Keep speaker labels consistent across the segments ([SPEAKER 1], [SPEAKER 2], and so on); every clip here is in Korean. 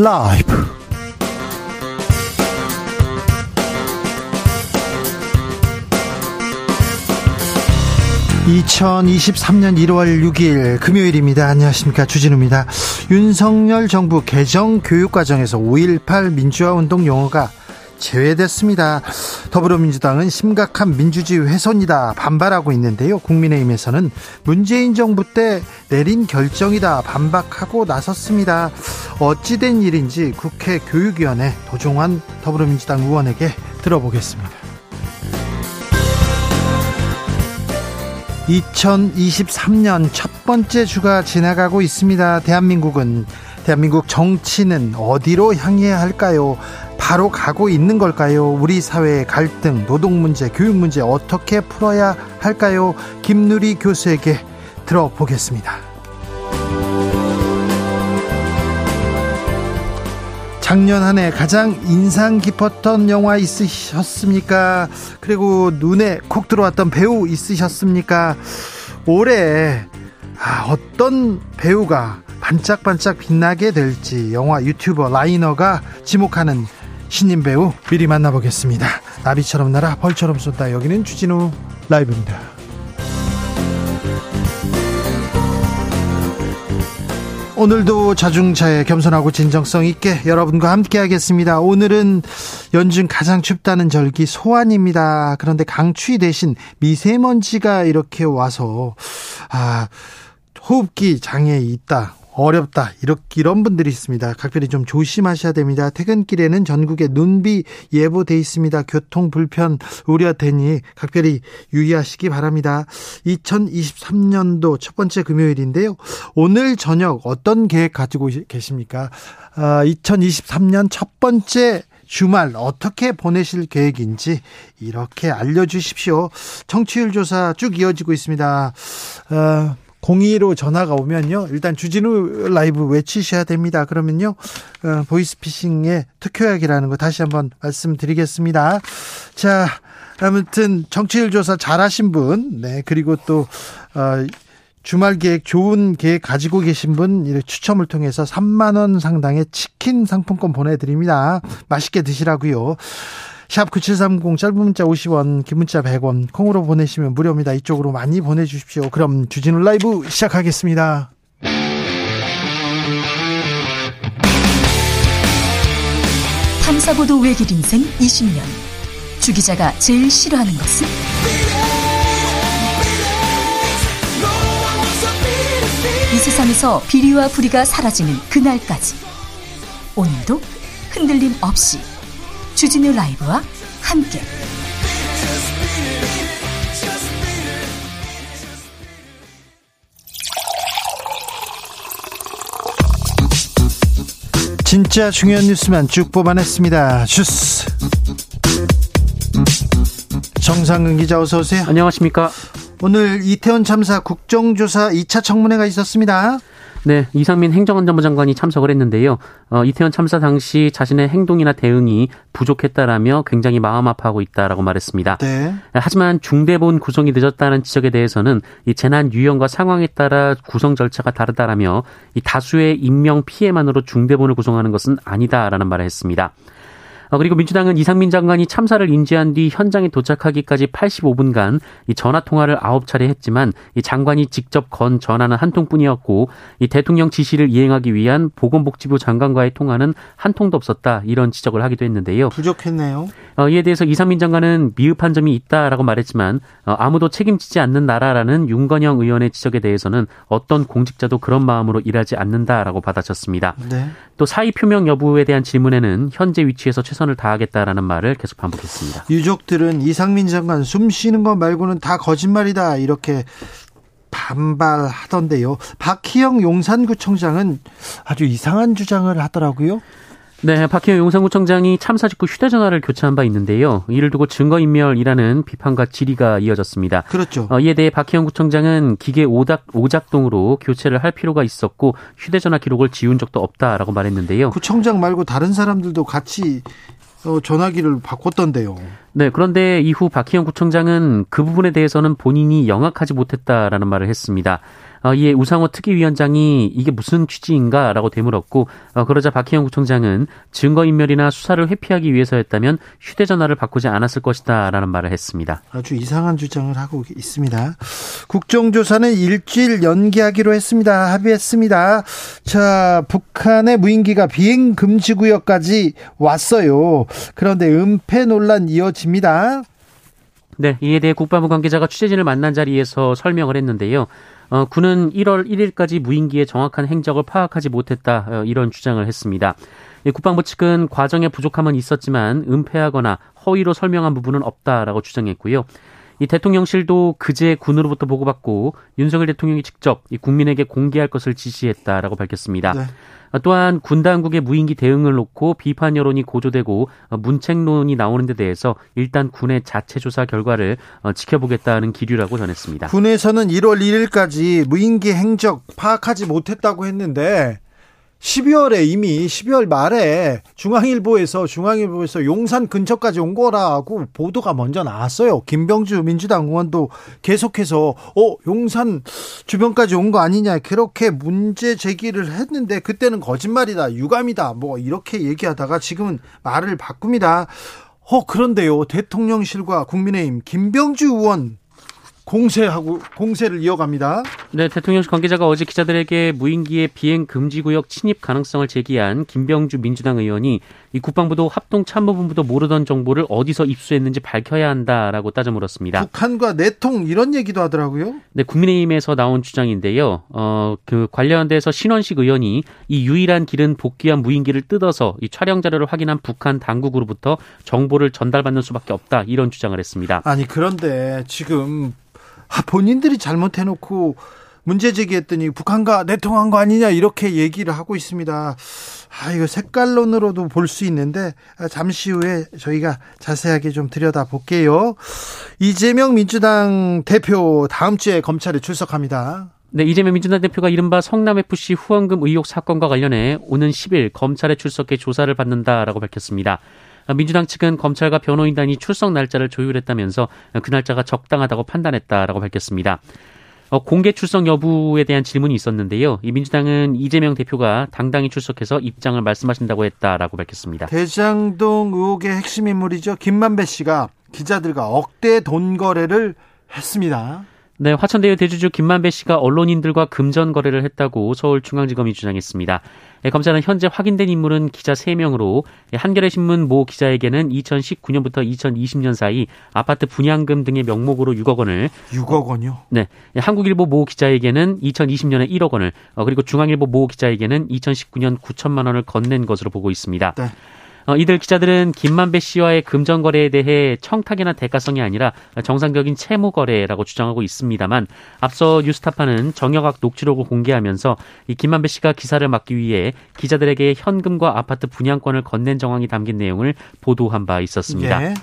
[SPEAKER 1] 라이브. 2023년 1월 6일 금요일입니다. 안녕하십니까. 주진우입니다. 윤석열 정부 개정 교육과정에서 5.18 민주화 운동 용어가 제외됐습니다. 더불어민주당은 심각한 민주주의 훼손이다 반발하고 있는데요. 국민의힘에서는 문재인 정부 때 내린 결정이다 반박하고 나섰습니다. 어찌된 일인지 국회 교육위원회 도종환 더불어민주당 의원에게 들어보겠습니다. 2023년 첫 번째 주가 지나가고 있습니다. 대한민국은 대한민국 정치는 어디로 향해야 할까요? 바로 가고 있는 걸까요? 우리 사회의 갈등, 노동 문제, 교육 문제 어떻게 풀어야 할까요? 김누리 교수에게 들어보겠습니다. 작년 한 해 가장 인상 깊었던 영화 있으셨습니까? 그리고 눈에 콕 들어왔던 배우 있으셨습니까? 올해 아, 어떤 배우가 반짝반짝 빛나게 될지 영화 유튜버 라이너가 지목하는 신인 배우 미리 만나보겠습니다. 나비처럼 날아 벌처럼 쏜다. 여기는 주진우 라이브입니다. 오늘도 자중차에 겸손하고 진정성 있게 여러분과 함께 하겠습니다. 오늘은 연중 가장 춥다는 절기 소환입니다. 그런데 강추위 대신 미세먼지가 이렇게 와서 아 호흡기 장애 있다. 어렵다. 이렇게 이런 분들이 있습니다. 각별히 좀 조심하셔야 됩니다. 퇴근길에는 전국에 눈비 예보돼 있습니다. 교통 불편 우려되니 각별히 유의하시기 바랍니다. 2023년도 첫 번째 금요일인데요. 오늘 저녁 어떤 계획 가지고 계십니까? 2023년 아, 첫 번째 주말 어떻게 보내실 계획인지 이렇게 알려주십시오. 청취율 조사 쭉 이어지고 있습니다. 어, 02로 전화가 오면요. 일단 주진우 라이브 외치셔야 됩니다. 그러면요. 어, 보이스피싱의 특효약이라는 거 다시 한번 말씀드리겠습니다. 자, 아무튼 정치율 조사 잘하신 분, 네, 그리고 또, 어, 주말 계획 좋은 계획 가지고 계신 분 추첨을 통해서 3만 원 상당의 치킨 상품권 보내드립니다. 맛있게 드시라고요. 샵 9730 짧은 문자 50원 긴 문자 100원 콩으로 보내시면 무료입니다. 이쪽으로 많이 보내주십시오. 그럼 주진우 라이브 시작하겠습니다.
[SPEAKER 2] 탐사보도 외길 인생 20년 주 기자가 제일 싫어하는 것은? 이 세상에서 비리와 부리가 사라지는 그날까지 오늘도 흔들림 없이 주진우 라이브와 함께
[SPEAKER 1] 진짜 중요한 뉴스만 쭉 뽑아냈습니다. 주스 정상근 기자 어서 오세요.
[SPEAKER 3] 안녕하십니까.
[SPEAKER 1] 오늘 이태원 참사 국정조사 2차 청문회가 있었습니다.
[SPEAKER 3] 네, 이상민 행정안전부 장관이 참석을 했는데요. 어, 이태원 참사 당시 자신의 행동이나 대응이 부족했다라며 굉장히 마음 아파하고 있다라고 말했습니다. 네. 하지만 중대본 구성이 늦었다는 지적에 대해서는 이 재난 유형과 상황에 따라 구성 절차가 다르다라며 이 다수의 인명 피해만으로 중대본을 구성하는 것은 아니다라는 말을 했습니다. 어, 그리고 민주당은 이상민 장관이 참사를 인지한 뒤 현장에 도착하기까지 85분간 이 전화 통화를 9차례 했지만 이 장관이 직접 건 전화는 한 통뿐이었고 이 대통령 지시를 이행하기 위한 보건복지부 장관과의 통화는 한 통도 없었다 이런 지적을 하기도 했는데요.
[SPEAKER 1] 부족했네요.
[SPEAKER 3] 어, 이에 대해서 이상민 장관은 미흡한 점이 있다라고 말했지만 어, 아무도 책임지지 않는 나라라는 윤건영 의원의 지적에 대해서는 어떤 공직자도 그런 마음으로 일하지 않는다라고 받아쳤습니다. 네. 또 사의 표명 여부에 대한 질문에는 현재 위치에서 최 선을 다하겠다라는 말을 계속 반복했습니다.
[SPEAKER 1] 유족들은 이상민 장관 숨 쉬는 것 말고는 다 거짓말이다 이렇게 반발하던데요. 박희영 용산구청장은 아주 이상한 주장을 하더라고요.
[SPEAKER 3] 네, 박희영 용산구청장이 참사 직후 휴대전화를 교체한 바 있는데요. 이를 두고 증거인멸이라는 비판과 질의가 이어졌습니다.
[SPEAKER 1] 그렇죠.
[SPEAKER 3] 어, 이에 대해 박희영 구청장은 기계 오작, 오작동으로 교체를 할 필요가 있었고 휴대전화 기록을 지운 적도 없다라고 말했는데요.
[SPEAKER 1] 구청장 말고 다른 사람들도 같이 어, 전화기를 바꿨던데요.
[SPEAKER 3] 네, 그런데 이후 박희영 구청장은 그 부분에 대해서는 본인이 영악하지 못했다라는 말을 했습니다. 어, 이에 우상호 특위위원장이 이게 무슨 취지인가라고 되물었고 어, 그러자 박희영 구청장은 증거인멸이나 수사를 회피하기 위해서였다면 휴대전화를 바꾸지 않았을 것이다라는 말을 했습니다.
[SPEAKER 1] 아주 이상한 주장을 하고 있습니다. 국정조사는 일주일 연기하기로 했습니다. 합의했습니다. 자, 북한의 무인기가 비행 금지 구역까지 왔어요. 그런데 은폐 논란 이어집니다.
[SPEAKER 3] 네, 이에 대해 국방부 관계자가 취재진을 만난 자리에서 설명을 했는데요. 어, 군은 1월 1일까지 무인기의 정확한 행적을 파악하지 못했다 어, 이런 주장을 했습니다. 국방부 측은 과정에 부족함은 있었지만 은폐하거나 허위로 설명한 부분은 없다라고 주장했고요. 이 대통령실도 그제 군으로부터 보고받고 윤석열 대통령이 직접 이 국민에게 공개할 것을 지시했다라고 밝혔습니다. 네. 또한 군 당국의 무인기 대응을 놓고 비판 여론이 고조되고 문책론이 나오는 데 대해서 일단 군의 자체 조사 결과를 어, 지켜보겠다는 기류라고 전했습니다.
[SPEAKER 1] 군에서는 1월 1일까지 무인기 행적 파악하지 못했다고 했는데 12월에 이미 12월 말에 중앙일보에서 중앙일보에서 용산 근처까지 온 거라고 보도가 먼저 나왔어요. 김병주 민주당 의원도 계속해서 어 용산 주변까지 온 거 아니냐 그렇게 문제 제기를 했는데 그때는 거짓말이다 유감이다 뭐 이렇게 얘기하다가 지금은 말을 바꿉니다. 어 그런데요 대통령실과 국민의힘 김병주 의원 공세하고 공세를 이어갑니다.
[SPEAKER 3] 네, 대통령실 관계자가 어제 기자들에게 무인기의 비행 금지 구역 침입 가능성을 제기한 김병주 민주당 의원이 이 국방부도 합동 참모본부도 모르던 정보를 어디서 입수했는지 밝혀야 한다라고 따져 물었습니다.
[SPEAKER 1] 북한과 내통 이런 얘기도 하더라고요.
[SPEAKER 3] 네, 국민의힘에서 나온 주장인데요. 어, 그 관련돼서 신원식 의원이 이 유일한 길은 복귀한 무인기를 뜯어서 이 촬영 자료를 확인한 북한 당국으로부터 정보를 전달받는 수밖에 없다 이런 주장을 했습니다.
[SPEAKER 1] 아니 그런데 지금 아, 본인들이 잘못해놓고 문제 제기했더니 북한과 내통한 거 아니냐 이렇게 얘기를 하고 있습니다. 아, 이거 색깔론으로도 볼 수 있는데 아, 잠시 후에 저희가 자세하게 좀 들여다 볼게요. 이재명 민주당 대표 다음 주에 검찰에 출석합니다.
[SPEAKER 3] 네, 이재명 민주당 대표가 이른바 성남FC 후원금 의혹 사건과 관련해 오는 10일 검찰에 출석해 조사를 받는다라고 밝혔습니다. 민주당 측은 검찰과 변호인단이 출석 날짜를 조율했다면서 그 날짜가 적당하다고 판단했다라고 밝혔습니다. 어, 공개 출석 여부에 대한 질문이 있었는데요. 이 민주당은 이재명 대표가 당당히 출석해서 입장을 말씀하신다고 했다라고 밝혔습니다.
[SPEAKER 1] 대장동 의혹의 핵심 인물이죠. 김만배 씨가 기자들과 억대 돈 거래를 했습니다.
[SPEAKER 3] 네, 화천대유 대주주 김만배 씨가 언론인들과 금전 거래를 했다고 서울중앙지검이 주장했습니다. 네, 검찰은 현재 확인된 인물은 기자 3명으로 한겨레 신문 모 기자에게는 2019년부터 2020년 사이 아파트 분양금 등의 명목으로 6억 원을
[SPEAKER 1] 6억 원요?
[SPEAKER 3] 네. 한국일보 모 기자에게는 2020년에 1억 원을 어, 그리고 중앙일보 모 기자에게는 2019년 9천만 원을 건넨 것으로 보고 있습니다. 네. 어, 이들 기자들은 김만배 씨와의 금전 거래에 대해 청탁이나 대가성이 아니라 정상적인 채무 거래라고 주장하고 있습니다만 앞서 뉴스타파는 정영학 녹취록을 공개하면서 이 김만배 씨가 기사를 막기 위해 기자들에게 현금과 아파트 분양권을 건넨 정황이 담긴 내용을 보도한 바 있었습니다. 예.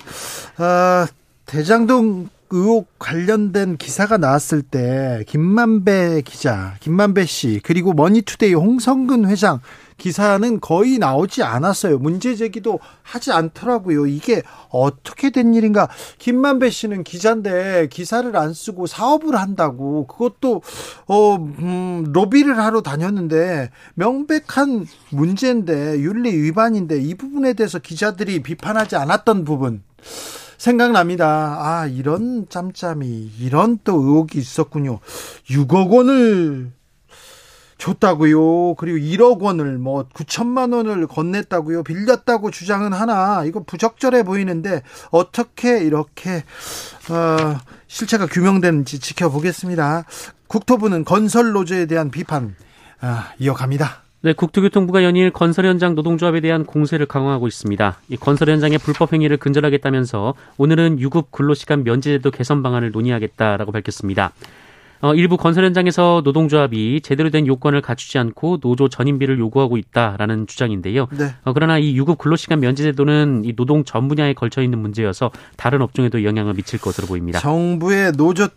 [SPEAKER 1] 어, 대장동 의혹 관련된 기사가 나왔을 때 김만배 기자, 김만배 씨 그리고 머니투데이 홍선근 회장 기사는 거의 나오지 않았어요. 문제 제기도 하지 않더라고요. 이게 어떻게 된 일인가? 김만배 씨는 기자인데 기사를 안 쓰고 사업을 한다고 그것도 어 음, 로비를 하러 다녔는데 명백한 문제인데 윤리 위반인데 이 부분에 대해서 기자들이 비판하지 않았던 부분 생각납니다. 아, 이런 짬짬이, 이런 또 의혹이 있었군요. 6억 원을 줬다고요. 그리고 1억 원을 뭐 9천만 원을 건넸다고요. 빌렸다고 주장은 하나 이거 부적절해 보이는데 어떻게 이렇게 어, 실체가 규명되는지 지켜보겠습니다. 국토부는 건설 노조에 대한 비판 아, 이어갑니다.
[SPEAKER 3] 네, 국토교통부가 연일 건설 현장 노동조합에 대한 공세를 강화하고 있습니다. 이 건설 현장의 불법 행위를 근절하겠다면서 오늘은 유급 근로시간 면제제도 개선 방안을 논의하겠다라고 밝혔습니다. 어, 일부 건설 현장에서 노동조합이 제대로 된 요건을 갖추지 않고 노조 전임비를 요구하고 있다라는 주장인데요. 네. 어, 그러나 이 유급 근로시간 면제제도는 이 노동 전 분야에 걸쳐 있는 문제여서 다른 업종에도 영향을 미칠 것으로 보입니다.
[SPEAKER 1] 정부의 노조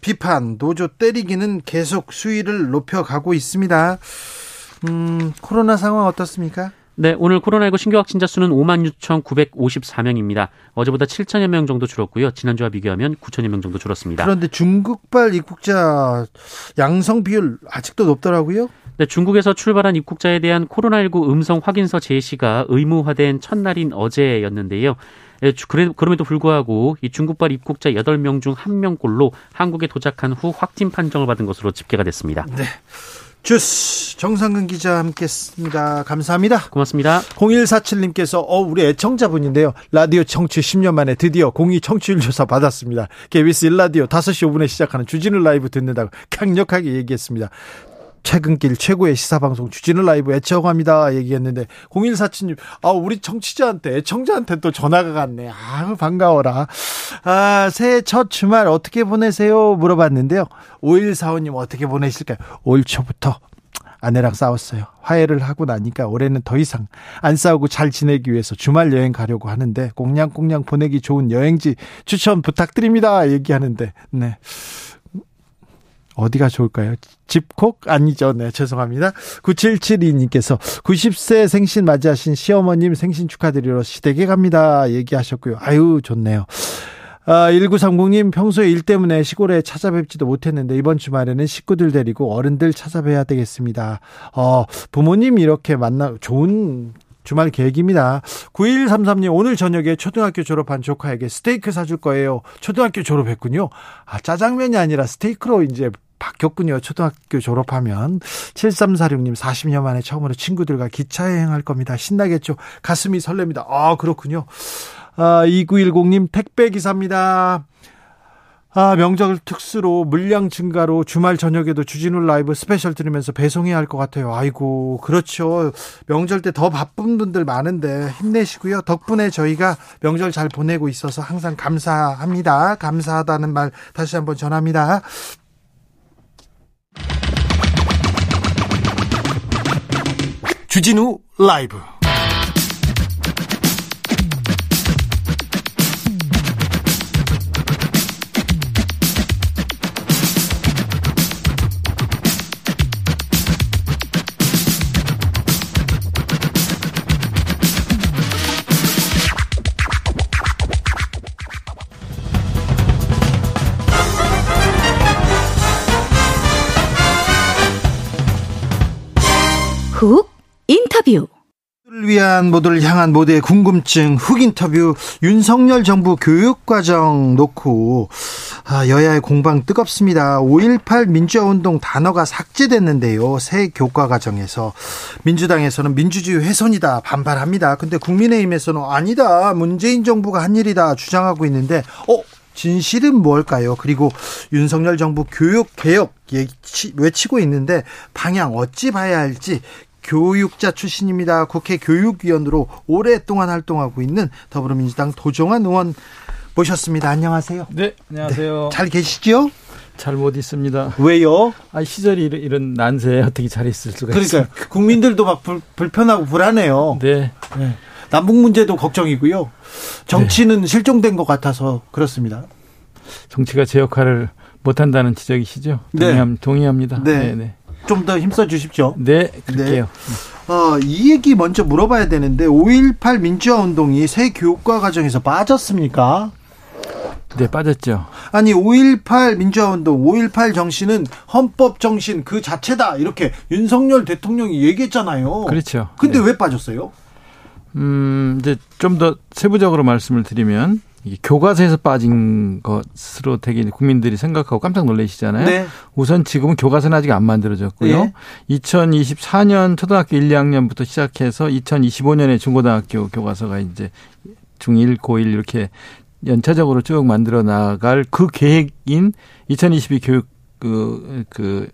[SPEAKER 1] 비판, 노조 때리기는 계속 수위를 높여가고 있습니다. 음, 코로나 상황 어떻습니까?
[SPEAKER 3] 네, 오늘 코로나19 신규 확진자 수는 5만 6,954명입니다. 어제보다 7천여 명 정도 줄었고요. 지난주와 비교하면 9천여 명 정도 줄었습니다.
[SPEAKER 1] 그런데 중국발 입국자 양성 비율 아직도 높더라고요.
[SPEAKER 3] 네, 중국에서 출발한 입국자에 대한 코로나19 음성 확인서 제시가 의무화된 첫날인 어제였는데요. 예, 그럼에도 불구하고 이 중국발 입국자 8명 중 1명꼴로 한국에 도착한 후 확진 판정을 받은 것으로 집계가 됐습니다.
[SPEAKER 1] 네. 주스 정상근 기자 함께했습니다. 감사합니다.
[SPEAKER 3] 고맙습니다.
[SPEAKER 1] 0147님께서 어 우리 애청자분인데요. 라디오 청취 10년 만에 드디어 공이 청취율 조사 받았습니다. KBS 1라디오 5시 5분에 시작하는 주진우 라이브 듣는다고 강력하게 얘기했습니다. 최근길 최고의 시사방송 주진우 라이브 애청합니다 얘기했는데 0147님 아 우리 청취자한테 애청자한테 또 전화가 갔네 아 반가워라 아 새해 첫 주말 어떻게 보내세요 물어봤는데요 5145님 어떻게 보내실까요 5일 초부터 아내랑 싸웠어요. 화해를 하고 나니까 올해는 더 이상 안 싸우고 잘 지내기 위해서 주말 여행 가려고 하는데 꽁냥꽁냥 보내기 좋은 여행지 추천 부탁드립니다. 얘기하는데 네. 어디가 좋을까요? 집콕? 아니죠. 네, 죄송합니다. 9772님께서 90세 생신 맞이하신 시어머님 생신 축하드리러 시댁에 갑니다. 얘기하셨고요. 아유, 좋네요. 아, 1930님 평소에 일 때문에 시골에 찾아뵙지도 못했는데 이번 주말에는 식구들 데리고 어른들 찾아뵈야 되겠습니다. 어, 부모님 이렇게 만나 좋은 주말 계획입니다. 9133님, 오늘 저녁에 초등학교 졸업한 조카에게 스테이크 사줄 거예요. 초등학교 졸업했군요. 아, 짜장면이 아니라 스테이크로 이제 바뀌었군요. 초등학교 졸업하면. 7346님, 40년 만에 처음으로 친구들과 기차 여행할 겁니다. 신나겠죠? 가슴이 설렙니다. 아, 그렇군요. 아, 2910님, 택배기사입니다. 아, 명절 특수로 물량 증가로 주말 저녁에도 주진우 라이브 스페셜 들으면서 배송해야 할 것 같아요. 아이고, 그렇죠. 명절 때 더 바쁜 분들 많은데 힘내시고요. 덕분에 저희가 명절 잘 보내고 있어서 항상 감사합니다. 감사하다는 말 다시 한번 전합니다. 주진우 라이브
[SPEAKER 2] 훅 인터뷰
[SPEAKER 1] 를 위한 모두를 향한 모두의 궁금증 훅 인터뷰 윤석열 정부 교육과정 놓고 아, 여야의 공방 뜨겁습니다. 5.18 민주화운동 단어가 삭제됐는데요. 새 교과과정에서 민주당에서는 민주주의 훼손이다 반발합니다. 근데 국민의힘에서는 아니다 문재인 정부가 한 일이다 주장하고 있는데 어 진실은 뭘까요? 그리고 윤석열 정부 교육 개혁 외치고 있는데 방향 어찌 봐야 할지 교육자 출신입니다. 국회 교육위원으로 오랫동안 활동하고 있는 더불어민주당 도종환 의원 모셨습니다. 안녕하세요.
[SPEAKER 4] 네, 안녕하세요.
[SPEAKER 1] 네, 잘 계시죠?
[SPEAKER 4] 잘 못 있습니다.
[SPEAKER 1] 왜요?
[SPEAKER 4] 아 시절이 이런, 이런 난세에 어떻게 잘 있을 수가
[SPEAKER 1] 그러니까 있습니까? 국민들도 막 불, 불편하고 불안해요.
[SPEAKER 4] 네. 네.
[SPEAKER 1] 남북 문제도 걱정이고요. 정치는 네. 실종된 것 같아서 그렇습니다.
[SPEAKER 4] 정치가 제 역할을 못한다는 지적이시죠? 동의함, 네. 동의합니다.
[SPEAKER 1] 네. 네, 네. 좀 더 힘써 주십시오.
[SPEAKER 4] 네, 그럴게요.
[SPEAKER 1] 네. 어, 이 얘기 먼저 물어봐야 되는데 5.18 민주화 운동이 새 교육과 과정에서 빠졌습니까?
[SPEAKER 4] 네, 빠졌죠.
[SPEAKER 1] 아니, 5.18 민주화 운동, 5.18 정신은 헌법 정신 그 자체다. 이렇게 윤석열 대통령이 얘기했잖아요.
[SPEAKER 4] 그렇죠.
[SPEAKER 1] 근데 네. 왜 빠졌어요?
[SPEAKER 4] 음, 이제 좀 더 세부적으로 말씀을 드리면 교과서에서 빠진 것으로 되게 국민들이 생각하고 깜짝 놀라시잖아요. 네. 우선 지금은 교과서는 아직 안 만들어졌고요. 네. 2024년 초등학교 1, 2학년부터 시작해서 2025년에 중고등학교 교과서가 이제 중1, 고1 이렇게 연차적으로 쭉 만들어 나갈 그 계획인 2022 교육 그, 그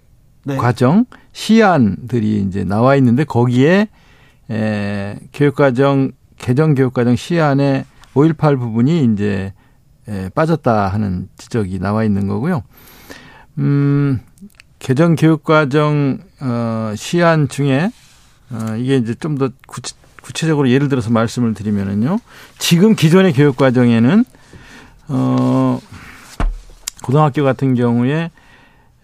[SPEAKER 4] 네. 과정 시안들이 이제 나와 있는데 거기에 에, 교육과정 개정 교육과정 시안에 5.18 부분이 이제 에, 빠졌다 하는 지적이 나와 있는 거고요. 음, 개정 교육과정 어, 시안 중에 어, 이게 이제 좀더 구체, 구체적으로 예를 들어서 말씀을 드리면은요. 지금 기존의 교육과정에는 어, 고등학교 같은 경우에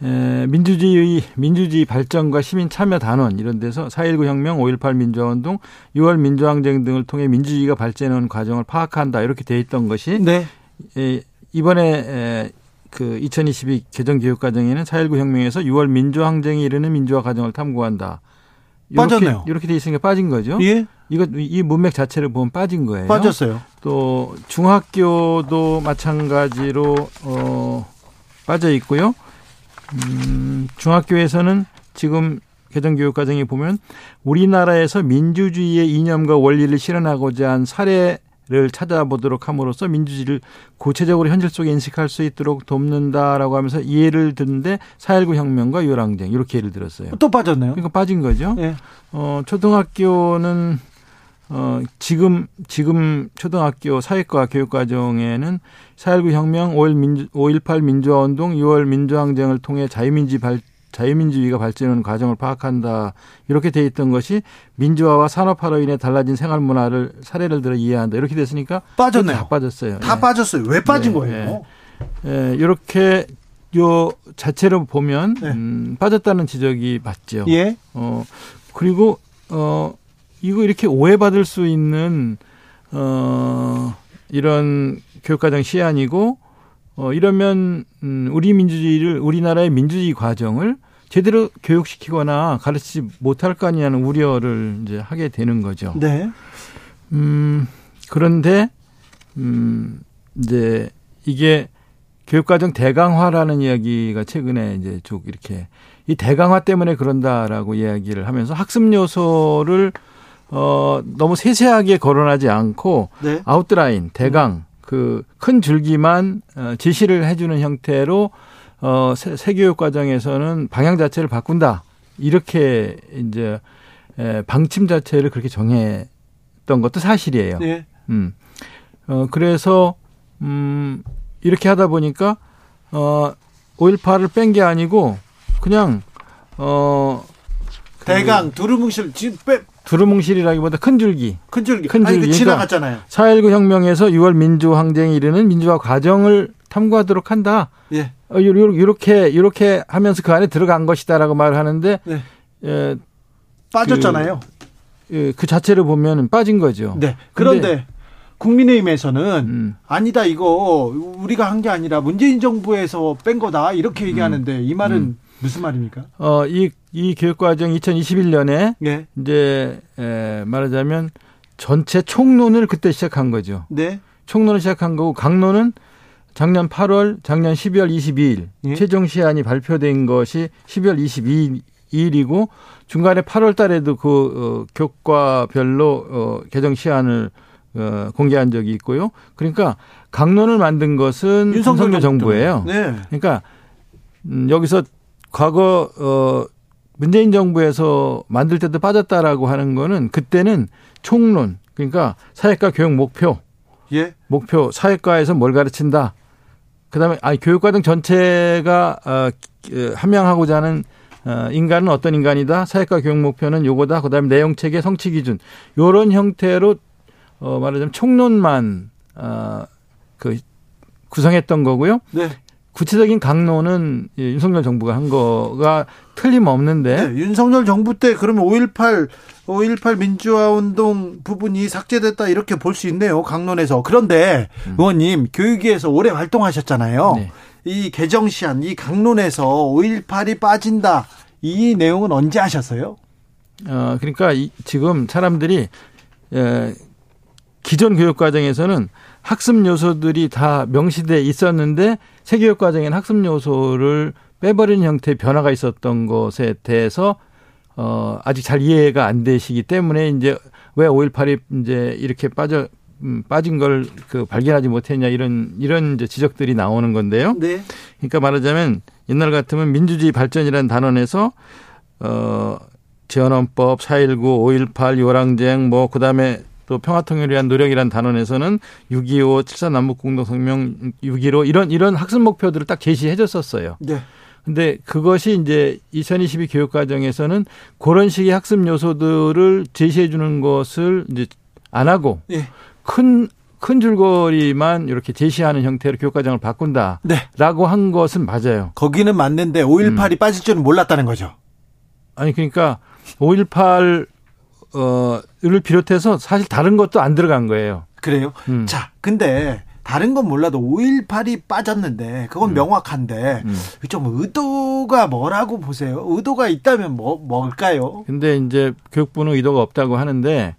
[SPEAKER 4] 에, 민주주의 민주주의 발전과 시민 참여 단원 이런 데서 4.19 혁명, 5.18 민주화 운동, 6월 민주항쟁 등을 통해 민주주의가 발전하는 과정을 파악한다 이렇게 돼 있던 것이 네. 에, 이번에 에, 그 2022 개정 교육 과정에는 4.19 혁명에서 6월 민주항쟁에 이르는 민주화 과정을 탐구한다.
[SPEAKER 1] 이렇게, 빠졌네요.
[SPEAKER 4] 이렇게 돼 있으니까 빠진 거죠. 예. 이거 이 문맥 자체를 보면 빠진 거예요.
[SPEAKER 1] 빠졌어요.
[SPEAKER 4] 또 중학교도 마찬가지로 어 빠져 있고요. 음, 중학교에서는 지금 개정교육 과정에 보면 우리나라에서 민주주의의 이념과 원리를 실현하고자 한 사례를 찾아보도록 함으로써 민주주의를 구체적으로 현실 속에 인식할 수 있도록 돕는다라고 하면서 예를 드는데 4.19 혁명과 요랑쟁 이렇게 예를 들었어요.
[SPEAKER 1] 또 빠졌네요.
[SPEAKER 4] 그러니까 빠진 거죠. 네. 어, 초등학교는 어, 지금, 지금 초등학교 사회과 교육과정에는 4.19 혁명, 5.1 민주, 5.18 민주화 운동, 6월 민주항쟁을 통해 자유민주 발, 자유민주주의가 발전하는 과정을 파악한다. 이렇게 돼 있던 것이 민주화와 산업화로 인해 달라진 생활 문화를 사례를 들어 이해한다. 이렇게 됐으니까
[SPEAKER 1] 빠졌네요.
[SPEAKER 4] 다 빠졌어요.
[SPEAKER 1] 다 예. 빠졌어요. 왜 빠진 네, 거예요?
[SPEAKER 4] 예. 예. 이렇게 요 자체로 보면 네. 음, 빠졌다는 지적이 맞죠. 예. 어 그리고 어 이거 이렇게 오해받을 수 있는 어 이런 교육과정 시안이고 어 이러면 음 우리 민주주의를 우리나라의 민주주의 과정을 제대로 교육시키거나 가르치지 못할 거 아니냐는 우려를 이제 하게 되는 거죠. 네. 음 그런데 음 이제 이게 교육과정 대강화라는 이야기가 최근에 이제 쭉 이렇게 이 대강화 때문에 그런다라고 이야기를 하면서 학습 요소를 어, 너무 세세하게 거론하지 않고 네. 아웃라인, 대강, 음. 그큰 줄기만 어, 제시를 해주는 형태로 어, 세교육 과정에서는 방향 자체를 바꾼다. 이렇게 이제 에, 방침 자체를 그렇게 정했던 것도 사실이에요. 네. 음. 어, 그래서 음, 이렇게 하다 보니까 어, 5.18을 뺀 게 아니고 그냥 어,
[SPEAKER 1] 그 대강 두루뭉실 지금 빼,
[SPEAKER 4] 두루뭉실이라기보다 큰 줄기.
[SPEAKER 1] 큰 줄기. 큰 줄기. 아니, 그 지나갔잖아요.
[SPEAKER 4] 4.19 혁명에서 6월 민주항쟁에 이르는 민주화 과정을 탐구하도록 한다. 예. 어, 요렇게, 요렇게 하면서 그 안에 들어간 것이다라고 말을 하는데, 네.
[SPEAKER 1] 예, 빠졌잖아요.
[SPEAKER 4] 그, 예, 그 자체를 보면 빠진 거죠.
[SPEAKER 1] 네. 그런데 국민의힘에서는 음. 아니다 이거 우리가 한 게 아니라 문재인 정부에서 뺀 거다 이렇게 얘기하는데 음. 이 말은 음. 무슨 말입니까?
[SPEAKER 4] 어, 이, 이 교육과정 2021년에 네. 이제 에, 말하자면 전체 총론을 그때 시작한 거죠. 네. 총론을 시작한 거고 강론은 작년 8월, 작년 12월 22일 예. 최종 시안이 발표된 것이 12월 22일이고 중간에 8월 달에도 그 어, 교과별로 어, 개정 시안을 어, 공개한 적이 있고요. 그러니까 강론을 만든 것은 윤석열 정부예요. 네. 그러니까 음, 여기서 과거 어 문재인 정부에서 만들 때도 빠졌다라고 하는 거는 그때는 총론 그러니까 사회과 교육 목표 예 목표 사회과에서 뭘 가르친다 그다음에 아니 교육과정 전체가 어 함양하고자 하는 어, 인간은 어떤 인간이다. 사회과 교육 목표는 요거다. 그다음에 내용 체계, 성취 기준 요런 형태로 어 말하자면 총론만 어그 구성했던 거고요. 네. 구체적인 강론은 윤석열 정부가 한 거가 틀림없는데.
[SPEAKER 1] 네, 윤석열 정부 때 그러면 5.18, 5.18 민주화 운동 부분이 삭제됐다 이렇게 볼 수 있네요. 강론에서. 그런데 음. 의원님, 교육위에서 오래 활동하셨잖아요. 네. 이 개정시안, 이 강론에서 5.18이 빠진다. 이 내용은 언제 하셨어요?
[SPEAKER 4] 어, 그러니까 이, 지금 사람들이, 에, 기존 교육 과정에서는 학습 요소들이 다 명시돼 있었는데 세교육 과정에는 학습 요소를 빼버리는 형태의 변화가 있었던 것에 대해서 어 아직 잘 이해가 안 되시기 때문에 이제 왜 5.18이 이제 이렇게 빠져 음, 빠진 걸 그 발견하지 못했냐 이런 이런 이제 지적들이 나오는 건데요. 네. 그러니까 말하자면 옛날 같으면 민주주의 발전이라는 단원에서 어 재헌헌법, 4.19, 5.18, 요랑쟁 뭐 그다음에 또 평화통일을 위한 노력이란 단원에서는 6.25, 7.4 남북공동성명 6.15 이런 이런 학습 목표들을 딱 제시해 줬었어요. 네. 근데 그것이 이제 2022 교육 과정에서는 그런 식의 학습 요소들을 제시해 주는 것을 이제 안 하고 네. 큰큰 줄거리만 이렇게 제시하는 형태로 교육과정을 바꾼다라고 네. 한 것은 맞아요.
[SPEAKER 1] 거기는 맞는데 5.18이 음. 빠질 줄은 몰랐다는 거죠.
[SPEAKER 4] 아니 그러니까 5.18 어를 비롯해서 사실 다른 것도 안 들어간 거예요.
[SPEAKER 1] 그래요? 음. 자, 근데 다른 건 몰라도 5.18이 빠졌는데 그건 음. 명확한데 음. 좀 의도가 뭐라고 보세요? 의도가 있다면 뭐 뭘까요?
[SPEAKER 4] 근데 이제 교육부는 의도가 없다고 하는데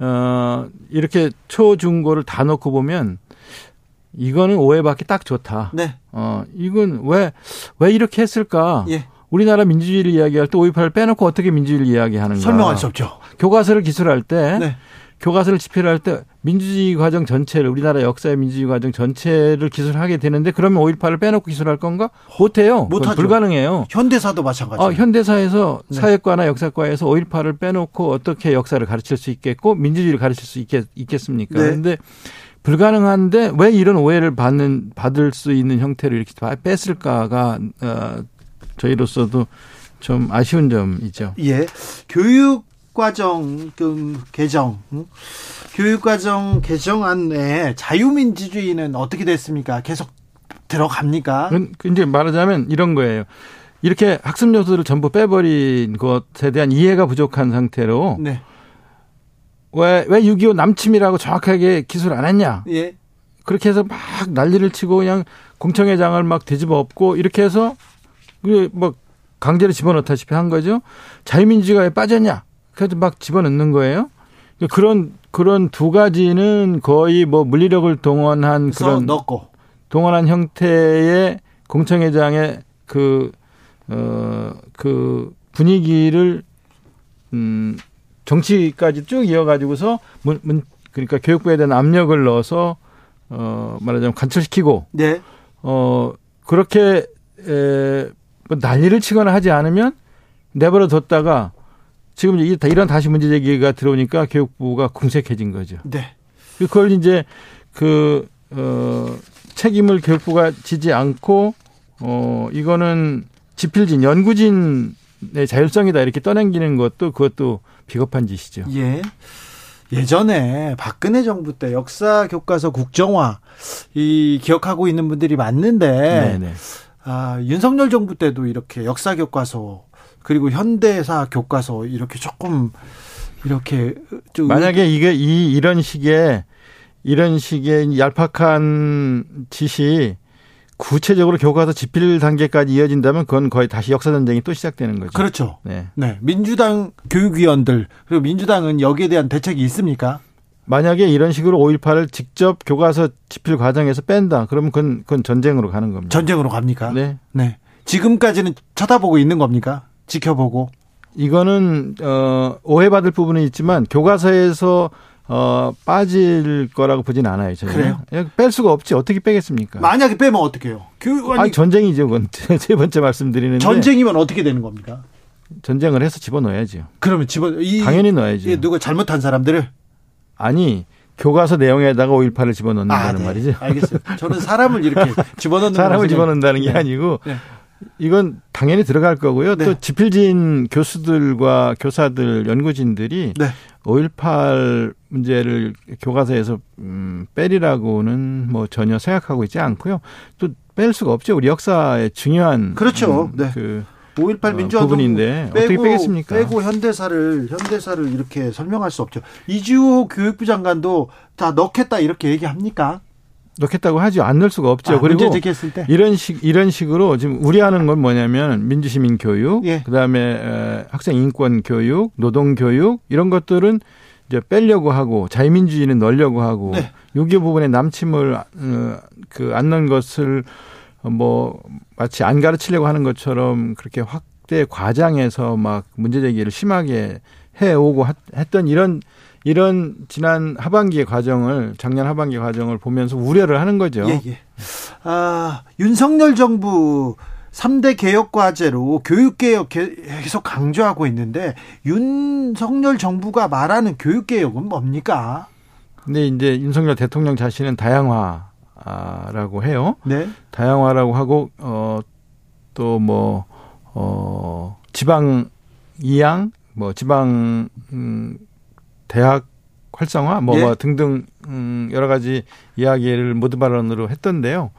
[SPEAKER 4] 어 이렇게 초중고를 다 놓고 보면 이거는 오해받기 딱 좋다. 네. 어 이건 왜왜 이렇게 했을까? 예. 우리나라 민주주의를 이야기할 때 5.18을 빼놓고 어떻게 민주주의를 이야기하는가?
[SPEAKER 1] 설명할 수 없죠.
[SPEAKER 4] 교과서를 기술할 때 네. 교과서를 집필할 때 민주주의 과정 전체를 우리나라 역사의 민주주의 과정 전체를 기술하게 되는데 그러면 5.18을 빼놓고 기술할 건가? 못해요. 못하죠. 불가능해요.
[SPEAKER 1] 현대사도 마찬가지. 어,
[SPEAKER 4] 현대사에서 네. 사회과나 역사과에서 5.18을 빼놓고 어떻게 역사를 가르칠 수 있겠고 민주주의를 가르칠 수 있겠, 있겠습니까? 네. 그런데 불가능한데 왜 이런 오해를 받는 받을 수 있는 형태를 이렇게 뺐을까가 어, 저희로서도 좀 아쉬운 점이죠.
[SPEAKER 1] 예. 교육 교육과정 그 개정 교육과정 개정안에 자유민주주의는 어떻게 됐습니까? 계속 들어갑니까?
[SPEAKER 4] 이제 말하자면 이런 거예요. 이렇게 학습 요소를 전부 빼버린 것에 대한 이해가 부족한 상태로 네. 왜, 왜 6.25 남침이라고 정확하게 기술 안 했냐? 예. 그렇게 해서 막 난리를 치고 그냥 공청회장을 막 뒤집어 엎고 이렇게 해서 뭐 강제로 집어넣다시피 한 거죠. 자유민주주의가 왜 빠졌냐? 그래도 막 집어넣는 거예요. 그런 그런 두 가지는 거의 뭐 물리력을 동원한 그런
[SPEAKER 1] 넣고
[SPEAKER 4] 동원한 형태의 공청회장의 그 어, 그 분위기를 음 정치까지 쭉 이어가지고서 문, 문 그러니까 교육부에 대한 압력을 넣어서 어 말하자면 관철시키고 네. 어 그렇게 에, 뭐 난리를 치거나 하지 않으면 내버려 뒀다가 지금 이런 다시 문제 제기가 들어오니까 교육부가 궁색해진 거죠. 네. 그걸 이제 그, 어, 책임을 교육부가 지지 않고, 어, 이거는 지필진, 연구진의 자율성이다 이렇게 떠넘기는 것도 그것도 비겁한 짓이죠.
[SPEAKER 1] 예. 예전에 박근혜 정부 때 역사 교과서 국정화 이 기억하고 있는 분들이 많는데 네네. 아, 윤석열 정부 때도 이렇게 역사 교과서 그리고 현대사 교과서 이렇게 조금 이렇게
[SPEAKER 4] 좀 만약에 이게 이 이런 식의 이런 식의 얄팍한 짓이 구체적으로 교과서 집필 단계까지 이어진다면 그건 거의 다시 역사 전쟁이 또 시작되는 거죠.
[SPEAKER 1] 그렇죠. 네. 네. 민주당 교육위원들 그리고 민주당은 여기에 대한 대책이 있습니까?
[SPEAKER 4] 만약에 이런 식으로 5.18을 직접 교과서 집필 과정에서 뺀다. 그러면 그건, 그건 전쟁으로 가는 겁니다.
[SPEAKER 1] 전쟁으로 갑니까? 네. 네. 지금까지는 쳐다보고 있는 겁니까? 지켜보고
[SPEAKER 4] 이거는 어 오해받을 부분은 있지만 교과서에서 어 빠질 거라고 보진 않아요. 저는. 그래요? 예, 뺄 수가 없지. 어떻게 빼겠습니까?
[SPEAKER 1] 만약에 빼면 어떻게요? 교육원이
[SPEAKER 4] 아니 전쟁이죠. 그건 세 번째 말씀드리는데
[SPEAKER 1] 전쟁이면 어떻게 되는 겁니까?
[SPEAKER 4] 전쟁을 해서 집어넣어야죠.
[SPEAKER 1] 그러면 집어 이
[SPEAKER 4] 당연히 넣어야죠. 이
[SPEAKER 1] 누가 잘못한 사람들을
[SPEAKER 4] 아니 교과서 내용에다가 5.18을 집어넣는다는 아, 네. 말이죠.
[SPEAKER 1] 알겠어요. 저는 사람을 이렇게 집어넣는
[SPEAKER 4] 사람을 집어넣는다는 게 네. 아니고 네. 이건 당연히 들어갈 거고요. 네. 또 지필진 교수들과 교사들, 연구진들이 네. 5.18 문제를 교과서에서 음, 빼리라고는 뭐 전혀 생각하고 있지 않고요. 또 뺄 수가 없죠. 우리 역사의 중요한
[SPEAKER 1] 그렇죠. 음, 네. 그5.18 민주화
[SPEAKER 4] 부분인데 빼고, 어떻게 빼겠습니까?
[SPEAKER 1] 빼고 현대사를 현대사를 이렇게 설명할 수 없죠. 이주호 교육부 장관도 다 넣겠다 이렇게 얘기합니까?
[SPEAKER 4] 넣겠다고 하죠. 안 넣을 수가 없죠.
[SPEAKER 1] 아, 그리고
[SPEAKER 4] 이런 식 이런 식으로 지금 우려하는 건 뭐냐면 민주시민 교육, 예. 그다음에 학생 인권 교육, 노동 교육 이런 것들은 이제 빼려고 하고 자유민주주의는 넣으려고 하고 네. 요기 부분에 남침을 어, 그안 넣은 것을 뭐 마치 안 가르치려고 하는 것처럼 그렇게 확대 과장해서 막 문제 제기를 심하게 해오고 했던 이런 이런 지난 하반기의 과정을 작년 하반기 과정을 보면서 우려를 하는 거죠. 예, 예.
[SPEAKER 1] 아, 윤석열 정부 3대 개혁 과제로 교육 개혁 계속 강조하고 있는데 윤석열 정부가 말하는 교육 개혁은 뭡니까?
[SPEAKER 4] 근데 이제 윤석열 대통령 자신은 다양화라고 해요. 네. 다양화라고 하고 어또뭐 어, 지방 이양 뭐 지방 음 대학 활성화 뭐, 예. 뭐 등등 음 여러 가지 이야기를 모두 발언으로 했던데요.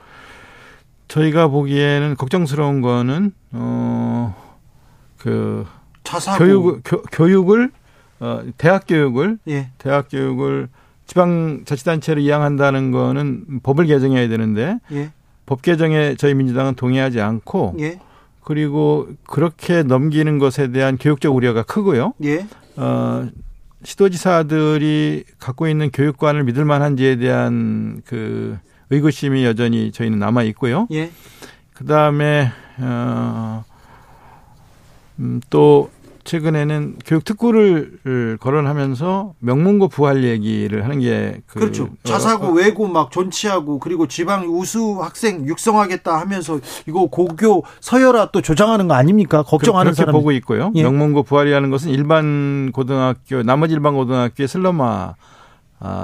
[SPEAKER 4] 저희가 보기에는 걱정스러운 거는 어그 교육 교, 교육을 어 대학 교육을 예. 대학 교육을 지방 자치단체로 이양한다는 거는 법을 개정해야 되는데 예. 법 개정에 저희 민주당은 동의하지 않고 예. 그리고 그렇게 넘기는 것에 대한 교육적 우려가 크고요. 예. 어, 시도지사들이 갖고 있는 교육관을 믿을 만한지에 대한 그 의구심이 여전히 저희는 남아 있고요. 예. 그 다음에 어, 음, 또 최근에는 교육 특구를 거론하면서 명문고 부활 얘기를 하는 게
[SPEAKER 1] 그 그렇죠. 어, 자사고 어, 외고 막 존치하고 그리고 지방 우수 학생 육성하겠다 하면서 이거 고교 서열화 또 조장하는 거 아닙니까? 걱정하는
[SPEAKER 4] 그렇게 사람 보고 있고요. 예. 명문고 부활이라는 것은 일반 고등학교 나머지 일반 고등학교의 슬럼화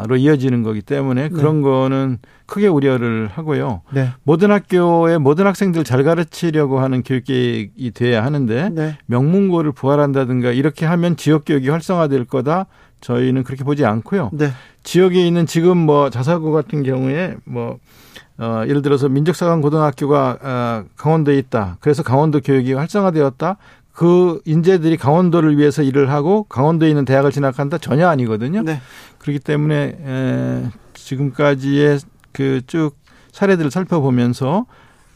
[SPEAKER 4] 로 이어지는 거기 때문에 네. 그런 네. 거는 크게 우려를 하고요. 네. 모든 학교에 모든 학생들 잘 가르치려고 하는 교육 계획이 돼야 하는데 네. 명문고를 부활한다든가 이렇게 하면 지역 교육이 활성화될 거다. 저희는 그렇게 보지 않고요. 네. 지역에 있는 지금 뭐 자사고 같은 경우에 뭐 어, 예를 들어서 민족사관 고등학교가 어, 강원도에 있다. 그래서 강원도 교육이 활성화되었다. 그 인재들이 강원도를 위해서 일을 하고 강원도에 있는 대학을 진학한다 전혀 아니거든요. 네. 그렇기 때문에 에, 지금까지의 그 쭉 사례들을 살펴보면서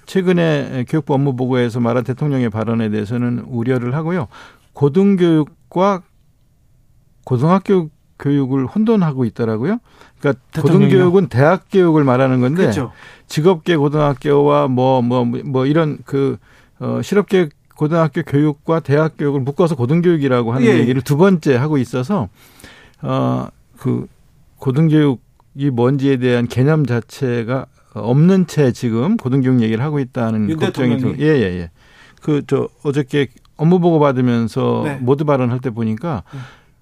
[SPEAKER 4] 최근에 교육부 업무 보고에서 말한 대통령의 발언에 대해서는 우려를 하고요. 고등교육과 고등학교 교육을 혼돈하고 있더라고요. 그러니까 고등교육은 대학 교육을 말하는 건데 그렇죠. 직업계 고등학교와 뭐 뭐뭐 뭐, 뭐 이런 그 어, 실업계 고등학교 교육과 대학 교육을 묶어서 고등교육이라고 하는 예. 얘기를 두 번째 하고 있어서 어 그 고등교육이 뭔지에 대한 개념 자체가 없는 채 지금 고등교육 얘기를 하고 있다는 걱정이 들. 예예 예, 예. 그 저 어저께 업무 보고 받으면서 네. 모두 발언할 때 보니까 네.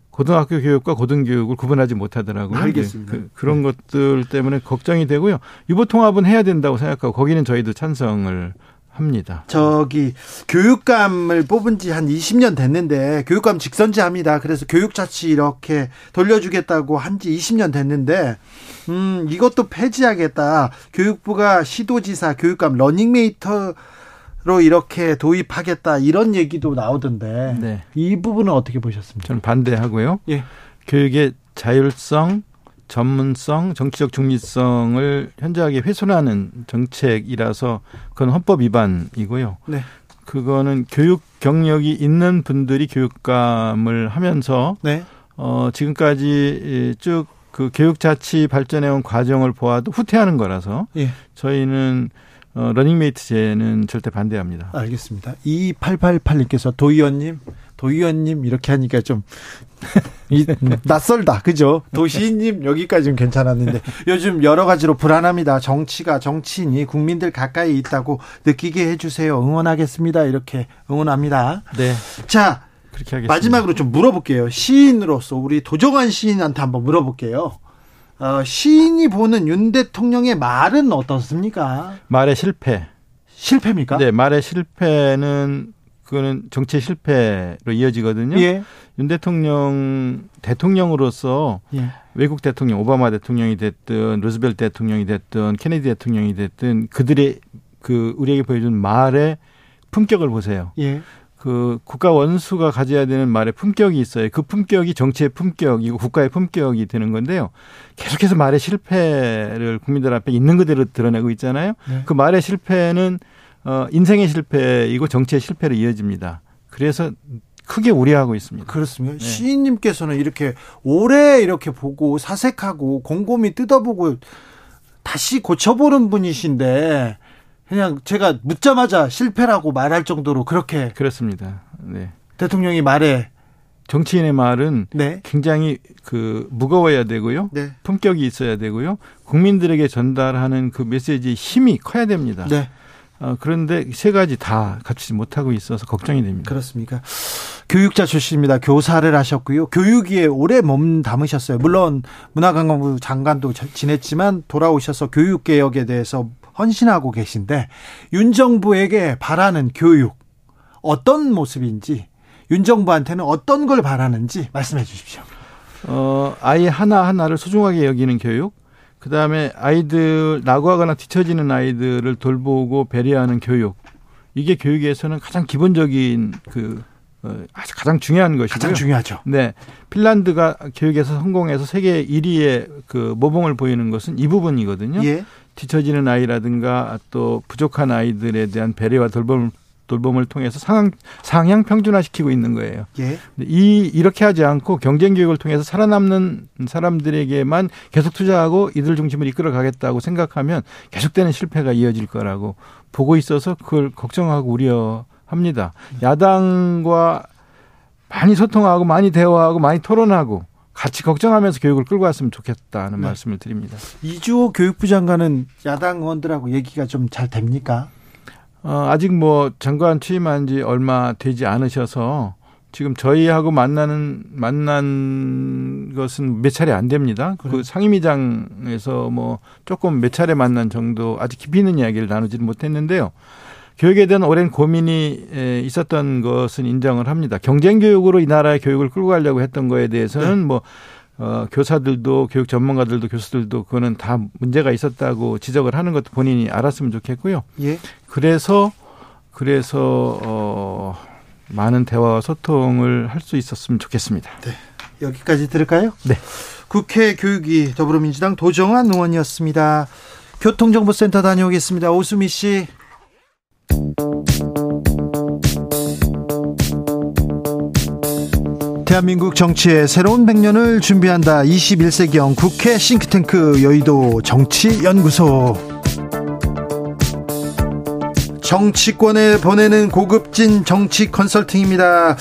[SPEAKER 4] 고등학교 교육과 고등교육을 구분하지 못하더라고요.
[SPEAKER 1] 알겠습니다.
[SPEAKER 4] 그, 런 네. 것들 때문에 걱정이 되고요. 유보 통합은 해야 된다고 생각하고 거기는 저희도 찬성을 합니다.
[SPEAKER 1] 저기 교육감을 뽑은 지 한 20년 됐는데 교육감 직선제합니다. 그래서 교육자치 이렇게 돌려주겠다고 한 지 20년 됐는데 음 이것도 폐지하겠다. 교육부가 시도지사 교육감 러닝메이트로 이렇게 도입하겠다 이런 얘기도 나오던데 네. 이 부분은 어떻게 보셨습니까?
[SPEAKER 4] 저는 반대하고요. 예. 교육의 자율성 전문성, 정치적 중립성을 현저하게 훼손하는 정책이라서 그건 헌법 위반이고요. 네. 그거는 교육 경력이 있는 분들이 교육감을 하면서 네. 어 지금까지 쭉 그 교육 자치 발전해 온 과정을 보아도 후퇴하는 거라서 예. 저희는 어, 러닝메이트제는 절대 반대합니다.
[SPEAKER 1] 알겠습니다. 2888님께서 도의원님 도의원님 이렇게 하니까 좀 이, 낯설다. 그죠? 도시인님 여기까지는 괜찮았는데 요즘 여러 가지로 불안합니다. 정치가 정치인이 국민들 가까이 있다고 느끼게 해 주세요. 응원하겠습니다. 이렇게 응원합니다. 네. 자, 그렇게 하겠습니다. 마지막으로 좀 물어볼게요. 시인으로서 우리 도정환 시인한테 한번 물어볼게요. 어, 시인이 보는 윤 대통령의 말은 어떻습니까?
[SPEAKER 4] 말의 실패.
[SPEAKER 1] 실패입니까?
[SPEAKER 4] 네, 말의 실패는 그거는 정치 실패로 이어지거든요. 예. 윤 대통령 대통령으로서 예. 외국 대통령 오바마 대통령이 됐든 루즈벨트 대통령이 됐든 케네디 대통령이 됐든 그들의 그 우리에게 보여준 말의 품격을 보세요. 예. 그 국가 원수가 가져야 되는 말의 품격이 있어요. 그 품격이 정치의 품격이고 국가의 품격이 되는 건데요. 계속해서 말의 실패를 국민들 앞에 있는 그대로 드러내고 있잖아요. 네. 그 말의 실패는 어, 인생의 실패이고 정치의 실패로 이어집니다. 그래서 크게 우려하고 있습니다.
[SPEAKER 1] 그렇습니다. 네. 시인님께서는 이렇게 오래 이렇게 보고 사색하고 곰곰이 뜯어보고 다시 고쳐보는 분이신데 그냥 제가 묻자마자 실패라고 말할 정도로 그렇게
[SPEAKER 4] 그렇습니다. 네.
[SPEAKER 1] 대통령이 말해
[SPEAKER 4] 정치인의 말은 네. 굉장히 그 무거워야 되고요. 네. 품격이 있어야 되고요. 국민들에게 전달하는 그 메시지의 힘이 커야 됩니다. 네. 어, 그런데 세 가지 다 갖추지 못하고 있어서 걱정이 됩니다.
[SPEAKER 1] 그렇습니까? 교육자 출신입니다. 교사를 하셨고요. 교육위에 오래 몸 담으셨어요. 물론 문화관광부 장관도 지냈지만 돌아오셔서 교육개혁에 대해서 헌신하고 계신데 윤 정부에게 바라는 교육 어떤 모습인지 윤 정부한테는 어떤 걸 바라는지 말씀해 주십시오.
[SPEAKER 4] 어, 아이 하나하나를 소중하게 여기는 교육, 그 다음에 아이들, 나고하거나 뒤처지는 아이들을 돌보고 배려하는 교육. 이게 교육에서는 가장 기본적인 그, 어, 가장 중요한 것이고요.
[SPEAKER 1] 가장 중요하죠.
[SPEAKER 4] 네. 핀란드가 교육에서 성공해서 세계 1위의 그 모범을 보이는 것은 이 부분이거든요. 예. 뒤처지는 아이라든가 또 부족한 아이들에 대한 배려와 돌봄을 돌봄을 통해서 상향, 상향 평준화시키고 있는 거예요. 예. 이 이렇게 하지 않고 경쟁 교육을 통해서 살아남는 사람들에게만 계속 투자하고 이들 중심으로 이끌어 가겠다고 생각하면 계속되는 실패가 이어질 거라고 보고 있어서 그걸 걱정하고 우려합니다. 야당과 많이 소통하고 많이 대화하고 많이 토론하고 같이 걱정하면서 교육을 끌고 왔으면 좋겠다는 네. 말씀을 드립니다.
[SPEAKER 1] 이주호 교육부 장관은 야당 의원들하고 얘기가 좀 잘 됩니까?
[SPEAKER 4] 어, 아직 뭐 장관 취임한 지 얼마 되지 않으셔서 지금 저희하고 만나는 만난 것은 몇 차례 안 됩니다. 그래. 그 상임위장에서 뭐 조금 몇 차례 만난 정도 아직 깊이 있는 이야기를 나누지는 못했는데요. 교육에 대한 오랜 고민이 있었던 것은 인정을 합니다. 경쟁 교육으로 이 나라의 교육을 끌고 가려고 했던 거에 대해서는 네. 뭐 어, 교사들도 교육 전문가들도 교수들도 그거는 다 문제가 있었다고 지적을 하는 것도 본인이 알았으면 좋겠고요. 예. 그래서 그래서 어 많은 대화와 소통을 할 수 있었으면 좋겠습니다. 네.
[SPEAKER 1] 여기까지 들을까요?
[SPEAKER 4] 네.
[SPEAKER 1] 국회 교육위 더불어민주당 도정환 의원이었습니다. 교통정보센터 다녀오겠습니다. 오수미 씨. 대한민국 정치의 새로운 100년을 준비한다. 21세기형 국회 싱크탱크 여의도 정치연구소. 정치권에 보내는 고급진 정치 컨설팅입니다.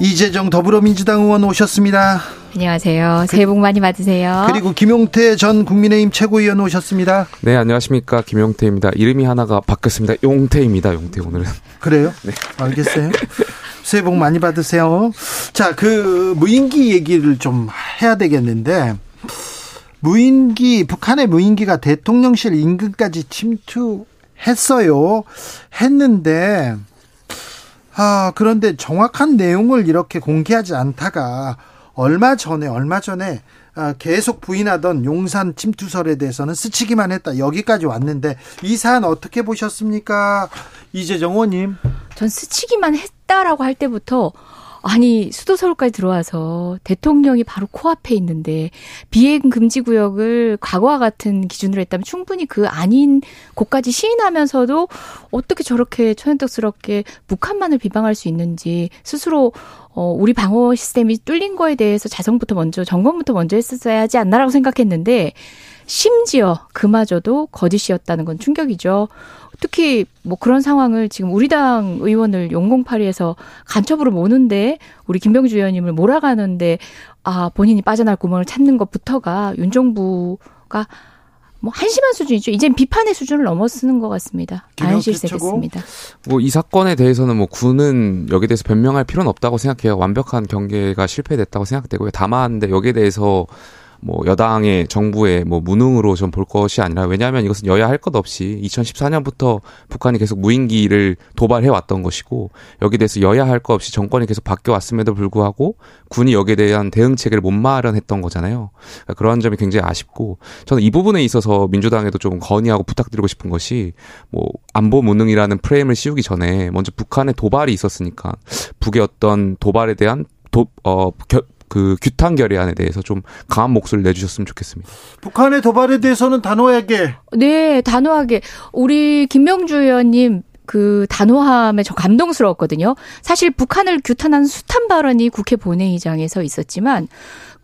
[SPEAKER 1] 이재정 더불어민주당 의원 오셨습니다.
[SPEAKER 5] 안녕하세요. 새해 복 많이 받으세요.
[SPEAKER 1] 그리고 김용태 전 국민의힘 최고위원 오셨습니다.
[SPEAKER 6] 네, 안녕하십니까. 김용태입니다. 이름이 하나가 바뀌었습니다. 용태입니다. 용태 오늘은.
[SPEAKER 1] 그래요? 네. 알겠어요. 새해 복 많이 받으세요. 자, 그 무인기 얘기를 좀 해야 되겠는데 무인기 북한의 무인기가 대통령실 인근까지 침투했어요. 했는데 아, 그런데 정확한 내용을 이렇게 공개하지 않다가 얼마 전에 얼마 전에 아, 계속 부인하던 용산 침투설에 대해서는 스치기만 했다. 여기까지 왔는데 이 사안 어떻게 보셨습니까? 이재정 의원님.
[SPEAKER 5] 전 스치기만 했다라고 할 때부터 아니 수도 서울까지 들어와서 대통령이 바로 코앞에 있는데 비행 금지 구역을 과거와 같은 기준으로 했다면 충분히 그 아닌 곳까지 시인하면서도 어떻게 저렇게 천연덕스럽게 북한만을 비방할 수 있는지 스스로 어, 우리 방어 시스템이 뚫린 거에 대해서 자성부터 먼저 점검부터 먼저 했었어야 하지 않나라고 생각했는데 심지어 그마저도 거짓이었다는 건 충격이죠. 특히 뭐 그런 상황을 지금 우리 당 의원을 용공파리에서 간첩으로 모는데 우리 김병주 의원님을 몰아가는데 아 본인이 빠져날 구멍을 찾는 것부터가 윤 정부가 뭐 한심한 수준이죠. 이젠 비판의 수준을 넘어서는 것 같습니다. 안실세겠습니다.
[SPEAKER 6] 뭐 이 사건에 대해서는 뭐 군은 여기에 대해서 변명할 필요는 없다고 생각해요. 완벽한 경계가 실패됐다고 생각되고요. 다만 근데 여기에 대해서 뭐 여당의 정부의 뭐 무능으로 좀 볼 것이 아니라 왜냐하면 이것은 여야 할 것 없이 2014년부터 북한이 계속 무인기를 도발해 왔던 것이고 여기에 대해서 여야 할 것 없이 정권이 계속 바뀌어 왔음에도 불구하고 군이 여기에 대한 대응 체계를 못 마련했던 거잖아요. 그러니까 그러한 점이 굉장히 아쉽고 저는 이 부분에 있어서 민주당에도 좀 건의하고 부탁드리고 싶은 것이 뭐 안보 무능이라는 프레임을 씌우기 전에 먼저 북한의 도발이 있었으니까 북의 어떤 도발에 대한 도, 어, 겨, 그 규탄 결의안에 대해서 좀 강한 목소리를 내주셨으면 좋겠습니다.
[SPEAKER 1] 북한의 도발에 대해서는 단호하게.
[SPEAKER 5] 네, 단호하게. 우리 김명주 의원님 그 단호함에 저 감동스러웠거든요. 사실 북한을 규탄한 숱한 발언이 국회 본회의장에서 있었지만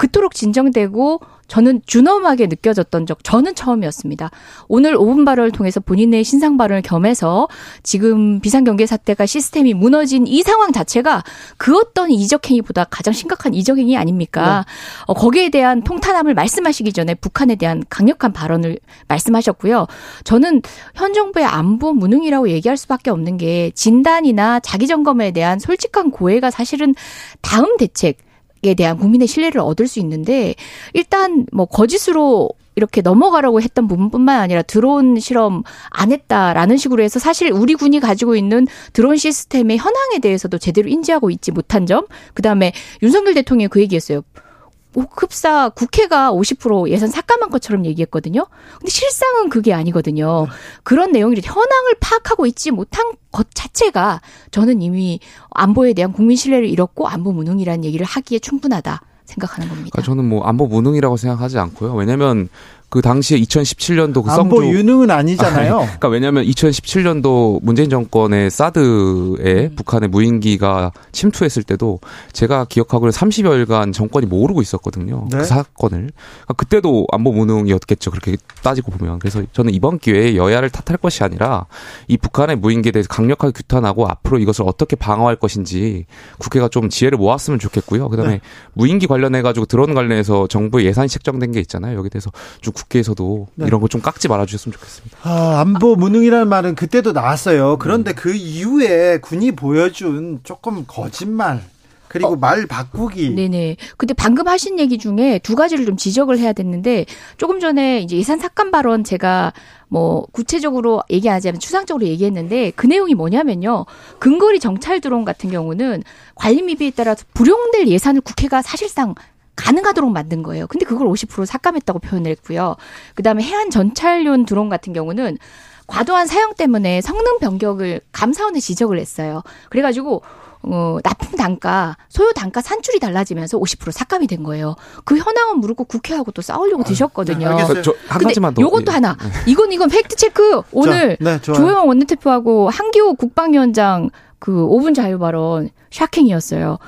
[SPEAKER 5] 그토록 진정되고 저는 준엄하게 느껴졌던 적 저는 처음이었습니다. 오늘 5분 발언을 통해서 본인의 신상 발언을 겸해서 지금 비상경계 사태가 시스템이 무너진 이 상황 자체가 그 어떤 이적 행위보다 가장 심각한 이적 행위 아닙니까? 네. 어, 거기에 대한 통탄함을 말씀하시기 전에 북한에 대한 강력한 발언을 말씀하셨고요. 저는 현 정부의 안보 무능이라고 얘기할 수밖에 없는 게 진단이나 자기 점검에 대한 솔직한 고해가 사실은 다음 대책 에 대한 국민의 신뢰를 얻을 수 있는데 일단 뭐 거짓으로 이렇게 넘어가라고 했던 부분뿐만 아니라 드론 실험 안 했다라는 식으로 해서 사실 우리 군이 가지고 있는 드론 시스템의 현황에 대해서도 제대로 인지하고 있지 못한 점. 그다음에 윤석열 대통령이 그 얘기했어요. 흡사 국회가 50% 예산 삭감한 것처럼 얘기했거든요. 근데 실상은 그게 아니거든요. 그런 내용이 현황을 파악하고 있지 못한 것 자체가 저는 이미 안보에 대한 국민 신뢰를 잃었고 안보 무능이라는 얘기를 하기에 충분하다. 생각하는 겁니다.
[SPEAKER 6] 그러니까 저는 뭐 안보 무능이라고 생각하지 않고요. 왜냐하면 그 당시에 2017년도 그
[SPEAKER 1] 안보 유능은 아니잖아요.
[SPEAKER 6] 아, 그러니까 왜냐하면 2017년도 문재인 정권의 사드에 음. 북한의 무인기가 침투했을 때도 제가 기억하고는 30여일간 정권이 모르고 있었거든요. 그 네? 그 사건을. 그러니까 그때도 안보 무능이었겠죠. 그렇게 따지고 보면. 그래서 저는 이번 기회에 여야를 탓할 것이 아니라 이 북한의 무인기에 대해서 강력하게 규탄하고 앞으로 이것을 어떻게 방어할 것인지 국회가 좀 지혜를 모았으면 좋겠고요. 그다음에 네. 무인기 관련해 가지고 드론 관련해서 정부의 예산이 책정된 게 있잖아요. 여기 대해서 좀 국회에서도 네. 이런 거 좀 깎지 말아주셨으면 좋겠습니다.
[SPEAKER 1] 아, 안보 무능이라는 말은 그때도 나왔어요. 그런데 음. 그 이후에 군이 보여준 조금 거짓말 그리고 어, 말 바꾸기.
[SPEAKER 5] 네네. 근데 방금 하신 얘기 중에 두 가지를 좀 지적을 해야 됐는데 조금 전에 이제 예산 삭감 발언 제가 뭐 구체적으로 얘기하자면 추상적으로 얘기했는데 그 내용이 뭐냐면요. 근거리 정찰 드론 같은 경우는 관리 미비에 따라서 불용될 예산을 국회가 사실상 가능하도록 만든 거예요. 근데 그걸 50% 삭감했다고 표현을 했고요. 그다음에 해안 전찰용 드론 같은 경우는 과도한 사용 때문에 성능 변경을 감사원에 지적을 했어요. 그래가지고 어, 납품 단가, 소요 단가 산출이 달라지면서 50% 삭감이 된 거예요. 그 현황은 모르고 국회하고 또 싸우려고 아, 드셨거든요. 네,
[SPEAKER 6] 저, 한 가지만 더.
[SPEAKER 5] 요것도 예. 하나. 이건 이건 팩트 체크. 오늘 자, 네, 조영 원내대표하고 한기호 국방위원장 그 5분 자유 발언 샤킹이었어요.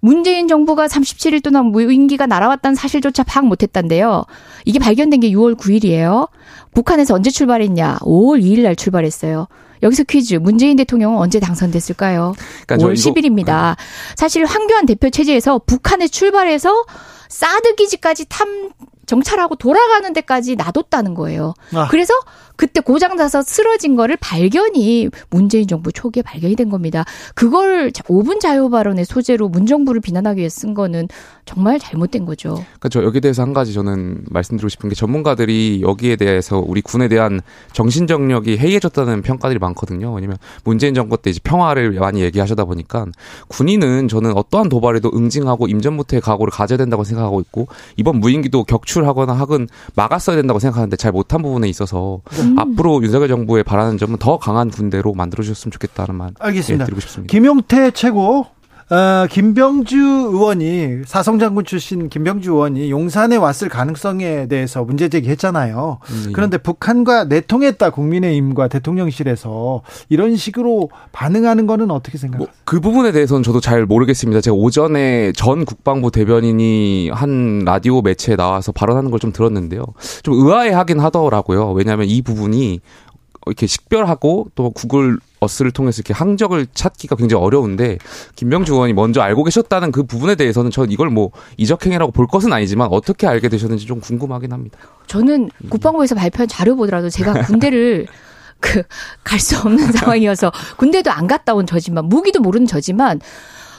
[SPEAKER 5] 문재인 정부가 37일 동안 무인기가 날아왔다는 사실조차 파악 못했단데요. 이게 발견된 게 6월 9일이에요. 북한에서 언제 출발했냐? 5월 2일 날 출발했어요. 여기서 퀴즈. 문재인 대통령은 언제 당선됐을까요? 그러니까 5월 10일입니다. 사실 황교안 대표 체제에서 북한에 출발해서 사드 기지까지 탐 정찰하고 돌아가는 데까지 놔뒀다는 거예요. 아. 그래서 그때 고장 나서 쓰러진 거를 발견이 문재인 정부 초기에 발견이 된 겁니다. 그걸 5분 자유 발언의 소재로 문정부를 비난하기 위해 쓴 거는 정말 잘못된 거죠.
[SPEAKER 6] 그렇죠. 여기에 대해서 한 가지 저는 말씀드리고 싶은 게 전문가들이 여기에 대해서 우리 군에 대한 정신 정력이 해이해졌다는 평가들이 많거든요. 왜냐면 문재인 정부 때 이제 평화를 많이 얘기하시다 보니까 군인은 저는 어떠한 도발에도 응징하고 임전부터의 각오를 가져야 된다고 생각하고 있고 이번 무인기도 격출하거나 하건 막았어야 된다고 생각하는데 잘 못한 부분에 있어서 음. 앞으로 윤석열 정부에 바라는 점은 더 강한 군대로 만들어 주셨으면 좋겠다는 말 알겠습니다. 예, 드리고 싶습니다.
[SPEAKER 1] 김용태 최고 어, 김병주 의원이 사성장군 출신 김병주 의원이 용산에 왔을 가능성에 대해서 문제 제기했잖아요. 음, 예. 그런데 북한과 내통했다 국민의힘과 대통령실에서 이런 식으로 반응하는 거는 어떻게 생각하세요? 뭐,
[SPEAKER 6] 그 부분에 대해서는 저도 잘 모르겠습니다. 제가 오전에 전 국방부 대변인이 한 라디오 매체에 나와서 발언하는 걸 좀 들었는데요. 좀 의아해하긴 하더라고요. 왜냐하면 이 부분이 이렇게 식별하고 또 구글 어스를 통해서 이렇게 항적을 찾기가 굉장히 어려운데 김명주 의원이 먼저 알고 계셨다는 그 부분에 대해서는 전 이걸 뭐 이적행위라고 볼 것은 아니지만 어떻게 알게 되셨는지 좀 궁금하긴 합니다.
[SPEAKER 5] 저는 국방부에서 발표한 자료 보더라도 제가 군대를 그 갈 수 없는 상황이어서 군대도 안 갔다 온 저지만 무기도 모르는 저지만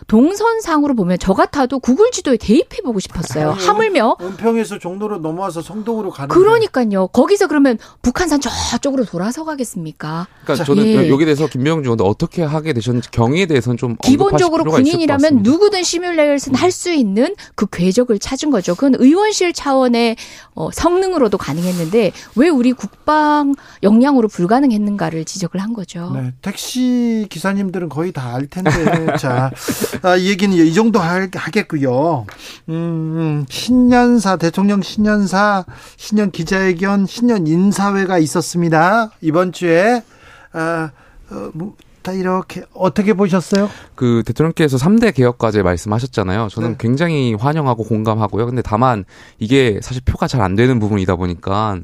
[SPEAKER 5] 동선상으로 보면 저 같아도 구글 지도에 대입해 보고 싶었어요. 아니, 하물며
[SPEAKER 1] 은평에서 종로로 넘어와서 성동으로 가는
[SPEAKER 5] 그러니까요. 거기서 그러면 북한산 저쪽으로 돌아서 가겠습니까?
[SPEAKER 6] 그러니까 저는 예. 여기 대해서 김명중 의원도 어떻게 하게 되셨는지 경위에 대해서는 좀
[SPEAKER 5] 기본적으로 군인이라면 누구든 시뮬레이션 할 수 있는 그 궤적을 찾은 거죠. 그건 의원실 차원의 어, 성능으로도 가능했는데 왜 우리 국방 역량으로 불가능했는가를 지적을 한 거죠. 네,
[SPEAKER 1] 택시 기사님들은 거의 다 알 텐데 자 아, 이 얘기는 이 정도 하겠고요. 음, 신년사 대통령 신년사 신년 기자회견 신년 인사회가 있었습니다. 이번 주에 아, 어, 뭐, 다 이렇게 어떻게 보셨어요?
[SPEAKER 6] 그 대통령께서 3대 개혁까지 말씀하셨잖아요. 저는 네. 굉장히 환영하고 공감하고요. 근데 다만 이게 사실 표가 잘 안 되는 부분이다 보니까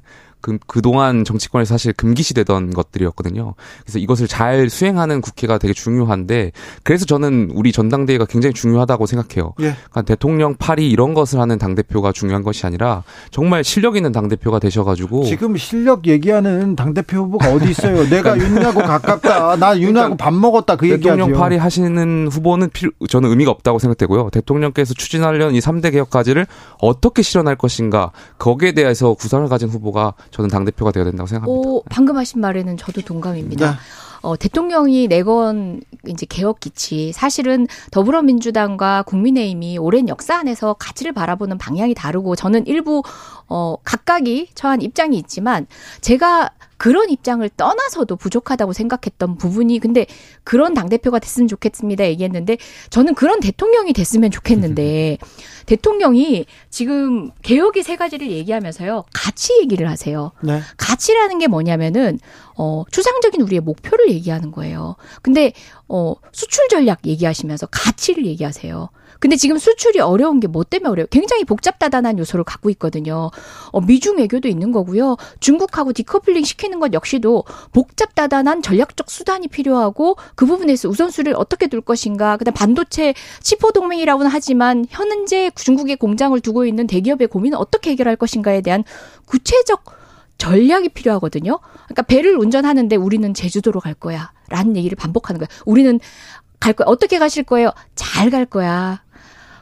[SPEAKER 6] 그, 그동안 정치권에서 사실 금기시되던 것들이었거든요. 그래서 이것을 잘 수행하는 국회가 되게 중요한데 그래서 저는 우리 전당대회가 굉장히 중요하다고 생각해요. 예. 그러니까 대통령 파리 이런 것을 하는 당 대표가 중요한 것이 아니라 정말 실력 있는 당 대표가 되셔가지고
[SPEAKER 1] 지금 실력 얘기하는 당 대표 후보가 어디 있어요? 내가 윤하고 가깝다. 나 윤하고 그러니까 밥 먹었다. 그
[SPEAKER 6] 얘기하죠.
[SPEAKER 1] 대통령
[SPEAKER 6] 파리 하시는 후보는 필, 저는 의미가 없다고 생각되고요. 대통령께서 추진하려는 이 3대 개혁까지를 어떻게 실현할 것인가 거기에 대해서 구상을 가진 후보가 저는 당 대표가 되어야 된다고 생각합니다. 오,
[SPEAKER 5] 방금 하신 말에는 저도 동감입니다. 네. 어, 대통령이 내건 이제 개혁 기치 사실은 더불어민주당과 국민의힘이 오랜 역사 안에서 가치를 바라보는 방향이 다르고 저는 일부 어 각각이 처한 입장이 있지만 제가 그런 입장을 떠나서도 부족하다고 생각했던 부분이 근데 그런 당대표가 됐으면 좋겠습니다 얘기했는데 저는 그런 대통령이 됐으면 좋겠는데 대통령이 지금 개혁의 세 가지를 얘기하면서요 가치 얘기를 하세요. 네. 가치라는 게 뭐냐면은 어 추상적인 우리의 목표를 얘기하는 거예요. 근데 어 수출 전략 얘기하시면서 가치를 얘기하세요. 근데 지금 수출이 어려운 게 뭐 때문에 어려워요? 굉장히 복잡다단한 요소를 갖고 있거든요. 어, 미중 외교도 있는 거고요. 중국하고 디커플링 시키는 것 역시도 복잡다단한 전략적 수단이 필요하고 그 부분에서 우선순위를 어떻게 둘 것인가. 그다음 반도체 치포 동맹이라고는 하지만 현재 중국에 공장을 두고 있는 대기업의 고민은 어떻게 해결할 것인가에 대한 구체적 전략이 필요하거든요. 그러니까 배를 운전하는데 우리는 제주도로 갈 거야. 라는 얘기를 반복하는 거야. 우리는 갈 거야. 어떻게 가실 거예요? 잘 갈 거야.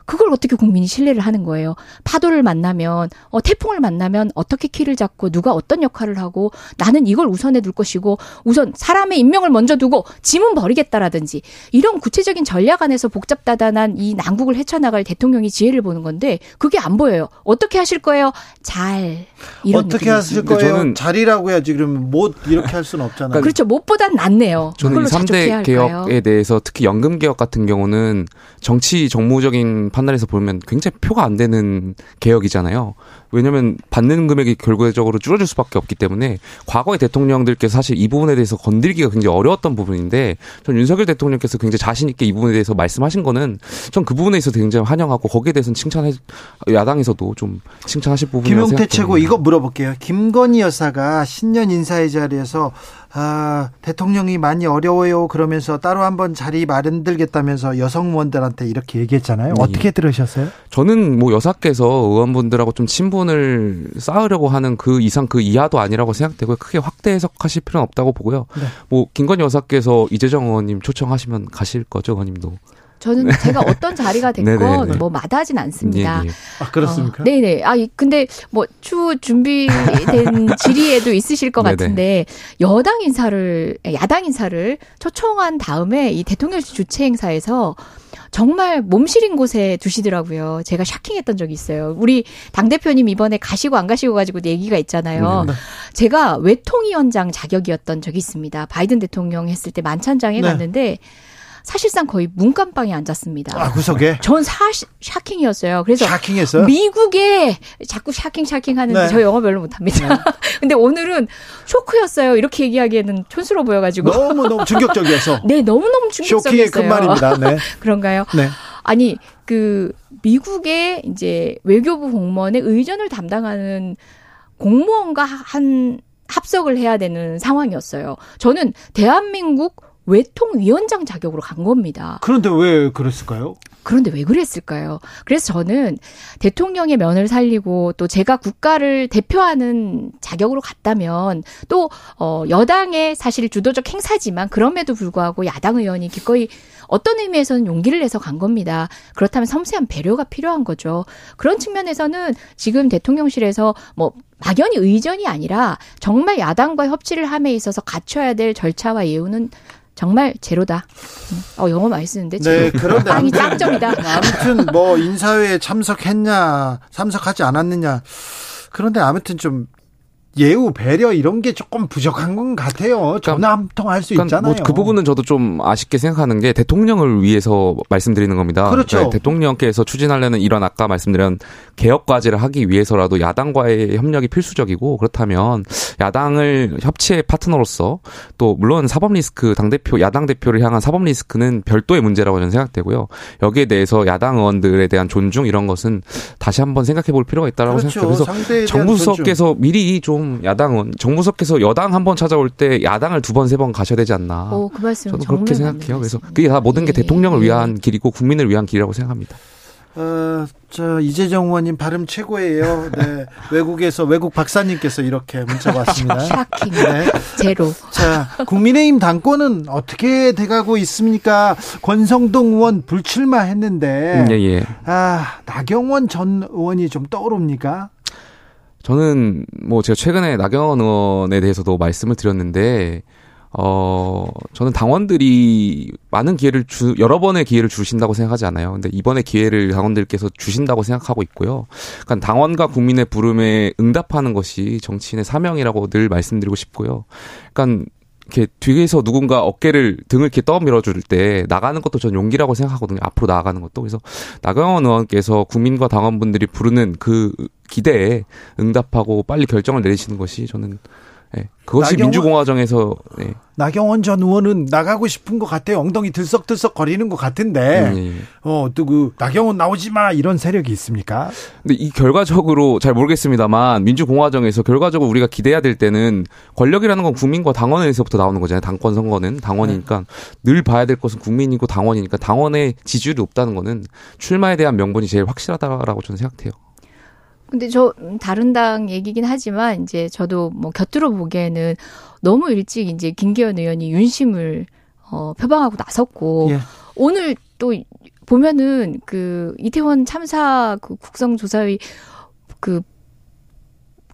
[SPEAKER 5] 그걸 어떻게 국민이 신뢰를 하는 거예요. 파도를 만나면 어 태풍을 만나면 어떻게 키를 잡고 누가 어떤 역할을 하고 나는 이걸 우선해 둘 것이고 우선 사람의 인명을 먼저 두고 짐은 버리겠다라든지 이런 구체적인 전략 안에서 복잡다단한 이 난국을 헤쳐나갈 대통령이 지혜를 보는 건데 그게 안 보여요. 어떻게 하실 거예요? 잘
[SPEAKER 1] 이런 어떻게 하실 거예요? 저는 잘이라고 해야지 그러면 못 이렇게 할 수는 없잖아요.
[SPEAKER 5] 그렇죠. 못보단 낫네요.
[SPEAKER 6] 저는 이 3대 개혁에 대해서 특히 연금 개혁 같은 경우는 정치 정무적인 판단에서 보면 굉장히 표가 안 되는 개혁이잖아요. 왜냐하면 받는 금액이 결과적으로 줄어들 수밖에 없기 때문에 과거의 대통령들께서 사실 이 부분에 대해서 건들기가 굉장히 어려웠던 부분인데 전 윤석열 대통령께서 굉장히 자신 있게 이 부분에 대해서 말씀하신 거는 전 그 부분에 있어서 굉장히 환영하고 거기에 대해서는 칭찬해 야당에서도 좀 칭찬하실 부분이라고
[SPEAKER 1] 김용태 최고 이거 물어볼게요. 김건희 여사가 신년 인사의 자리에서 아, 대통령이 많이 어려워요. 그러면서 따로 한번 자리 마련들겠다면서 여성 의원들한테 이렇게 얘기했잖아요. 네. 어떻게 들으셨어요?
[SPEAKER 6] 저는 뭐 여사께서 의원분들하고 좀 친분을 쌓으려고 하는 그 이상 그 이하도 아니라고 생각되고 크게 확대 해석하실 필요는 없다고 보고요. 네. 뭐 김건희 여사께서 이재정 의원님 초청하시면 가실 거죠, 의원님도.
[SPEAKER 5] 저는 제가 어떤 자리가 됐건 뭐 마다하진 않습니다. 예, 예.
[SPEAKER 1] 아 그렇습니까?
[SPEAKER 5] 어, 네네. 아 근데 뭐 추후 준비된 질의에도 있으실 것 같은데 여당 인사를 야당 인사를 초청한 다음에 이 대통령실 주최 행사에서 정말 몸시린 곳에 두시더라고요. 제가 샤킹했던 적이 있어요. 우리 당 대표님 이번에 가시고 안 가시고 가지고 얘기가 있잖아요. 네. 제가 외통위원장 자격이었던 적이 있습니다. 바이든 대통령 했을 때 만찬장에 네. 갔는데. 사실상 거의 문간방에 앉았습니다.
[SPEAKER 1] 아, 구석에?
[SPEAKER 5] 전 사실 샤킹이었어요. 그래서
[SPEAKER 1] 샤킹했어요?
[SPEAKER 5] 미국에 자꾸 샤킹 샤킹 하는데 네. 저 영어 별로 못합니다. 네. 근데 오늘은 쇼크였어요. 이렇게 얘기하기에는 촌스러워 보여가지고
[SPEAKER 1] 너무 너무 충격적이어서.
[SPEAKER 5] 네, 너무 너무 충격적이었어요.
[SPEAKER 1] 쇼킹의 큰 말입니다. 네.
[SPEAKER 5] 그런가요? 네. 아니 그 미국의 이제 외교부 공무원의 의전을 담당하는 공무원과 한 합석을 해야 되는 상황이었어요. 저는 대한민국 외통위원장 자격으로 간 겁니다.
[SPEAKER 1] 그런데 왜 그랬을까요?
[SPEAKER 5] 그런데 왜 그랬을까요? 그래서 저는 대통령의 면을 살리고 또 제가 국가를 대표하는 자격으로 갔다면 또, 어, 여당의 사실 주도적 행사지만 그럼에도 불구하고 야당 의원이 기꺼이 어떤 의미에서는 용기를 내서 간 겁니다. 그렇다면 섬세한 배려가 필요한 거죠. 그런 측면에서는 지금 대통령실에서 뭐 막연히 의전이 아니라 정말 야당과 협치를 함에 있어서 갖춰야 될 절차와 예우는 정말 제로다. 어 영어 많이 쓰는데
[SPEAKER 1] 네, 그런데
[SPEAKER 5] 빵이 짱점이다.
[SPEAKER 1] 아무튼 뭐 인사회에 참석했냐, 참석하지 않았느냐. 그런데 아무튼 좀 예우 배려 이런 게 조금 부족한 것 같아요. 그러니까 전화 한 통 할수 그러니까 있잖아요.
[SPEAKER 6] 뭐 그 부분은 저도 좀 아쉽게 생각하는 게 대통령을 위해서 말씀드리는 겁니다.
[SPEAKER 1] 그렇죠.
[SPEAKER 6] 그러니까 대통령께서 추진하려는 이런 아까 말씀드린 개혁 과제를 하기 위해서라도 야당과의 협력이 필수적이고 그렇다면 야당을 협치의 파트너로서 또 물론 사법 리스크 당 대표 야당 대표를 향한 사법 리스크는 별도의 문제라고 저는 생각되고요. 여기에 대해서 야당 의원들에 대한 존중 이런 것은 다시 한번 생각해 볼 필요가 있다라고 그렇죠. 생각해요. 그래서 정부 수석께서 미리 좀 야당 은 정무석께서 여당 한 번 찾아올 때 야당을 두 번세번 가셔야 되지 않나.
[SPEAKER 5] 오, 그 말씀
[SPEAKER 6] 저도 그렇게 생각해요. 그래서 그게 다 모든 게 예, 대통령을 예. 위한 길이고 국민을 위한 길이라고 생각합니다.
[SPEAKER 1] 어, 저 이재정 의원님 발음 최고예요. 네. 외국에서 외국 박사님께서 이렇게 문자 왔습니다.
[SPEAKER 5] 샤킹. 네. 제로.
[SPEAKER 1] 자, 국민의힘 당권은 어떻게 돼가고 있습니까? 권성동 의원 불출마했는데,
[SPEAKER 6] 음, 예, 예.
[SPEAKER 1] 아 나경원 전 의원이 좀 떠오릅니까?
[SPEAKER 6] 저는 뭐 제가 최근에 나경원 의원에 대해서도 말씀을 드렸는데 어, 저는 당원들이 많은 기회를 주, 여러 번의 기회를 주신다고 생각하지 않아요. 근데 이번에 기회를 당원들께서 주신다고 생각하고 있고요. 그러니까 당원과 국민의 부름에 응답하는 것이 정치인의 사명이라고 늘 말씀드리고 싶고요. 그러니까 이렇게 뒤에서 누군가 어깨를 등을 이렇게 떠밀어 줄 때 나가는 것도 전 용기라고 생각하거든요. 앞으로 나아가는 것도. 그래서 나경원 의원께서 국민과 당원분들이 부르는 그 기대에 응답하고 빨리 결정을 내리시는 것이 저는 네, 그것이 나경원, 민주공화정에서 네.
[SPEAKER 1] 나경원 전 의원은 나가고 싶은 것 같아요. 엉덩이 들썩들썩 거리는 것 같은데 음, 예. 어또 그 나경원 나오지 마 이런 세력이 있습니까?
[SPEAKER 6] 근데 이 결과적으로 잘 모르겠습니다만 민주공화정에서 결과적으로 우리가 기대해야 될 때는 권력이라는 건 국민과 당원에서부터 나오는 거잖아요. 당권 선거는 당원이니까 네. 늘 봐야 될 것은 국민이고 당원이니까 당원의 지지율이 높다는 거는 출마에 대한 명분이 제일 확실하다라고 저는 생각해요.
[SPEAKER 5] 근데 저 음, 다른 당 얘기긴 하지만 이제 저도 뭐 곁들여 보기에는 너무 일찍 이제 김기현 의원이 윤심을 어 표방하고 나섰고 예. 오늘 또 보면은 그 이태원 참사 그 국정조사위 그,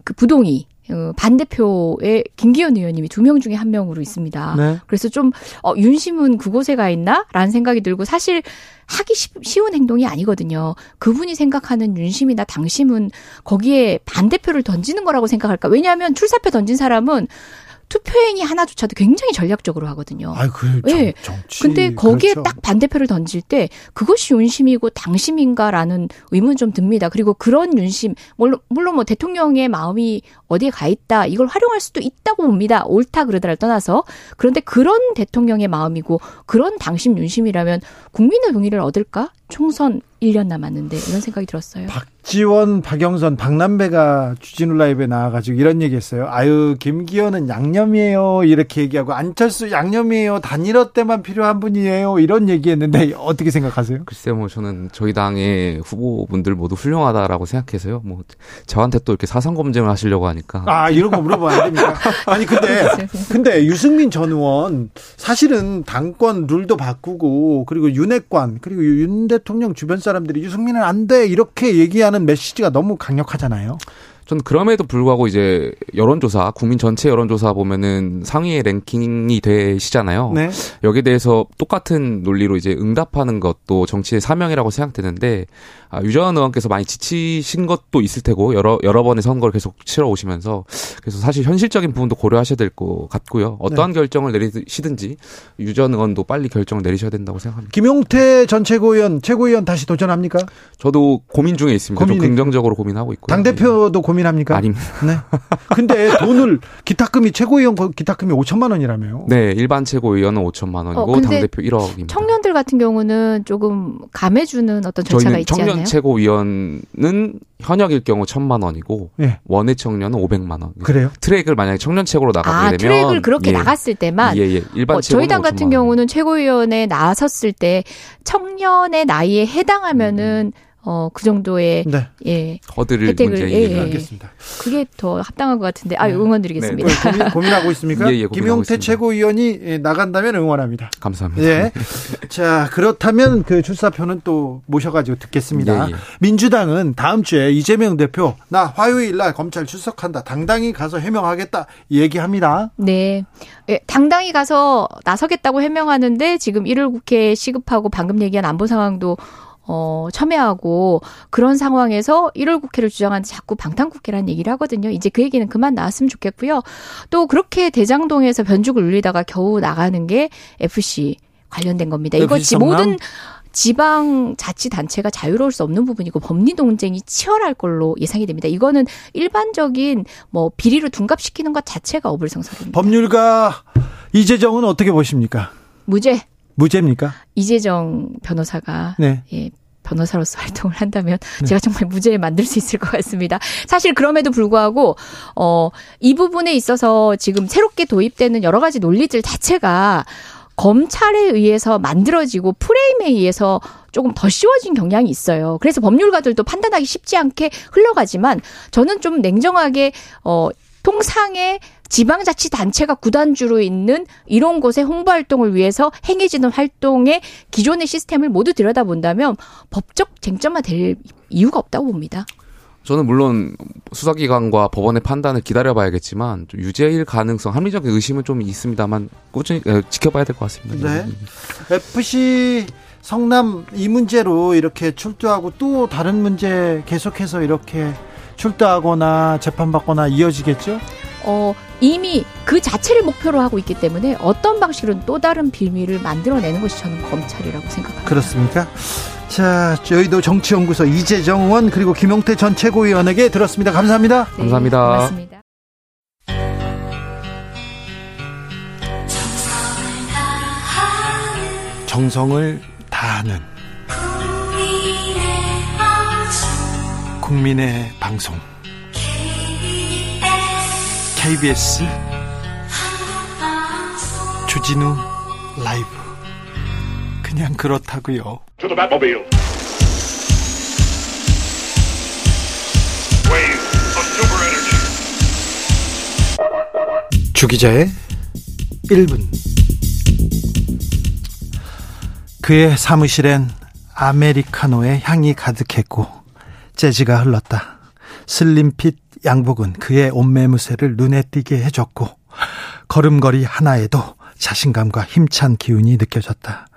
[SPEAKER 5] 그 부동이 어, 반대표에 김기현 의원님이 두 명 중에 한 명으로 있습니다. 네. 그래서 좀 어, 윤심은 그곳에 가 있나라는 생각이 들고 사실 하기 쉬운 행동이 아니거든요. 그분이 생각하는 윤심이나 당심은 거기에 반대표를 던지는 거라고 생각할까? 왜냐하면 출사표 던진 사람은 투표행위 하나조차도 굉장히 전략적으로 하거든요.
[SPEAKER 1] 아, 그 네. 정치.
[SPEAKER 5] 근데 거기에 그렇죠. 딱 반대표를 던질 때 그것이 윤심이고 당심인가라는 의문 좀 듭니다. 그리고 그런 윤심 물론 물론 뭐 대통령의 마음이 어디에 가 있다 이걸 활용할 수도 있다고 봅니다. 옳다 그러다를 떠나서 그런데 그런 대통령의 마음이고 그런 당심 윤심이라면 국민의 동의를 얻을까? 총선 1년 남았는데 이런 생각이 들었어요.
[SPEAKER 1] 박지원, 박영선, 박남배가 주진우 라이브에 나와가지고 이런 얘기했어요. 아유 김기현은 양념이에요 이렇게 얘기하고 안철수 양념이에요 단일화 때만 필요한 분이에요 이런 얘기했는데 어떻게 생각하세요?
[SPEAKER 6] 글쎄 뭐 저는 저희 당의 후보분들 모두 훌륭하다라고 생각해서요. 뭐 저한테 또 이렇게 사상 검증을 하시려고 하니까
[SPEAKER 1] 아 이런 거 물어보면 안 됩니까? 아니 근데 근데 유승민 전 의원 사실은 당권 룰도 바꾸고 그리고 윤핵관 그리고 윤 대통령 주변 사 람들이 유승민은 안 돼 이렇게 얘기하는 메시지가 너무 강력하잖아요.
[SPEAKER 6] 전 그럼에도 불구하고 이제 여론조사, 국민 전체 여론조사 보면은 상위의 랭킹이 되시잖아요. 네. 여기에 대해서 똑같은 논리로 이제 응답하는 것도 정치의 사명이라고 생각되는데 아, 유전 의원께서 많이 지치신 것도 있을 테고 여러 여러 번의 선거를 계속 치러 오시면서 그래서 사실 현실적인 부분도 고려하셔야 될 것 같고요. 어떠한 네. 결정을 내리시든지 유전 의원도 빨리 결정을 내리셔야 된다고 생각합니다.
[SPEAKER 1] 김용태 전 최고위원 최고위원 다시 도전합니까?
[SPEAKER 6] 저도 고민 중에 있습니다. 고민 긍정적으로 고민하고 있고요.
[SPEAKER 1] 당 대표도 고민합니까?
[SPEAKER 6] 아닙니다.
[SPEAKER 1] 네. 근데 돈을 기탁금이 최고위원 기탁금이 5천만 원이라며요.
[SPEAKER 6] 네, 일반 최고위원은 5천만 원이고 어, 당 대표 1억입니다.
[SPEAKER 5] 청년들 같은 경우는 조금 감해주는 어떤 절차가 있지 않나요?
[SPEAKER 6] 최고위원은 현역일 경우 천만 원이고 네. 원외 청년은 오백만 원.
[SPEAKER 1] 그래요?
[SPEAKER 6] 트랙을 만약에 청년 책으로 나가게 아, 되면
[SPEAKER 5] 트랙을 그렇게 예. 나갔을 때만 예, 예. 일반 어, 저희 당 같은 경우는 최고위원에 나섰을 때 청년의 나이에 해당하면은 음. 어, 그 정도의 네. 예.
[SPEAKER 6] 거드를 혜택을 예, 예.
[SPEAKER 1] 알겠습니다.
[SPEAKER 5] 그게 더 합당한 것 같은데 아, 네. 응원드리겠습니다.
[SPEAKER 1] 네. 고민, 고민하고 있습니까? 예, 예, 김용태 최고위원이 예, 나간다면 응원합니다.
[SPEAKER 6] 감사합니다.
[SPEAKER 1] 예. 자, 그렇다면 그 출사표는 또 모셔 가지고 듣겠습니다. 예, 예. 민주당은 다음 주에 이재명 대표 나 화요일 날 검찰 출석한다. 당당히 가서 해명하겠다 얘기합니다.
[SPEAKER 5] 네. 예, 당당히 가서 나서겠다고 해명하는데 지금 1월 국회 시급하고 방금 얘기한 안보 상황도 어, 첨예하고 그런 상황에서 1월 국회를 주장하는데 자꾸 방탄국회라는 얘기를 하거든요. 이제 그 얘기는 그만 나왔으면 좋겠고요. 또 그렇게 대장동에서 변죽을 울리다가 겨우 나가는 게 FC 관련된 겁니다. 이거 지 모든 지방 자치 단체가 자유로울 수 없는 부분이고 법리 논쟁이 치열할 걸로 예상이 됩니다. 이거는 일반적인 뭐 비리로 둔갑시키는 것 자체가 어불성설입니다.
[SPEAKER 1] 법률가 이재정은 어떻게 보십니까?
[SPEAKER 5] 무죄.
[SPEAKER 1] 무죄입니까?
[SPEAKER 5] 이재정 변호사가 네. 예, 변호사로서 활동을 한다면 네. 제가 정말 무죄에 만들 수 있을 것 같습니다. 사실 그럼에도 불구하고 어, 이 부분에 있어서 지금 새롭게 도입되는 여러 가지 논리들 자체가 검찰에 의해서 만들어지고 프레임에 의해서 조금 더 쉬워진 경향이 있어요. 그래서 법률가들도 판단하기 쉽지 않게 흘러가지만 저는 좀 냉정하게 어 통상의 지방자치단체가 구단주로 있는 이런 곳의 홍보 활동을 위해서 행해지는 활동의 기존의 시스템을 모두 들여다본다면 법적 쟁점화 될 이유가 없다고 봅니다.
[SPEAKER 6] 저는 물론 수사기관과 법원의 판단을 기다려봐야겠지만 좀 유죄일 가능성, 합리적인 의심은 좀 있습니다만 꾸준히 지켜봐야 될 것 같습니다.
[SPEAKER 1] 네. FC 성남 이 문제로 이렇게 출두하고 또 다른 문제 계속해서 이렇게 출두하거나 재판받거나 이어지겠죠?
[SPEAKER 5] 어, 이미 그 자체를 목표로 하고 있기 때문에 어떤 방식으로는 또 다른 빌미를 만들어내는 것이 저는 검찰이라고 생각합니다.
[SPEAKER 1] 그렇습니까? 자, 저희도 정치연구소 이재정 의원 그리고 김용태 전 최고위원에게 들었습니다. 감사합니다.
[SPEAKER 6] 네, 감사합니다.
[SPEAKER 5] 고맙습니다.
[SPEAKER 1] 정성을 다하는 국민의 방송. KBS 주진우 라이브. 그냥 그렇다고요. 주기자의 1분. 그의 사무실엔 아메리카노의 향이 가득했고 재즈가 흘렀다. 슬림핏 양복은 그의 옷매무새를 눈에 띄게 해줬고 걸음걸이 하나에도 자신감과 힘찬 기운이 느껴졌다.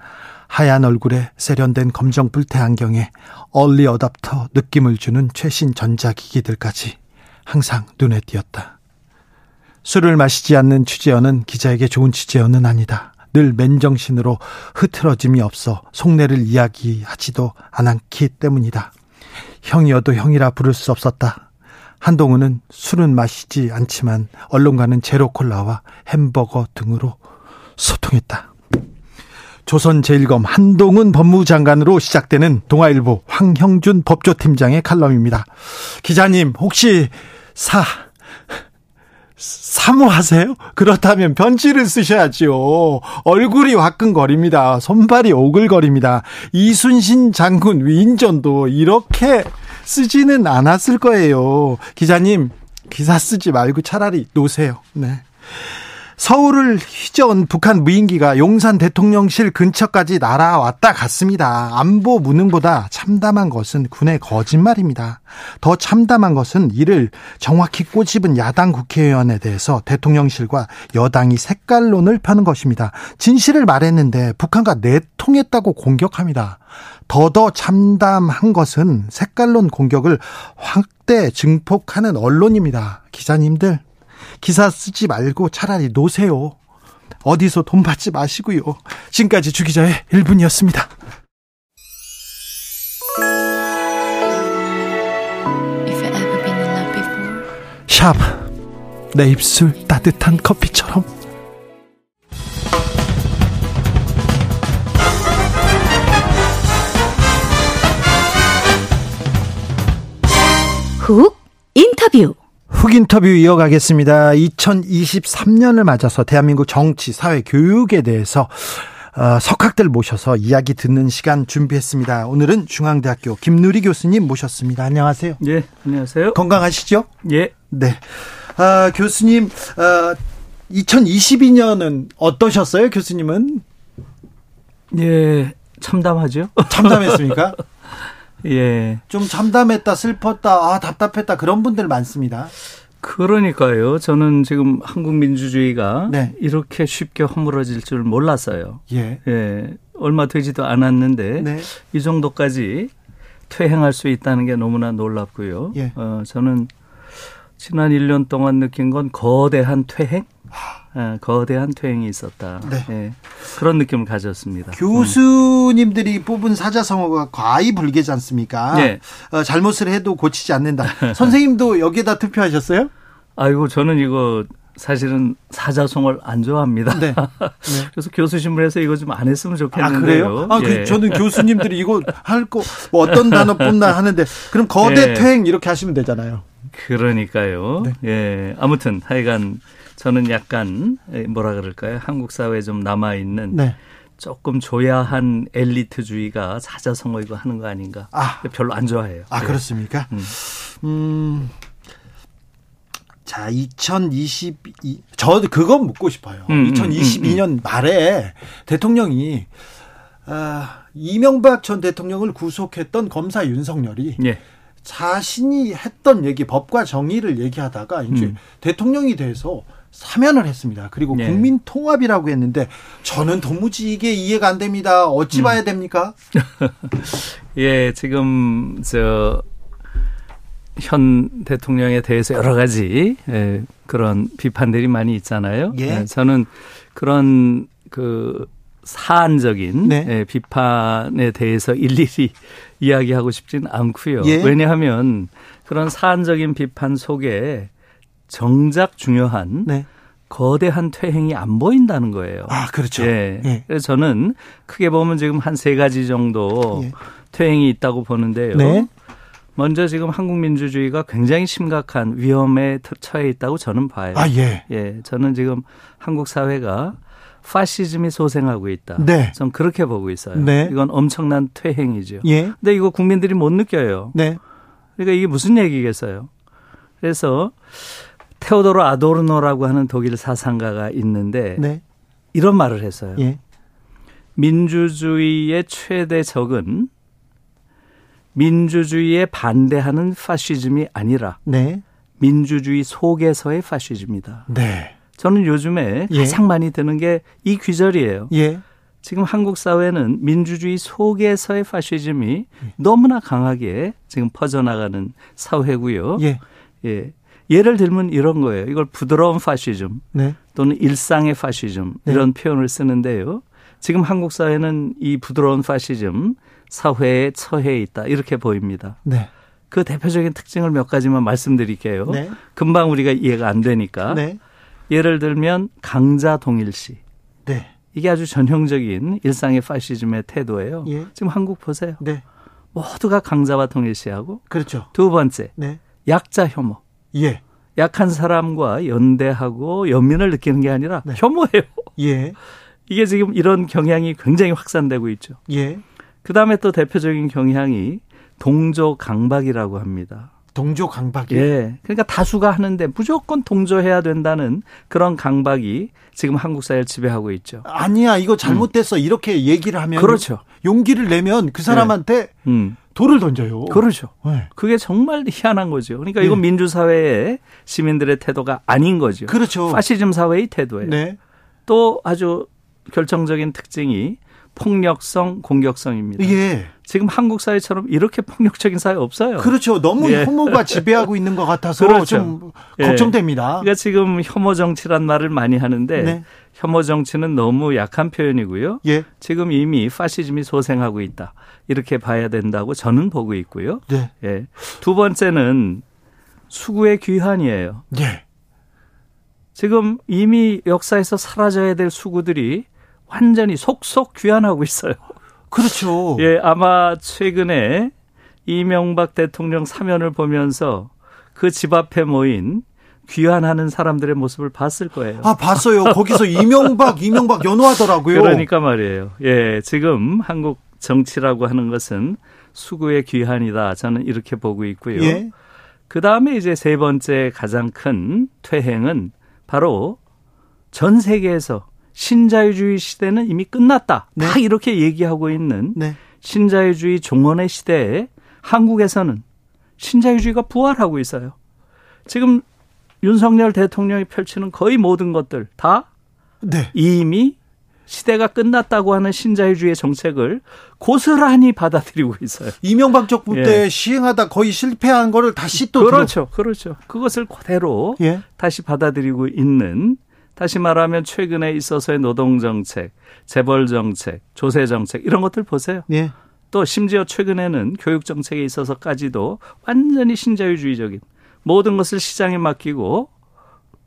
[SPEAKER 1] 하얀 얼굴에 세련된 검정 뿔테 안경에 얼리 어답터 느낌을 주는 최신 전자기기들까지 항상 눈에 띄었다. 술을 마시지 않는 취재원은 기자에게 좋은 취재원은 아니다. 늘 맨정신으로 흐트러짐이 없어 속내를 이야기하지도 않았기 때문이다. 형이어도 형이라 부를 수 없었다. 한동훈은 술은 마시지 않지만 언론과는 제로콜라와 햄버거 등으로 소통했다. 조선제일검 한동훈 법무장관으로 시작되는 동아일보 황형준 법조팀장의 칼럼입니다. 기자님, 혹시 사, 사모하세요? 그렇다면 편지를 쓰셔야지요. 얼굴이 화끈거립니다. 손발이 오글거립니다. 이순신 장군 위인전도 이렇게 쓰지는 않았을 거예요. 기자님, 기사 쓰지 말고 차라리 놓으세요. 네. 서울을 휘저은 북한 무인기가 용산 대통령실 근처까지 날아왔다 갔습니다. 안보 무능보다 참담한 것은 군의 거짓말입니다. 더 참담한 것은 이를 정확히 꼬집은 야당 국회의원에 대해서 대통령실과 여당이 색깔론을 펴는 것입니다. 진실을 말했는데 북한과 내통했다고 공격합니다. 더더 참담한 것은 색깔론 공격을 확대 증폭하는 언론입니다. 기자님들 기사 쓰지 말고 차라리 노세요. 어디서 돈 받지 마시고요. 지금까지 주기자의 1분이었습니다. 샵. 내 입술 따뜻한 커피처럼.
[SPEAKER 2] 훅 인터뷰.
[SPEAKER 1] 훅 인터뷰 이어가겠습니다. 2023년을 맞아서 대한민국 정치, 사회, 교육에 대해서 어, 석학들 모셔서 이야기 듣는 시간 준비했습니다. 오늘은 중앙대학교 김누리 교수님 모셨습니다. 안녕하세요.
[SPEAKER 7] 예, 안녕하세요.
[SPEAKER 1] 건강하시죠?
[SPEAKER 7] 예.
[SPEAKER 1] 네. 아, 교수님, 어, 2022년은 어떠셨어요, 교수님은?
[SPEAKER 7] 예, 참담하죠.
[SPEAKER 1] 참담했습니까?
[SPEAKER 7] 예.
[SPEAKER 1] 좀 참담했다, 슬펐다, 아, 답답했다, 그런 분들 많습니다.
[SPEAKER 7] 그러니까요. 저는 지금 한국 민주주의가 네. 이렇게 쉽게 허물어질 줄 몰랐어요.
[SPEAKER 1] 예.
[SPEAKER 7] 예. 얼마 되지도 않았는데 네. 이 정도까지 퇴행할 수 있다는 게 너무나 놀랍고요.
[SPEAKER 1] 예.
[SPEAKER 7] 어, 저는 지난 1년 동안 느낀 건 거대한 퇴행? 아, 거대한 퇴행이 있었다.
[SPEAKER 1] 네.
[SPEAKER 7] 예, 그런 느낌을 가졌습니다.
[SPEAKER 1] 교수님들이 음. 뽑은 사자성어가 과히 불개지 않습니까?
[SPEAKER 7] 네.
[SPEAKER 1] 어, 잘못을 해도 고치지 않는다. 선생님도 여기에다 투표하셨어요?
[SPEAKER 7] 아이고 저는 이거 사실은 사자성어를 안 좋아합니다.
[SPEAKER 1] 네. 네.
[SPEAKER 7] 그래서 교수 신문에서 이거 좀 안 했으면 좋겠는데요.
[SPEAKER 1] 아 그래요? 아, 그 예. 그, 저는 교수님들이 이거 할 거 뭐 어떤 단어 뽑나 하는데 그럼 거대 예. 퇴행 이렇게 하시면 되잖아요.
[SPEAKER 7] 그러니까요. 네. 예. 아무튼 하여간 저는 약간 뭐라 그럴까요? 한국 사회에 좀 남아 있는
[SPEAKER 1] 네.
[SPEAKER 7] 조금 조야한 엘리트주의가 사자성어이고 하는 거 아닌가?
[SPEAKER 1] 아,
[SPEAKER 7] 별로 안 좋아해요.
[SPEAKER 1] 아 네. 그렇습니까? 음. 음. 자, 2022, 저 그건 묻고 싶어요. 음, 2022년 음, 음, 음, 말에 대통령이, 아, 이명박 전 대통령을 구속했던 검사 윤석열이
[SPEAKER 7] 예.
[SPEAKER 1] 자신이 했던 얘기 법과 정의를 얘기하다가 이제 음. 대통령이 돼서 사면을 했습니다. 그리고 네. 국민 통합이라고 했는데 저는 도무지 이게 이해가 안 됩니다. 어찌 음. 봐야 됩니까?
[SPEAKER 7] 예, 지금 저 현 대통령에 대해서 여러 가지 예, 그런 비판들이 많이 있잖아요. 예. 예, 저는 그런 그 사안적인 네. 예, 비판에 대해서 일일이 이야기하고 싶지는 않고요. 예. 왜냐하면 그런 사안적인 비판 속에 정작 중요한 네. 거대한 퇴행이 안 보인다는 거예요.
[SPEAKER 1] 아, 그렇죠.
[SPEAKER 7] 예. 예. 그래서 저는 크게 보면 지금 한 세 가지 정도 예. 퇴행이 있다고 보는데요. 네. 먼저 지금 한국 민주주의가 굉장히 심각한 위험에 처해 있다고 저는 봐요.
[SPEAKER 1] 아, 예.
[SPEAKER 7] 예. 저는 지금 한국 사회가 파시즘이 소생하고 있다. 네. 전 그렇게 보고 있어요. 네. 이건 엄청난 퇴행이죠. 예. 근데 이거 국민들이 못 느껴요. 네. 그러니까 이게 무슨 얘기겠어요? 그래서 테오도르 아도르노라고 하는 독일 사상가가 있는데 네. 이런 말을 했어요. 예. 민주주의의 최대 적은 민주주의에 반대하는 파시즘이 아니라 네. 민주주의 속에서의 파시즘이다. 네. 저는 요즘에 예. 가장 많이 드는 게 이 귀절이에요. 예. 지금 한국 사회는 민주주의 속에서의 파시즘이 예. 너무나 강하게 지금 퍼져나가는 사회고요. 예. 예. 예를 들면 이런 거예요. 이걸 부드러운 파시즘 네. 또는 일상의 파시즘 네. 이런 표현을 쓰는데요. 지금 한국 사회는 이 부드러운 파시즘 사회에 처해 있다 이렇게 보입니다. 네. 그 대표적인 특징을 몇 가지만 말씀드릴게요. 네. 금방 우리가 이해가 안 되니까. 네. 예를 들면 강자 동일시. 네. 이게 아주 전형적인 일상의 파시즘의 태도예요. 예. 지금 한국 보세요. 네. 모두가 강자와 동일시하고.
[SPEAKER 1] 그렇죠.
[SPEAKER 7] 두 번째. 네. 약자 혐오. 예. 약한 사람과 연대하고 연민을 느끼는 게 아니라 네. 혐오해요. 예. 이게 지금 이런 경향이 굉장히 확산되고 있죠. 예. 그 다음에 또 대표적인 경향이 동조 강박이라고 합니다.
[SPEAKER 1] 동조 강박이.
[SPEAKER 7] 예. 그러니까 다수가 하는데 무조건 동조해야 된다는 그런 강박이 지금 한국 사회를 지배하고 있죠.
[SPEAKER 1] 아니야, 이거 잘못됐어. 음. 이렇게 얘기를 하면
[SPEAKER 7] 그렇죠.
[SPEAKER 1] 용기를 내면 그 사람한테 네. 음. 돌을 던져요.
[SPEAKER 7] 그렇죠. 네. 그게 정말 희한한 거죠. 그러니까 네. 이건 민주사회의 시민들의 태도가 아닌 거죠.
[SPEAKER 1] 그렇죠.
[SPEAKER 7] 파시즘 사회의 태도예요. 네. 또 아주 결정적인 특징이 폭력성, 공격성입니다. 예. 지금 한국 사회처럼 이렇게 폭력적인 사회 없어요.
[SPEAKER 1] 그렇죠. 너무 예. 혐오가 지배하고 있는 것 같아서 그렇죠. 좀 예. 걱정됩니다.
[SPEAKER 7] 그러니까 지금 혐오 정치란 말을 많이 하는데 네. 혐오 정치는 너무 약한 표현이고요. 예. 지금 이미 파시즘이 소생하고 있다. 이렇게 봐야 된다고 저는 보고 있고요. 네. 예. 두 번째는 수구의 귀환이에요. 예. 지금 이미 역사에서 사라져야 될 수구들이 완전히 속속 귀환하고 있어요.
[SPEAKER 1] 그렇죠.
[SPEAKER 7] 예, 아마 최근에 이명박 대통령 사면을 보면서 그 집 앞에 모인 귀환하는 사람들의 모습을 봤을 거예요.
[SPEAKER 1] 아, 봤어요. 거기서 이명박, 이명박 연호하더라고요.
[SPEAKER 7] 그러니까 말이에요. 예, 지금 한국 정치라고 하는 것은 수구의 귀환이다. 저는 이렇게 보고 있고요. 예. 그 다음에 이제 세 번째 가장 큰 퇴행은 바로 전 세계에서 신자유주의 시대는 이미 끝났다. 네. 다 이렇게 얘기하고 있는 네. 신자유주의 종언의 시대에 한국에서는 신자유주의가 부활하고 있어요. 지금 윤석열 대통령이 펼치는 거의 모든 것들 다 네. 이미 시대가 끝났다고 하는 신자유주의 정책을 고스란히 받아들이고 있어요.
[SPEAKER 1] 이명박 정부 예. 때 시행하다 거의 실패한 거를 다시 또
[SPEAKER 7] 그렇죠, 들어... 그렇죠. 그것을 그대로 예. 다시 받아들이고 있는 다시 말하면 최근에 있어서의 노동 정책, 재벌 정책, 조세 정책 이런 것들 보세요. 예. 또 심지어 최근에는 교육 정책에 있어서까지도 완전히 신자유주의적인 모든 것을 시장에 맡기고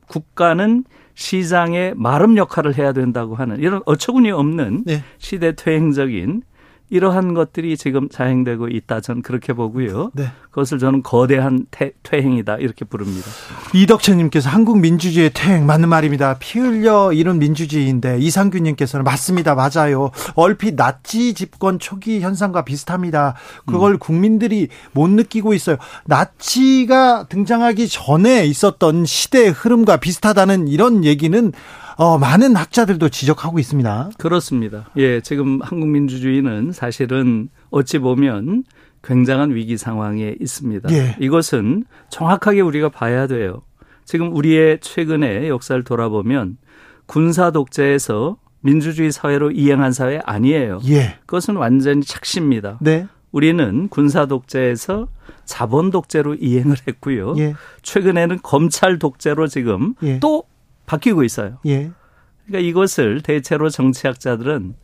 [SPEAKER 7] 국가는 시장의 마름 역할을 해야 된다고 하는 이런 어처구니 없는 네. 시대 퇴행적인 이러한 것들이 지금 자행되고 있다. 저는 그렇게 보고요. 네. 그것을 저는 거대한 태, 퇴행이다. 이렇게 부릅니다.
[SPEAKER 1] 이덕채님께서 한국 민주주의의 퇴행 맞는 말입니다. 피 흘려 이런 민주주의인데 이상규님께서는 맞습니다. 맞아요. 얼핏 나치 집권 초기 현상과 비슷합니다. 그걸 음. 국민들이 못 느끼고 있어요. 나치가 등장하기 전에 있었던 시대의 흐름과 비슷하다는 이런 얘기는 어, 많은 학자들도 지적하고 있습니다.
[SPEAKER 7] 그렇습니다. 예, 지금 한국 민주주의는 사실은 어찌 보면 굉장한 위기 상황에 있습니다. 예. 이것은 정확하게 우리가 봐야 돼요. 지금 우리의 최근의 역사를 돌아보면 군사 독재에서 민주주의 사회로 이행한 사회 아니에요. 예. 그것은 완전히 착시입니다. 네. 우리는 군사 독재에서 자본 독재로 이행을 했고요. 예. 최근에는 검찰 독재로 지금 예. 또 바뀌고 있어요. 예. 그러니까 이것을 대체로 정치학자들은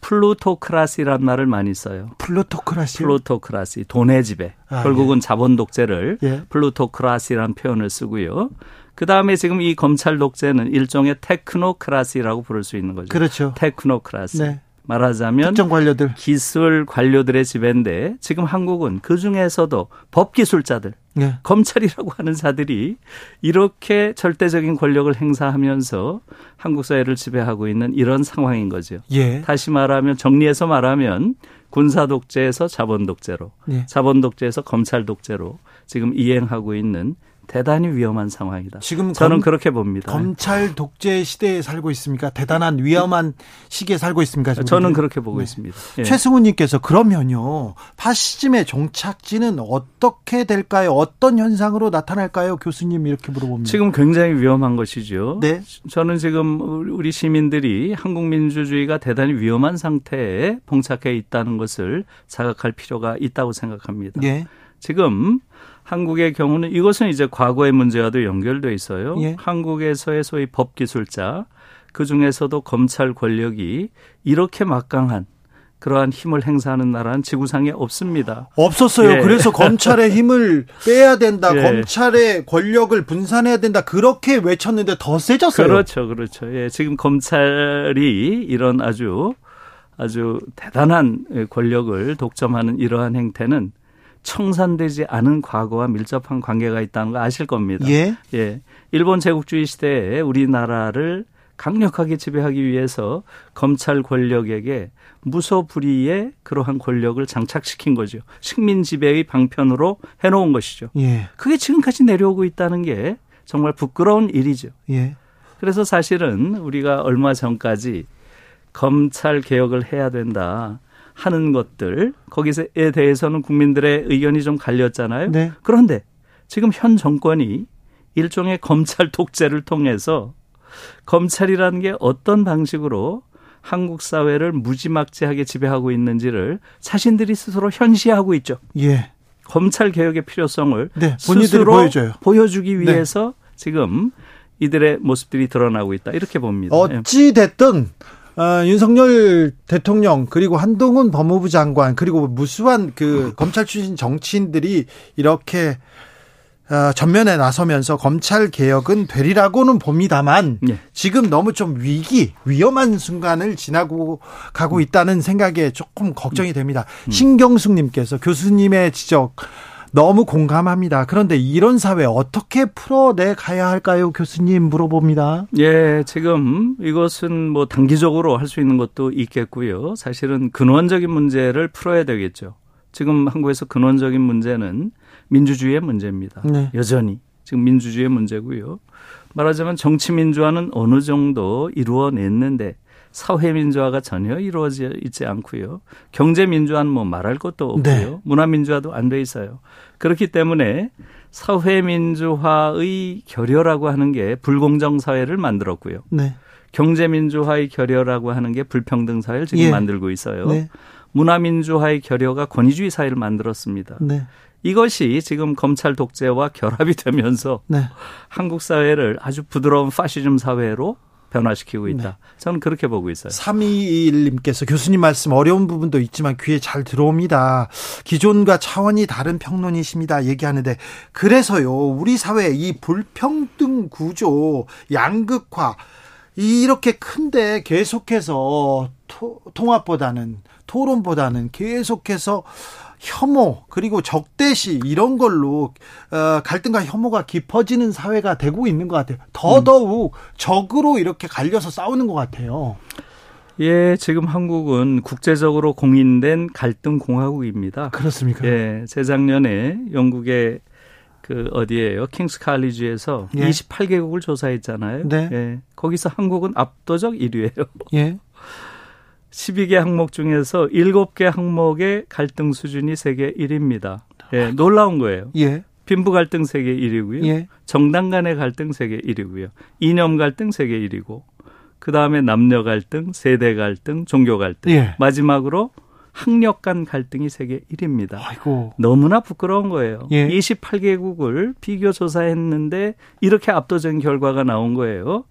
[SPEAKER 7] plutocracy란 말을 많이 써요. plutocracy. Plutocracy. 돈의 지배. 아, 결국은 예. 자본 독재를 예. plutocracy라는 표현을 쓰고요. 그 다음에 지금 이 검찰 독재는 일종의 테크노크라시라고 부를 수 있는 거죠.
[SPEAKER 1] 그렇죠.
[SPEAKER 7] 테크노크라시. 네. 말하자면
[SPEAKER 1] 특정 관료들
[SPEAKER 7] 기술 관료들의 지배인데 지금 한국은 그 중에서도 법 기술자들 네. 검찰이라고 하는 자들이 이렇게 절대적인 권력을 행사하면서 한국 사회를 지배하고 있는 이런 상황인 거죠. 예. 다시 말하면 정리해서 말하면 군사 독재에서 자본 독재로, 예. 자본 독재에서 검찰 독재로 지금 이행하고 있는 대단히 위험한 상황이다. 지금 저는 검, 그렇게 봅니다.
[SPEAKER 1] 검찰 독재 시대에 살고 있습니까? 대단한 위험한 시기에 살고 있습니까?
[SPEAKER 7] 저는 그렇게 보고 네. 있습니다.
[SPEAKER 1] 예. 최승우님께서 그러면요 파시즘의 종착지는 어떻게 될까요? 어떤 현상으로 나타날까요? 교수님 이렇게 물어봅니다.
[SPEAKER 7] 지금 굉장히 위험한 것이죠. 네. 저는 지금 우리 시민들이 한국 민주주의가 대단히 위험한 상태에 봉착해 있다는 것을 자각할 필요가 있다고 생각합니다. 예. 지금 한국의 경우는 이것은 이제 과거의 문제와도 연결돼 있어요. 예. 한국에서의 소위 법 기술자 그 중에서도 검찰 권력이 이렇게 막강한 그러한 힘을 행사하는 나라는 지구상에 없습니다.
[SPEAKER 1] 없었어요. 예. 그래서 검찰의 힘을 빼야 된다. 예. 검찰의 권력을 분산해야 된다. 그렇게 외쳤는데 더 세졌어요.
[SPEAKER 7] 그렇죠. 그렇죠. 예. 지금 검찰이 이런 아주 아주 대단한 권력을 독점하는 이러한 행태는 청산되지 않은 과거와 밀접한 관계가 있다는 거 아실 겁니다. 예. 예. 일본 제국주의 시대에 우리나라를 강력하게 지배하기 위해서 검찰 권력에게 무소불위의 그러한 권력을 장착시킨 거죠. 식민 지배의 방편으로 해놓은 것이죠. 예. 그게 지금까지 내려오고 있다는 게 정말 부끄러운 일이죠. 예. 그래서 사실은 우리가 얼마 전까지 검찰 개혁을 해야 된다. 하는 것들 거기서에 대해서는 국민들의 의견이 좀 갈렸잖아요. 네. 그런데 지금 현 정권이 일종의 검찰 독재를 통해서 검찰이라는 게 어떤 방식으로 한국 사회를 무지막지하게 지배하고 있는지를 자신들이 스스로 현시하고 있죠. 예. 검찰 개혁의 필요성을 네, 스스로 보여줘요. 보여주기 네. 위해서 네. 지금 이들의 모습들이 드러나고 있다 이렇게 봅니다.
[SPEAKER 1] 어찌 됐든 어, 윤석열 대통령 그리고 한동훈 법무부 장관 그리고 무수한 그 검찰 출신 정치인들이 이렇게 어, 전면에 나서면서 검찰 개혁은 되리라고는 봅니다만 네. 지금 너무 좀 위기 위험한 순간을 지나고 가고 있다는 생각에 조금 걱정이 됩니다. 음. 신경숙님께서 교수님의 지적 너무 공감합니다. 그런데 이런 사회 어떻게 풀어내 가야 할까요? 교수님 물어봅니다.
[SPEAKER 7] 예, 지금 이것은 뭐 단기적으로 할 수 있는 것도 있겠고요. 사실은 근원적인 문제를 풀어야 되겠죠. 지금 한국에서 근원적인 문제는 민주주의의 문제입니다. 네. 여전히 지금 민주주의의 문제고요. 말하자면 정치 민주화는 어느 정도 이루어냈는데 사회 민주화가 전혀 이루어져 있지 않고요. 경제 민주화는 뭐 말할 것도 없고요. 네. 문화 민주화도 안 돼 있어요. 그렇기 때문에 사회 민주화의 결여라고 하는 게 불공정 사회를 만들었고요. 네. 경제 민주화의 결여라고 하는 게 불평등 사회를 지금 예. 만들고 있어요. 네. 문화 민주화의 결여가 권위주의 사회를 만들었습니다. 네. 이것이 지금 검찰 독재와 결합이 되면서 네. 한국 사회를 아주 부드러운 파시즘 사회로 변화시키고 있다. 네. 저는 그렇게 보고 있어요.
[SPEAKER 1] 321님께서 교수님 말씀 어려운 부분도 있지만 귀에 잘 들어옵니다. 기존과 차원이 다른 평론이십니다. 얘기하는데 그래서요. 우리 사회 이 불평등 구조, 양극화 이렇게 큰데 계속해서 토, 통합보다는 토론보다는 계속해서 혐오 그리고 적대시 이런 걸로 어, 갈등과 혐오가 깊어지는 사회가 되고 있는 것 같아요. 더더욱 음. 적으로 이렇게 갈려서 싸우는 것 같아요.
[SPEAKER 7] 예, 지금 한국은 국제적으로 공인된 갈등 공화국입니다.
[SPEAKER 1] 그렇습니까?
[SPEAKER 7] 예, 재작년에 영국의 그 어디에요? 킹스 칼리지에서 예. 28개국을 조사했잖아요. 네. 예. 거기서 한국은 압도적 1위예요. 예. 12개 항목 중에서 7개 항목의 갈등 수준이 세계 1위입니다. 예, 놀라운 거예요. 예. 빈부 갈등 세계 1위고요. 예. 정당 간의 갈등 세계 1위고요. 이념 갈등 세계 1위고. 그다음에 남녀 갈등, 세대 갈등, 종교 갈등. 예. 마지막으로 학력 간 갈등이 세계 1위입니다. 아이고. 너무나 부끄러운 거예요. 예. 28개국을 비교 조사했는데 이렇게 압도적인 결과가 나온 거예요.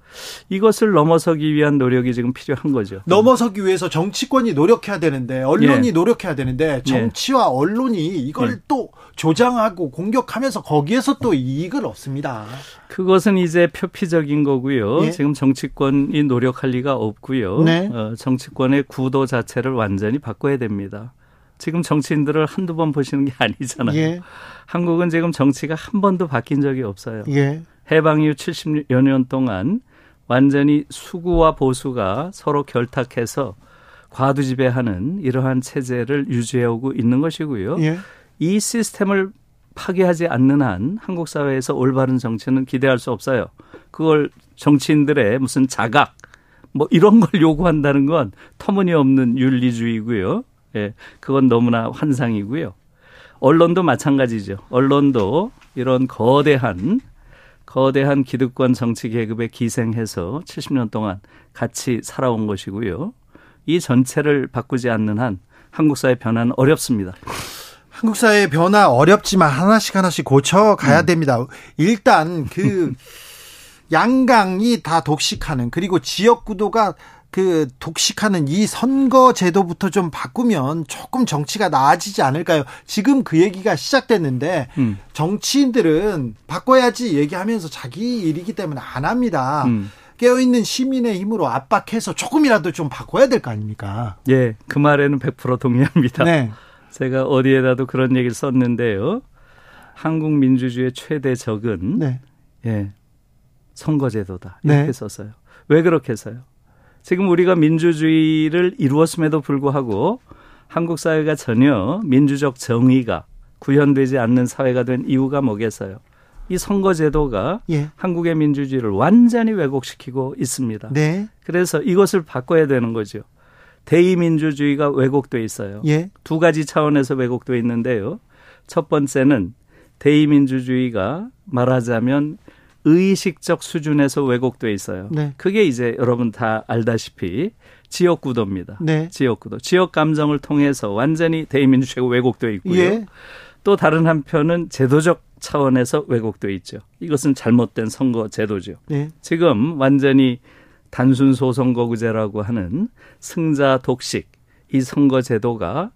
[SPEAKER 7] 이것을 넘어서기 위한 노력이 지금 필요한 거죠.
[SPEAKER 1] 넘어서기 위해서 정치권이 노력해야 되는데 언론이 예. 노력해야 되는데 예. 정치와 언론이 이걸 예. 또 조장하고 공격하면서 거기에서 또 이익을 얻습니다.
[SPEAKER 7] 그것은 이제 표피적인 거고요. 예. 지금 정치권이 노력할 리가 없고요. 네. 어, 정치권의 구도 자체를 완전히 바꿔야 됩니다. 지금 정치인들을 한두 번 보시는 게 아니잖아요. 예. 한국은 지금 정치가 한 번도 바뀐 적이 없어요. 예. 해방 이후 70여 년 동안 완전히 수구와 보수가 서로 결탁해서 과두지배하는 이러한 체제를 유지해오고 있는 것이고요. 예. 이 시스템을 파괴하지 않는 한 한국 사회에서 올바른 정치는 기대할 수 없어요. 그걸 정치인들의 무슨 자각 뭐 이런 걸 요구한다는 건 터무니없는 윤리주의고요. 예. 그건 너무나 환상이고요. 언론도 마찬가지죠. 언론도 이런 거대한 거대한 기득권 정치 계급에 기생해서 70년 동안 같이 살아온 것이고요. 이 전체를 바꾸지 않는 한 한국 사회 변화는 어렵습니다.
[SPEAKER 1] 한국 사회의 변화 어렵지만 하나씩 하나씩 고쳐 가야 음. 됩니다. 일단 그 양강이 다 독식하는 그리고 지역 구도가 그 독식하는 이 선거 제도부터 좀 바꾸면 조금 정치가 나아지지 않을까요? 지금 그 얘기가 시작됐는데 음. 정치인들은 바꿔야지 얘기하면서 자기 일이기 때문에 안 합니다. 음. 깨어있는 시민의 힘으로 압박해서 조금이라도 좀 바꿔야 될 거 아닙니까?
[SPEAKER 7] 예, 그 말에는 100% 동의합니다. 네. 제가 어디에다도 그런 얘기를 썼는데요. 한국 민주주의의 최대 적은 네. 예. 선거제도다. 이렇게 네. 썼어요. 왜 그렇게 해서요? 지금 우리가 민주주의를 이루었음에도 불구하고 한국 사회가 전혀 민주적 정의가 구현되지 않는 사회가 된 이유가 뭐겠어요? 이 선거제도가 예. 한국의 민주주의를 완전히 왜곡시키고 있습니다. 네. 그래서 이것을 바꿔야 되는 거죠. 대의민주주의가 왜곡돼 있어요. 예. 두 가지 차원에서 왜곡돼 있는데요. 첫 번째는 대의민주주의가 말하자면 의식적 수준에서 왜곡돼 있어요. 네. 그게 이제 여러분 다 알다시피 지역 구도입니다. 네. 지역 구도. 지역 감정을 통해서 완전히 대의민주주의가 왜곡돼 있고요. 예. 또 다른 한편은 제도적 차원에서 왜곡돼 있죠. 이것은 잘못된 선거 제도죠. 네. 지금 완전히 단순 소선거구제라고 하는 승자 독식 이 선거 제도가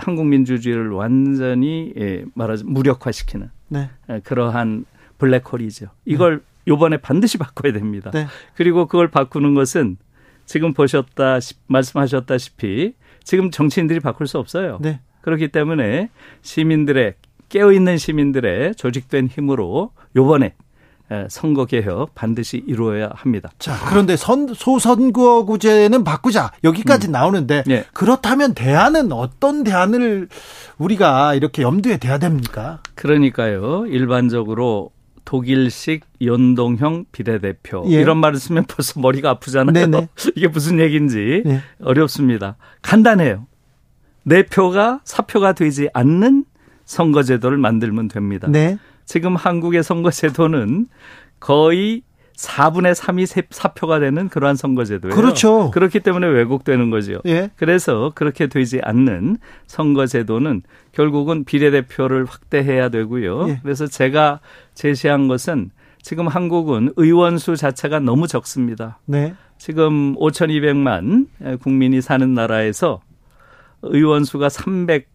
[SPEAKER 7] 한국 민주주의를 완전히 말하자면 무력화시키는 네. 그러한 블랙홀이죠. 이걸 네. 요번에 반드시 바꿔야 됩니다. 네. 그리고 그걸 바꾸는 것은 지금 보셨다 말씀하셨다시피 지금 정치인들이 바꿀 수 없어요. 네. 그렇기 때문에 시민들의 깨어 있는 시민들의 조직된 힘으로 요번에 선거 개혁 반드시 이루어야 합니다.
[SPEAKER 1] 자, 그런데 선, 소선거구제는 바꾸자. 여기까지 음. 나오는데 네. 그렇다면 대안은 어떤 대안을 우리가 이렇게 염두에 둬야 됩니까?
[SPEAKER 7] 그러니까요. 일반적으로 독일식 연동형 비례대표 예. 이런 말을 쓰면 벌써 머리가 아프잖아요. 이게 무슨 얘기인지 네. 어렵습니다. 간단해요. 내 표가 사표가 되지 않는 선거제도를 만들면 됩니다. 네. 지금 한국의 선거제도는 거의 4분의 3이 사표가 되는 그러한 선거제도예요.
[SPEAKER 1] 그렇죠.
[SPEAKER 7] 그렇기 때문에 왜곡되는 거죠. 예. 그래서 그렇게 되지 않는 선거제도는 결국은 비례대표를 확대해야 되고요. 예. 그래서 제가 제시한 것은 지금 한국은 의원 수 자체가 너무 적습니다. 네. 지금 5,200만 국민이 사는 나라에서 의원 수가 300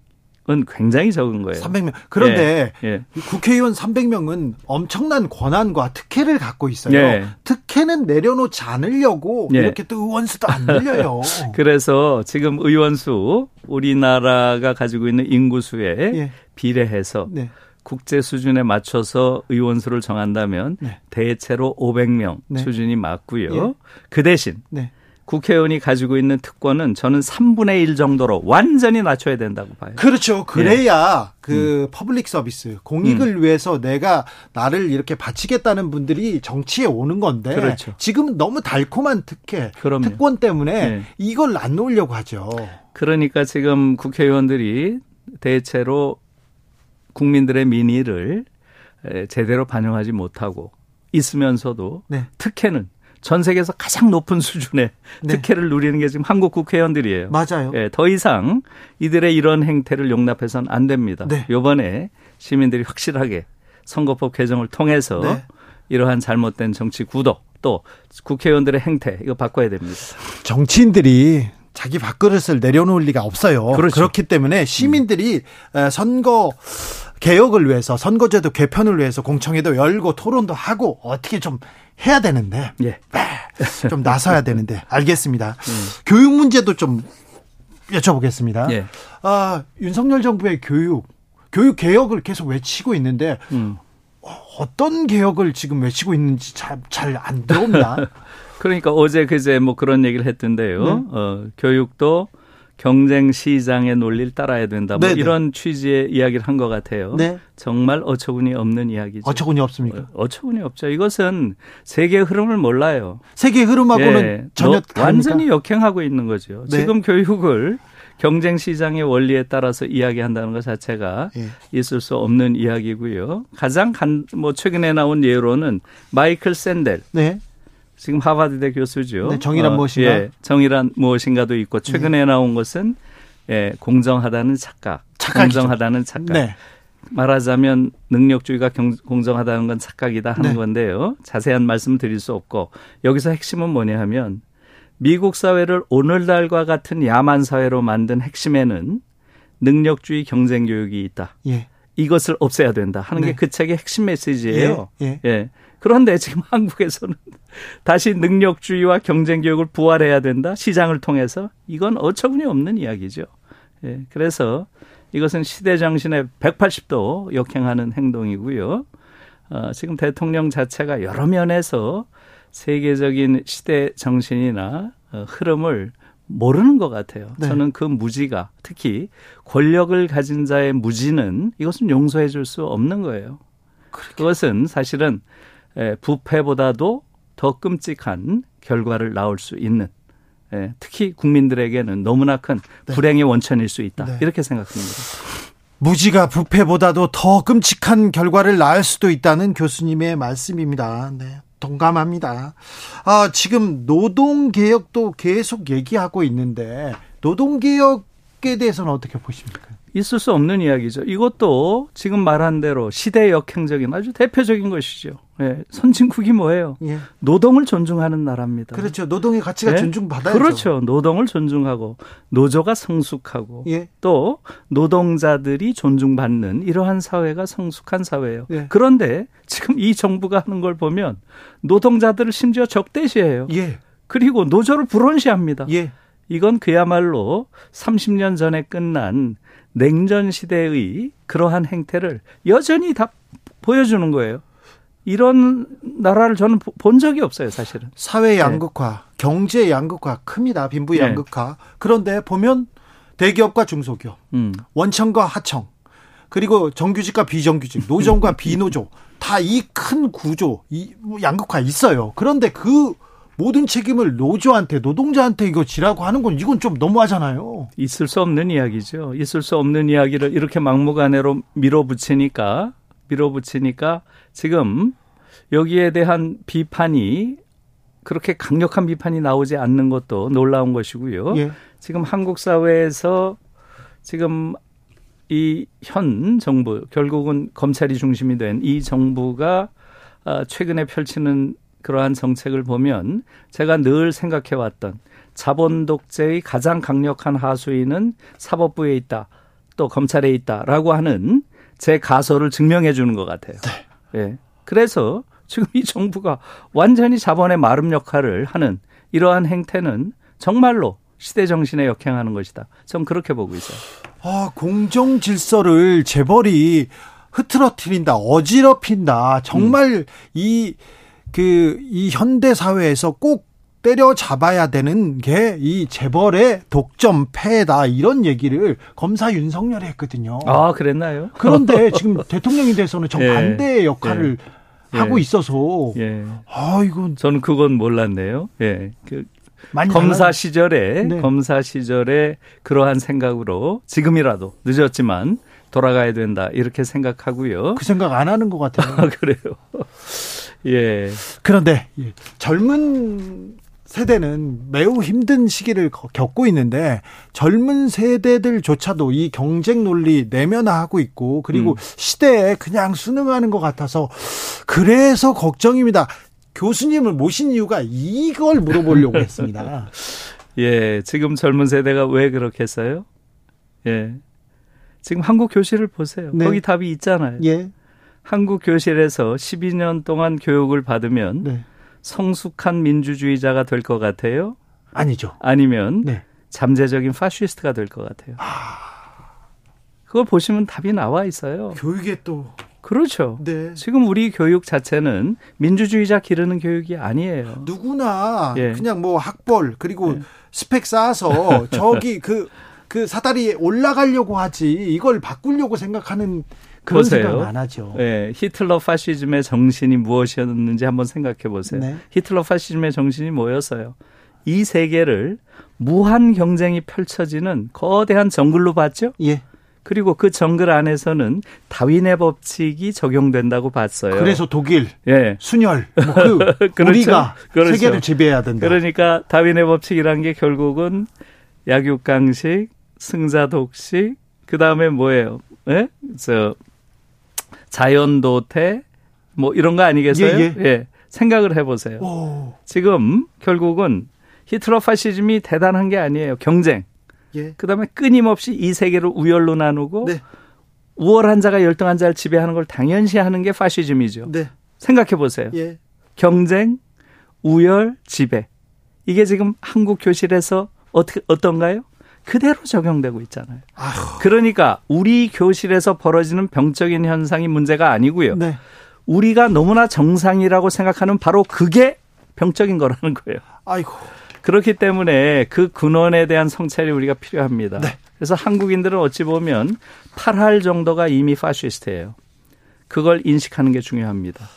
[SPEAKER 7] 은 굉장히 적은 거예요.
[SPEAKER 1] 300명. 그런데 예, 예. 국회의원 300명은 엄청난 권한과 특혜를 갖고 있어요. 예. 특혜는 내려놓지 않으려고 예. 이렇게 또 의원수도 안 늘려요.
[SPEAKER 7] 그래서 지금 의원수 우리나라가 가지고 있는 인구수에 예. 비례해서 네. 국제 수준에 맞춰서 의원수를 정한다면 네. 대체로 500명 네. 수준이 맞고요. 예. 그 대신 네. 국회의원이 가지고 있는 특권은 저는 3분의 1 정도로 완전히 낮춰야 된다고 봐요.
[SPEAKER 1] 그렇죠. 그래야 예. 그 음. public service 공익을 음. 위해서 내가 나를 이렇게 바치겠다는 분들이 정치에 오는 건데 그렇죠. 지금 너무 달콤한 특혜, 그럼요. 특권 때문에 네. 이걸 안 놓으려고 하죠.
[SPEAKER 7] 그러니까 지금 국회의원들이 대체로 국민들의 민의를 제대로 반영하지 못하고 있으면서도 네. 특혜는 전 세계에서 가장 높은 수준의 네. 특혜를 누리는 게 지금 한국 국회의원들이에요.
[SPEAKER 1] 맞아요.
[SPEAKER 7] 예, 더 이상 이들의 이런 행태를 용납해서는 안 됩니다. 네. 이번에 시민들이 확실하게 선거법 개정을 통해서 네. 이러한 잘못된 정치 구도 또 국회의원들의 행태 이거 바꿔야 됩니다.
[SPEAKER 1] 정치인들이 자기 밥그릇을 내려놓을 리가 없어요. 그렇죠. 그렇기 때문에 시민들이 음. 선거 개혁을 위해서 선거제도 개편을 위해서 공청회도 열고 토론도 하고 어떻게 좀 해야 되는데 예. 네, 좀 나서야 되는데 알겠습니다. 음. 교육 문제도 좀 여쭤보겠습니다. 예. 아, 윤석열 정부의 교육 교육 개혁을 계속 외치고 있는데 음. 어떤 개혁을 지금 외치고 있는지 잘안 들어옵니다.
[SPEAKER 7] 그러니까 어제 그제 뭐 그런 얘기를 했던데요. 네. 어, 교육도 경쟁 시장의 논리를 따라야 된다. 뭐 네네. 이런 취지의 이야기를 한 것 같아요. 네. 정말 어처구니 없는 이야기죠.
[SPEAKER 1] 어처구니 없습니까?
[SPEAKER 7] 어, 어처구니 없죠. 이것은 세계의 흐름을 몰라요.
[SPEAKER 1] 세계 흐름하고는 예, 전혀
[SPEAKER 7] 완전히 역행하고 있는 거죠. 네. 지금 교육을 경쟁 시장의 원리에 따라서 이야기한다는 것 자체가 예. 있을 수 없는 이야기고요. 가장 간, 뭐 최근에 나온 예로는 마이클 샌델. 네. 지금 하버드대 교수죠.
[SPEAKER 1] 네, 정의란 어, 무엇인가? 예,
[SPEAKER 7] 정의란 무엇인가도 있고 최근에 네. 나온 것은 예, 공정하다는 착각. 착각이죠. 공정하다는 착각. 네. 말하자면 능력주의가 경, 공정하다는 건 착각이다 하는 네. 건데요. 자세한 말씀 드릴 수 없고 여기서 핵심은 뭐냐 하면 미국 사회를 오늘날과 같은 야만 사회로 만든 핵심에는 능력주의 경쟁 교육이 있다. 예. 이것을 없애야 된다 하는 네. 게그 책의 핵심 메시지예요. 예. 예. 예. 그런데 지금 한국에서는 다시 능력주의와 경쟁 교육을 부활해야 된다. 시장을 통해서 이건 어처구니 없는 이야기죠. 예. 그래서 이것은 시대 정신에 180도 역행하는 행동이고요. 어, 지금 대통령 자체가 여러 면에서 세계적인 시대 정신이나 어, 흐름을 모르는 것 같아요. 네. 저는 그 무지가 특히 권력을 가진 자의 무지는 이것은 용서해 줄 수 없는 거예요. 그렇게. 그것은 사실은 부패보다도 더 끔찍한 결과를 낳을 수 있는 특히 국민들에게는 너무나 큰 네. 불행의 원천일 수 있다. 네. 이렇게 생각합니다.
[SPEAKER 1] 무지가 부패보다도 더 끔찍한 결과를 낳을 수도 있다는 교수님의 말씀입니다. 네. 동감합니다. 아, 지금 노동개혁도 계속 얘기하고 있는데, 노동개혁에 대해서는 어떻게 보십니까?
[SPEAKER 7] 있을 수 없는 이야기죠. 이것도 지금 말한 대로 시대 역행적인 아주 대표적인 것이죠. 예, 선진국이 뭐예요? 예. 노동을 존중하는 나라입니다.
[SPEAKER 1] 그렇죠. 노동의 가치가 예? 존중받아야죠.
[SPEAKER 7] 그렇죠. 노동을 존중하고 노조가 성숙하고 예. 또 노동자들이 존중받는 이러한 사회가 성숙한 사회예요. 예. 그런데 지금 이 정부가 하는 걸 보면 노동자들을 심지어 적대시해요. 예. 그리고 노조를 불온시합니다. 이건 그야말로 30년 전에 끝난 냉전 시대의 그러한 행태를 여전히 다 보여주는 거예요. 이런 나라를 저는 본 적이 없어요, 사실은.
[SPEAKER 1] 사회 네. 양극화, 네. 경제 양극화 큽니다. 빈부 네. 양극화. 네. 그런데 보면 대기업과 중소기업, 음. 원청과 하청, 그리고 정규직과 비정규직, 노정과 비노조 다 이 큰 구조, 이 양극화 있어요. 그런데 그 모든 책임을 노조한테 노동자한테 이거 지라고 하는 건 이건 좀 너무하잖아요.
[SPEAKER 7] 있을 수 없는 이야기죠. 있을 수 없는 이야기를 이렇게 막무가내로 밀어붙이니까 밀어붙이니까 지금 여기에 대한 비판이 그렇게 강력한 비판이 나오지 않는 것도 놀라운 것이고요. 예. 지금 한국 사회에서 지금 이 현 정부 결국은 검찰이 중심이 된 이 정부가 아, 최근에 펼치는 그러한 정책을 보면 제가 늘 생각해 왔던 자본 독재의 가장 강력한 하수인은 사법부에 있다. 또 검찰에 있다라고 하는 제 가설을 증명해 주는 것 같아요. 네. 예. 그래서 지금 이 정부가 완전히 자본의 마름 역할을 하는 이러한 행태는 정말로 시대 정신에 역행하는 것이다. 전 그렇게 보고 있어요.
[SPEAKER 1] 아, 공정 질서를 재벌이 흐트러뜨린다, 어지럽힌다. 정말 음. 이 그 이 현대 사회에서 꼭 때려잡아야 되는 게 이 재벌의 독점 폐다 이런 얘기를 검사 윤석열이 했거든요.
[SPEAKER 7] 아 그랬나요?
[SPEAKER 1] 그런데 지금 대통령이 돼서는 정반대의 예. 역할을 예. 하고 있어서 예. 아 이건
[SPEAKER 7] 저는 그건 몰랐네요. 예. 그 검사 달라요. 시절에 네. 검사 시절에 그러한 생각으로 지금이라도 늦었지만 돌아가야 된다 이렇게 생각하고요.
[SPEAKER 1] 그 생각 안 하는 것 같아요.
[SPEAKER 7] 아, 그래요. 예.
[SPEAKER 1] 그런데 젊은 세대는 매우 힘든 시기를 겪고 있는데 젊은 세대들조차도 이 경쟁 논리 내면화하고 있고 그리고 음. 시대에 그냥 순응하는 것 같아서 그래서 걱정입니다. 교수님을 모신 이유가 이걸 물어보려고 했습니다.
[SPEAKER 7] 예, 지금 젊은 세대가 왜 그렇겠어요? 예. 지금 한국 교실을 보세요. 네. 거기 답이 있잖아요. 예. 한국 교실에서 12년 동안 교육을 받으면 네. 성숙한 민주주의자가 될 것 같아요?
[SPEAKER 1] 아니죠.
[SPEAKER 7] 아니면 네. 잠재적인 파시스트가 될 것 같아요. 아... 그걸 보시면 답이 나와 있어요.
[SPEAKER 1] 교육에 또
[SPEAKER 7] 그렇죠. 네. 지금 우리 교육 자체는 민주주의자 기르는 교육이 아니에요.
[SPEAKER 1] 누구나 예. 그냥 뭐 학벌 그리고 예. 스펙 쌓아서 저기 그그 그 사다리에 올라가려고 하지 이걸 바꾸려고 생각하는 그런 보세요. 생각 안 하죠.
[SPEAKER 7] 네, 히틀러 파시즘의 정신이 무엇이었는지 한번 생각해 보세요. 네. 히틀러 파시즘의 정신이 뭐였어요? 이 세계를 무한 경쟁이 펼쳐지는 거대한 정글로 봤죠? 예. 그리고 그 정글 안에서는 다윈의 법칙이 적용된다고 봤어요.
[SPEAKER 1] 그래서 독일, 예. 순혈, 뭐 그 그렇죠. 우리가 그렇죠. 세계를 지배해야 된다.
[SPEAKER 7] 그러니까 다윈의 법칙이란 게 결국은 약육강식, 승자독식, 그 다음에 뭐예요? 예? 저 자연도태 뭐 이런 거 아니겠어요? 예, 예. 예. 생각을 해보세요. 오. 지금 결국은 히틀러 파시즘이 대단한 게 아니에요. 경쟁. 예. 그다음에 끊임없이 이 세계를 우열로 나누고 네. 우월한 자가 열등한 자를 지배하는 걸 당연시하는 게 파시즘이죠. 네. 생각해 보세요. 예. 경쟁, 우열, 지배. 이게 지금 한국 교실에서 어떻게 어떤가요? 그대로 적용되고 있잖아요. 아휴. 그러니까 우리 교실에서 벌어지는 병적인 현상이 문제가 아니고요. 네. 우리가 너무나 정상이라고 생각하는 바로 그게 병적인 거라는 거예요. 아이고. 그렇기 때문에 그 근원에 대한 성찰이 우리가 필요합니다. 네. 그래서 한국인들은 어찌 보면 8할 정도가 이미 파시스트예요. 그걸 인식하는 게 중요합니다.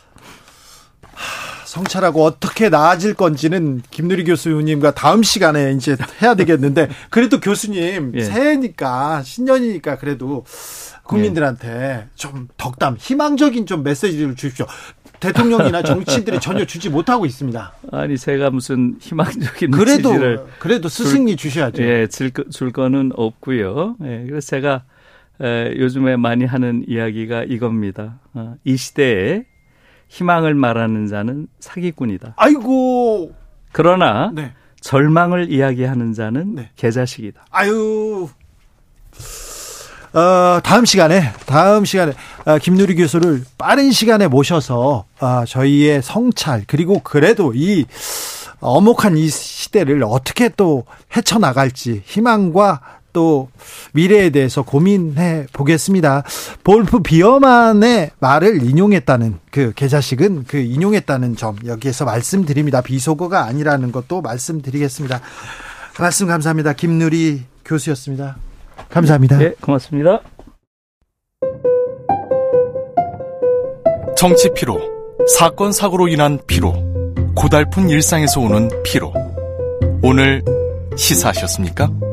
[SPEAKER 1] 성찰하고 어떻게 나아질 건지는 김누리 교수님과 다음 시간에 이제 해야 되겠는데 그래도 교수님 예. 새해니까 신년이니까 그래도 국민들한테 예. 좀 덕담 희망적인 좀 메시지를 주십시오. 대통령이나 정치인들이 전혀 주지 못하고 있습니다.
[SPEAKER 7] 아니 제가 무슨 희망적인
[SPEAKER 1] 그래도 메시지를 그래도 스승이 줄, 주셔야죠.
[SPEAKER 7] 예, 줄, 줄 거는 없고요. 예, 그래서 제가 에, 요즘에 많이 하는 이야기가 이겁니다. 어, 이 시대에 희망을 말하는 자는 사기꾼이다.
[SPEAKER 1] 아이고.
[SPEAKER 7] 그러나 네. 절망을 이야기하는 자는 네. 개자식이다.
[SPEAKER 1] 아유. 어, 다음 시간에 다음 시간에 어, 김누리 교수를 빠른 시간에 모셔서 어, 저희의 성찰 그리고 그래도 이 어목한 이 시대를 어떻게 또 헤쳐나갈지 희망과 또 미래에 대해서 고민해 보겠습니다. 볼프 비어만의 말을 인용했다는 그 계좌식은 그 인용했다는 점 여기에서 말씀드립니다. 비속어가 아니라는 것도 말씀드리겠습니다. 말씀 감사합니다. 김누리 교수였습니다. 감사합니다.
[SPEAKER 7] 네, 고맙습니다.
[SPEAKER 8] 정치 피로, 사건 사고로 인한 피로, 고달픈 일상에서 오는 피로. 오늘 시사하셨습니까?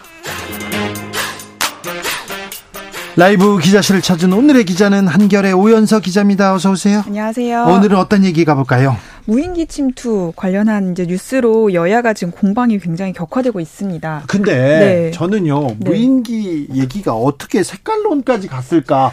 [SPEAKER 1] 라이브 기자실을 찾은 오늘의 기자는 한결의 오연서 기자입니다. 어서 오세요.
[SPEAKER 9] 안녕하세요.
[SPEAKER 1] 오늘은 어떤 얘기 가볼까요?
[SPEAKER 9] 무인기 침투 관련한 이제 뉴스로 여야가 지금 공방이 굉장히 격화되고 있습니다.
[SPEAKER 1] 근데 네. 저는요 네. 무인기 얘기가 어떻게 색깔론까지 갔을까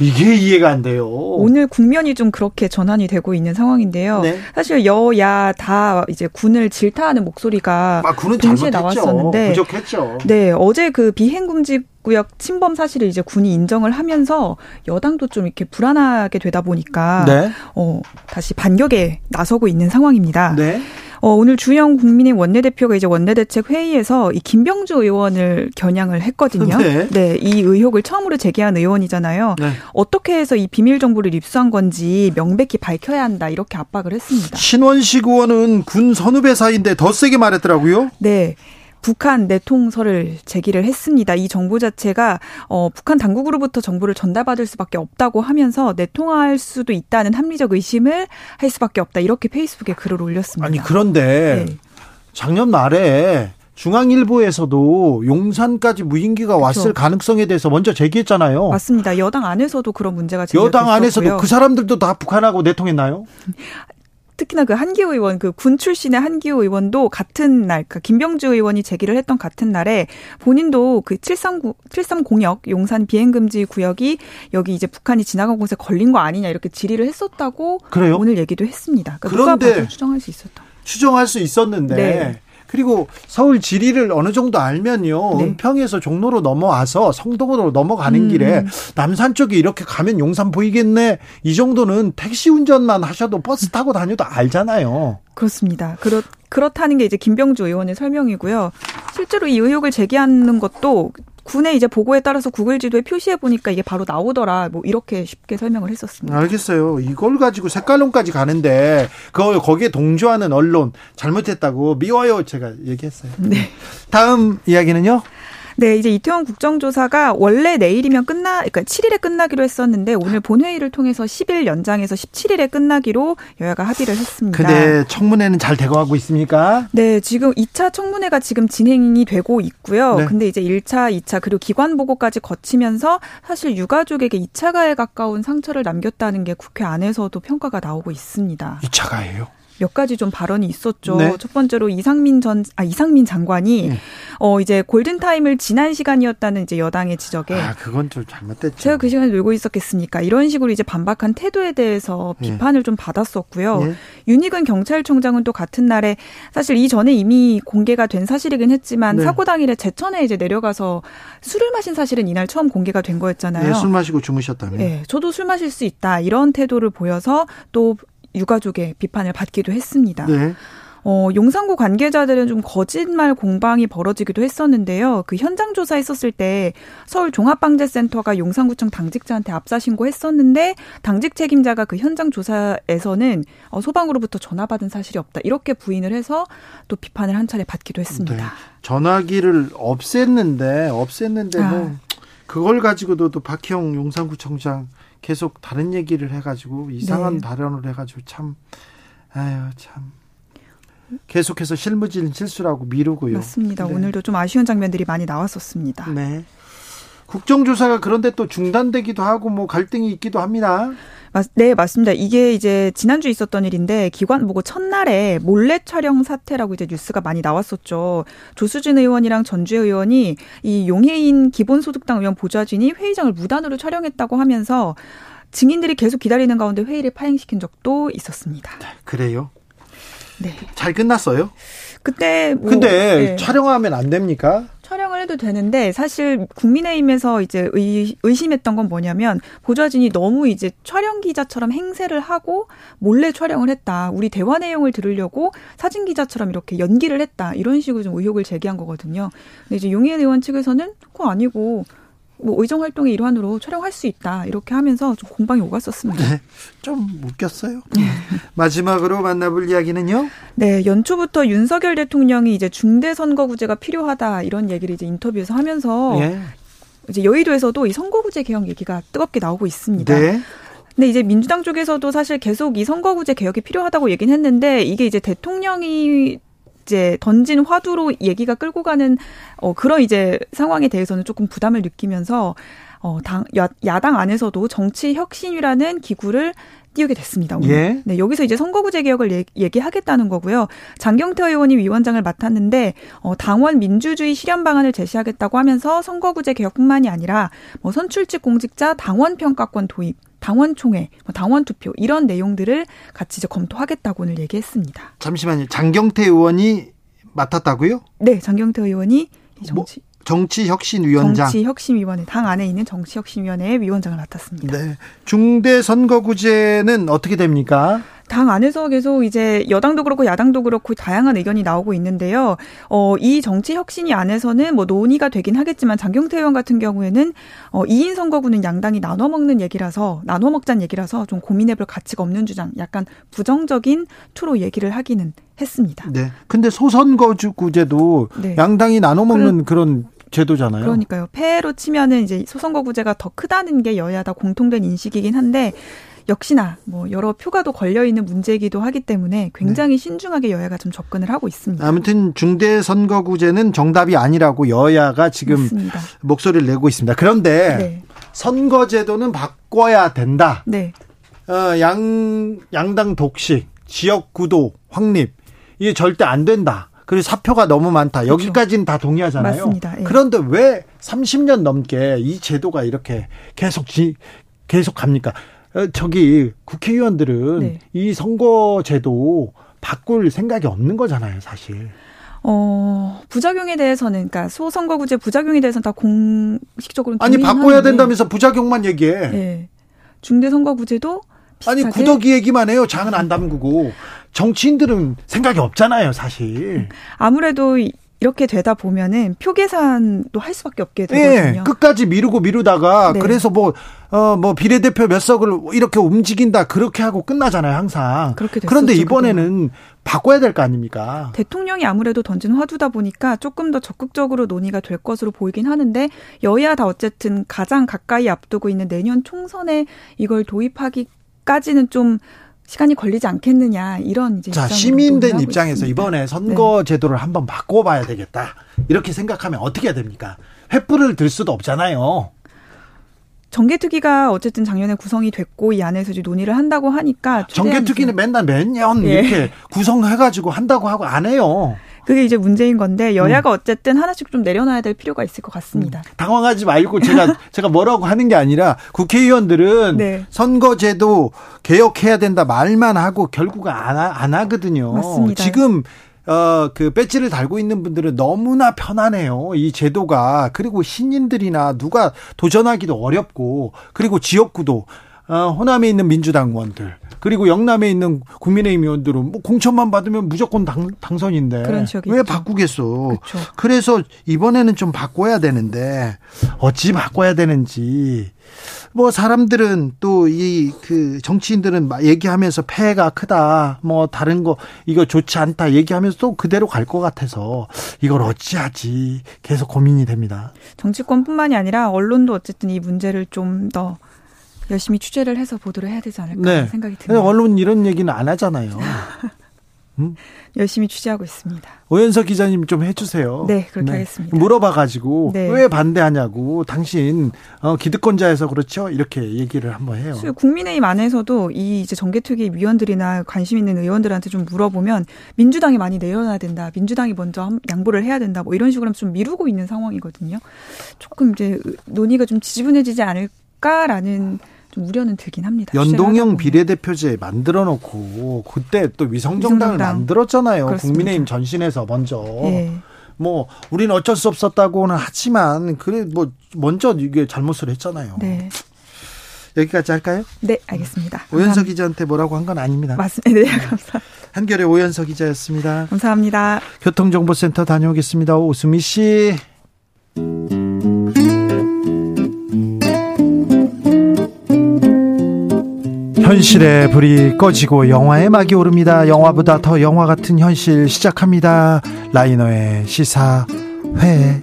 [SPEAKER 1] 이게 이해가 안 돼요.
[SPEAKER 9] 오늘 국면이 좀 그렇게 전환이 되고 있는 상황인데요. 네. 사실 여야 다 이제 군을 질타하는 목소리가 아, 군은 동시에 잘못했죠. 나왔었는데
[SPEAKER 1] 부족했죠.
[SPEAKER 9] 네, 어제 그 비행금지 구역 침범 사실을 이제 군이 인정을 하면서 여당도 좀 이렇게 불안하게 되다 보니까 네. 어 다시 반격에 나서고 있는 상황입니다. 네. 어, 오늘 주영 국민의 원내대표가 이제 원내대책 회의에서 이 김병주 의원을 겨냥을 했거든요. 네. 네. 이 의혹을 처음으로 제기한 의원이잖아요. 네. 어떻게 해서 이 비밀 정보를 입수한 건지 명백히 밝혀야 한다 이렇게 압박을 했습니다.
[SPEAKER 1] 신원식 의원은 군 선후배 사이인데 더 세게 말했더라고요.
[SPEAKER 9] 네. 북한 내통설을 제기를 했습니다. 이 정보 자체가 어, 북한 당국으로부터 정보를 전달받을 수밖에 없다고 하면서 내통할 수도 있다는 합리적 의심을 할 수밖에 없다. 이렇게 페이스북에 글을 올렸습니다.
[SPEAKER 1] 아니 그런데 네. 작년 말에 중앙일보에서도 용산까지 무인기가 그렇죠. 왔을 가능성에 대해서 먼저 제기했잖아요.
[SPEAKER 9] 맞습니다. 여당 안에서도 그런 문제가
[SPEAKER 1] 제기됐었고요. 여당 안에서도 그 사람들도 다 북한하고 내통했나요?
[SPEAKER 9] 특히나 그 한기호 의원, 그 군 출신의 한기호 의원도 같은 날, 그 김병주 의원이 제기를 했던 같은 날에 본인도 그 739, 730역 용산 비행금지 구역이 여기 이제 북한이 지나간 곳에 걸린 거 아니냐 이렇게 질의를 했었다고 그래요? 오늘 얘기도 했습니다.
[SPEAKER 1] 그러니까 그런데
[SPEAKER 9] 추정할 수 있었다.
[SPEAKER 1] 추정할 수 있었는데 네. 그리고 서울 지리를 어느 정도 알면요. 네. 은평에서 종로로 넘어와서 성동으로 넘어가는 음. 길에 남산 쪽에 이렇게 가면 용산 보이겠네. 이 정도는 택시 운전만 하셔도 버스 타고 다녀도 알잖아요.
[SPEAKER 9] 그렇습니다. 그렇, 그렇다는 게 이제 김병주 의원의 설명이고요. 실제로 이 의혹을 제기하는 것도 군의 이제 보고에 따라서 구글 지도에 표시해 보니까 이게 바로 나오더라. 뭐 이렇게 쉽게 설명을 했었습니다.
[SPEAKER 1] 알겠어요. 이걸 가지고 색깔론까지 가는데 그 거기에 동조하는 언론 잘못했다고 미워요. 제가 얘기했어요. 네. 다음 이야기는요.
[SPEAKER 9] 네, 이제 이태원 국정조사가 원래 내일이면 끝나, 그러니까 7일에 끝나기로 했었는데 오늘 본회의를 통해서 10일 연장해서 17일에 끝나기로 여야가 합의를 했습니다.
[SPEAKER 1] 근데 청문회는 잘 되고 하고 있습니까?
[SPEAKER 9] 네, 지금 2차 청문회가 지금 진행이 되고 있고요. 네. 근데 이제 1차, 2차 그리고 기관 보고까지 거치면서 사실 유가족에게 2차 가에 가까운 상처를 남겼다는 게 국회 안에서도 평가가 나오고 있습니다.
[SPEAKER 1] 2차 가예요?
[SPEAKER 9] 몇 가지 좀 발언이 있었죠. 네. 첫 번째로 이상민 전, 아, 이상민 장관이, 네. 어, 이제 골든타임을 지난 시간이었다는 이제 여당의 지적에.
[SPEAKER 1] 아, 그건 좀 잘못됐죠.
[SPEAKER 9] 제가 그 시간에 놀고 있었겠습니까? 이런 식으로 이제 반박한 태도에 대해서 네. 비판을 좀 받았었고요. 네. 윤희근 경찰총장은 또 같은 날에 사실 이전에 이미 공개가 된 사실이긴 했지만 네. 사고 당일에 제천에 이제 내려가서 술을 마신 사실은 이날 처음 공개가 된 거였잖아요.
[SPEAKER 1] 네, 술 마시고 주무셨다며. 네,
[SPEAKER 9] 저도 술 마실 수 있다. 이런 태도를 보여서 또 유가족의 비판을 받기도 했습니다. 네. 어, 용산구 관계자들은 좀 거짓말 공방이 벌어지기도 했었는데요. 그 현장 조사했었을 때 서울 종합방재센터가 용산구청 당직자한테 압사 신고했었는데 당직 책임자가 그 현장 조사에서는 어, 소방으로부터 전화 받은 사실이 없다. 이렇게 부인을 해서 또 비판을 한 차례 받기도 했습니다. 네.
[SPEAKER 1] 전화기를 없앴는데 없앴는데 아. 뭐 그걸 가지고도 또 박형 용산구청장 계속 다른 얘기를 해가지고 이상한 네. 발언을 해가지고 참 아유 참 계속해서 실무진 실수라고 미루고요.
[SPEAKER 9] 맞습니다. 네. 오늘도 좀 아쉬운 장면들이 많이 나왔었습니다.
[SPEAKER 1] 네. 국정조사가 그런데 또 중단되기도 하고 뭐 갈등이 있기도 합니다.
[SPEAKER 9] 네, 맞습니다. 이게 이제 지난주 있었던 일인데 기관 보고 첫날에 몰래 촬영 사태라고 이제 뉴스가 많이 나왔었죠. 조수진 의원이랑 전주혜 의원이 이 용해인 기본소득당 의원 보좌진이 회의장을 무단으로 촬영했다고 하면서 증인들이 계속 기다리는 가운데 회의를 파행시킨 적도 있었습니다.
[SPEAKER 1] 네, 그래요? 네. 잘 끝났어요?
[SPEAKER 9] 그때
[SPEAKER 1] 뭐, 근데 네. 촬영하면 안 됩니까?
[SPEAKER 9] 촬영을 해도 되는데 사실 국민의힘에서 이제 의, 의심했던 건 뭐냐면 보좌진이 너무 이제 촬영 기자처럼 행세를 하고 몰래 촬영을 했다. 우리 대화 내용을 들으려고 사진 기자처럼 이렇게 연기를 했다. 이런 식으로 좀 의혹을 제기한 거거든요. 근데 이제 용희은 의원 측에서는 그거 아니고 뭐 의정 활동의 일환으로 촬영할 수 있다 이렇게 하면서 좀 공방이 오갔었습니다. 네,
[SPEAKER 1] 좀 웃겼어요. 네. 마지막으로 만나볼 이야기는요.
[SPEAKER 9] 네, 연초부터 윤석열 대통령이 이제 중대 선거구제가 필요하다 이런 얘기를 이제 인터뷰에서 하면서 네. 이제 여의도에서도 이 선거구제 개혁 얘기가 뜨겁게 나오고 있습니다. 네. 근데 이제 민주당 쪽에서도 사실 계속 이 선거구제 개혁이 필요하다고 얘기는 했는데 이게 이제 대통령이 이제 던진 화두로 얘기가 끌고 가는 어 그런 이제 상황에 대해서는 조금 부담을 느끼면서 어, 당, 야, 야당 안에서도 정치 혁신이라는 기구를 띄우게 됐습니다. 오늘. 예. 네, 여기서 이제 선거구제 개혁을 얘, 얘기하겠다는 거고요. 장경태 의원이 위원장을 맡았는데 어, 당원 민주주의 실현 방안을 제시하겠다고 하면서 선거구제 개혁뿐만이 아니라 뭐 선출직 공직자 당원 평가권 도입 당원 총회, 뭐 당원 투표 이런 내용들을 같이 이제 검토하겠다고 오늘 얘기했습니다.
[SPEAKER 1] 잠시만요. 장경태 의원이 맡았다고요?
[SPEAKER 9] 네, 장경태 의원이 정치 뭐,
[SPEAKER 1] 정치혁신위원장.
[SPEAKER 9] 정치혁신위원회 당 안에 있는 정치혁신위원회 위원장을 맡았습니다. 네.
[SPEAKER 1] 중대선거구제는 어떻게 됩니까?
[SPEAKER 9] 당 안에서 계속 이제 여당도 그렇고 야당도 그렇고 다양한 의견이 나오고 있는데요. 어, 이 정치 혁신이 안에서는 뭐 논의가 되긴 하겠지만 장경태 의원 같은 경우에는 어, 2인 선거구는 양당이 나눠 먹는 얘기라서 나눠 먹자는 얘기라서 좀 고민해 볼 가치가 없는 주장, 약간 부정적인 투로 얘기를 하기는 했습니다.
[SPEAKER 1] 네. 근데 소선거구제도 네. 양당이 나눠 먹는 그런 제도잖아요.
[SPEAKER 9] 그러니까요. 폐로 치면은 이제 소선거구제가 더 크다는 게 여야 다 공통된 인식이긴 한데 역시나 뭐 여러 표가도 걸려 있는 문제이기도 하기 때문에 굉장히 네. 신중하게 여야가 좀 접근을 하고 있습니다.
[SPEAKER 1] 아무튼 중대 선거구제는 정답이 아니라고 여야가 지금 맞습니다. 목소리를 내고 있습니다. 그런데 네. 선거제도는 바꿔야 된다. 네. 어, 양 양당 독식, 지역 구도 확립 이게 절대 안 된다. 그리고 사표가 너무 많다. 그렇죠. 여기까지는 다 동의하잖아요. 맞습니다. 예. 그런데 왜 30년 넘게 이 제도가 이렇게 계속 지, 계속 갑니까? 어, 저기 국회의원들은 네. 이 선거제도 바꿀 생각이 없는 거잖아요, 사실.
[SPEAKER 9] 어, 부작용에 대해서는, 그러니까 소선거구제 부작용에 대해서는 다 공식적으로
[SPEAKER 1] 아니 바꿔야 된다면서 부작용만 얘기해.
[SPEAKER 9] 네. 중대선거구제도
[SPEAKER 1] 아니 구더기 얘기만 해요. 장은 안 담그고 정치인들은 생각이 없잖아요, 사실.
[SPEAKER 9] 아무래도 이렇게 되다 보면은 표 계산도 할 수밖에 없게 되거든요.
[SPEAKER 1] 네, 끝까지 미루고 미루다가 네. 그래서 뭐 어, 뭐 비례대표 몇 석을 이렇게 움직인다 그렇게 하고 끝나잖아요, 항상. 그렇게 그런데 이번에는 그동안. 바꿔야 될 거 아닙니까?
[SPEAKER 9] 대통령이 아무래도 던진 화두다 보니까 조금 더 적극적으로 논의가 될 것으로 보이긴 하는데 여야 다 어쨌든 가장 가까이 앞두고 있는 내년 총선에 이걸 도입하기까지는 좀 시간이 걸리지 않겠느냐 이런 이제
[SPEAKER 1] 자 시민된 입장에서 있습니다. 이번에 선거 네. 제도를 한번 바꿔봐야 되겠다 이렇게 생각하면 어떻게 해야 됩니까? 횃불을 들 수도 없잖아요.
[SPEAKER 9] 정개특위가 어쨌든 작년에 구성이 됐고 이 안에서 이제 논의를 한다고 하니까
[SPEAKER 1] 정개특위는 맨날 매년 예. 이렇게 구성해가지고 한다고 하고 안 해요.
[SPEAKER 9] 그게 이제 문제인 건데 여야가 음. 어쨌든 하나씩 좀 내려놔야 될 필요가 있을 것 같습니다. 음.
[SPEAKER 1] 당황하지 말고 제가 제가 뭐라고 하는 게 아니라 국회의원들은 네. 선거제도 개혁해야 된다 말만 하고 결국 안, 안 하거든요. 맞습니다. 지금 어, 그 배지를 달고 있는 분들은 너무나 편하네요. 이 제도가. 그리고 신인들이나 누가 도전하기도 어렵고, 그리고 지역구도, 어, 호남에 있는 민주당 의원들, 그리고 영남에 있는 국민의힘 의원들은 뭐 공천만 받으면 무조건 당, 당선인데 왜. 바꾸겠어? 그렇죠. 그래서 이번에는 좀 바꿔야 되는데 어찌 바꿔야 되는지 뭐 사람들은 또 이 그 정치인들은 막 얘기하면서 폐해가 크다 뭐 다른 거 이거 좋지 않다 얘기하면서 또 그대로 갈 것 같아서 이걸 어찌하지 계속 고민이 됩니다.
[SPEAKER 9] 정치권뿐만이 아니라 언론도 어쨌든 이 문제를 좀더 열심히 취재를 해서 보도를 해야 되지 않을까 네. 생각이 듭니다.
[SPEAKER 1] 언론 이런 얘기는 안 하잖아요.
[SPEAKER 9] 음? 열심히 취재하고 있습니다.
[SPEAKER 1] 오현석 기자님 좀 해주세요.
[SPEAKER 9] 네, 그렇게 네. 하겠습니다.
[SPEAKER 1] 물어봐가지고 네. 왜 반대하냐고 당신 어, 기득권자에서 그렇죠 이렇게 얘기를 한번 해요.
[SPEAKER 9] 국민의힘 안에서도 이 이제 정개특위 위원들이나 관심 있는 의원들한테 좀 물어보면 민주당이 많이 내려놔야 된다, 민주당이 먼저 양보를 해야 된다, 뭐 이런 식으로 좀 미루고 있는 상황이거든요. 조금 이제 논의가 좀 지지분해지지 않을까라는 좀 우려는 들긴 합니다.
[SPEAKER 1] 연동형 비례대표제 만들어 놓고 그때 또 위성정당을 위성정당. 만들었잖아요. 그렇습니다. 국민의힘 전신에서 먼저. 네. 뭐 우리는 어쩔 수 없었다고는 하지만 그래 뭐 먼저 이게 잘못을 했잖아요. 네. 여기까지 할까요?
[SPEAKER 9] 네, 알겠습니다.
[SPEAKER 1] 오연석 기자한테 뭐라고 한 건 아닙니다.
[SPEAKER 9] 맞습니다. 네, 감사합니다.
[SPEAKER 1] 한결의 오연석 기자였습니다.
[SPEAKER 9] 감사합니다.
[SPEAKER 1] 교통정보센터 다녀오겠습니다. 오수미 씨. 현실의 불이 꺼지고 영화의 막이 오릅니다. 영화보다 더 영화 같은 현실 시작합니다. 라이너의 시사회.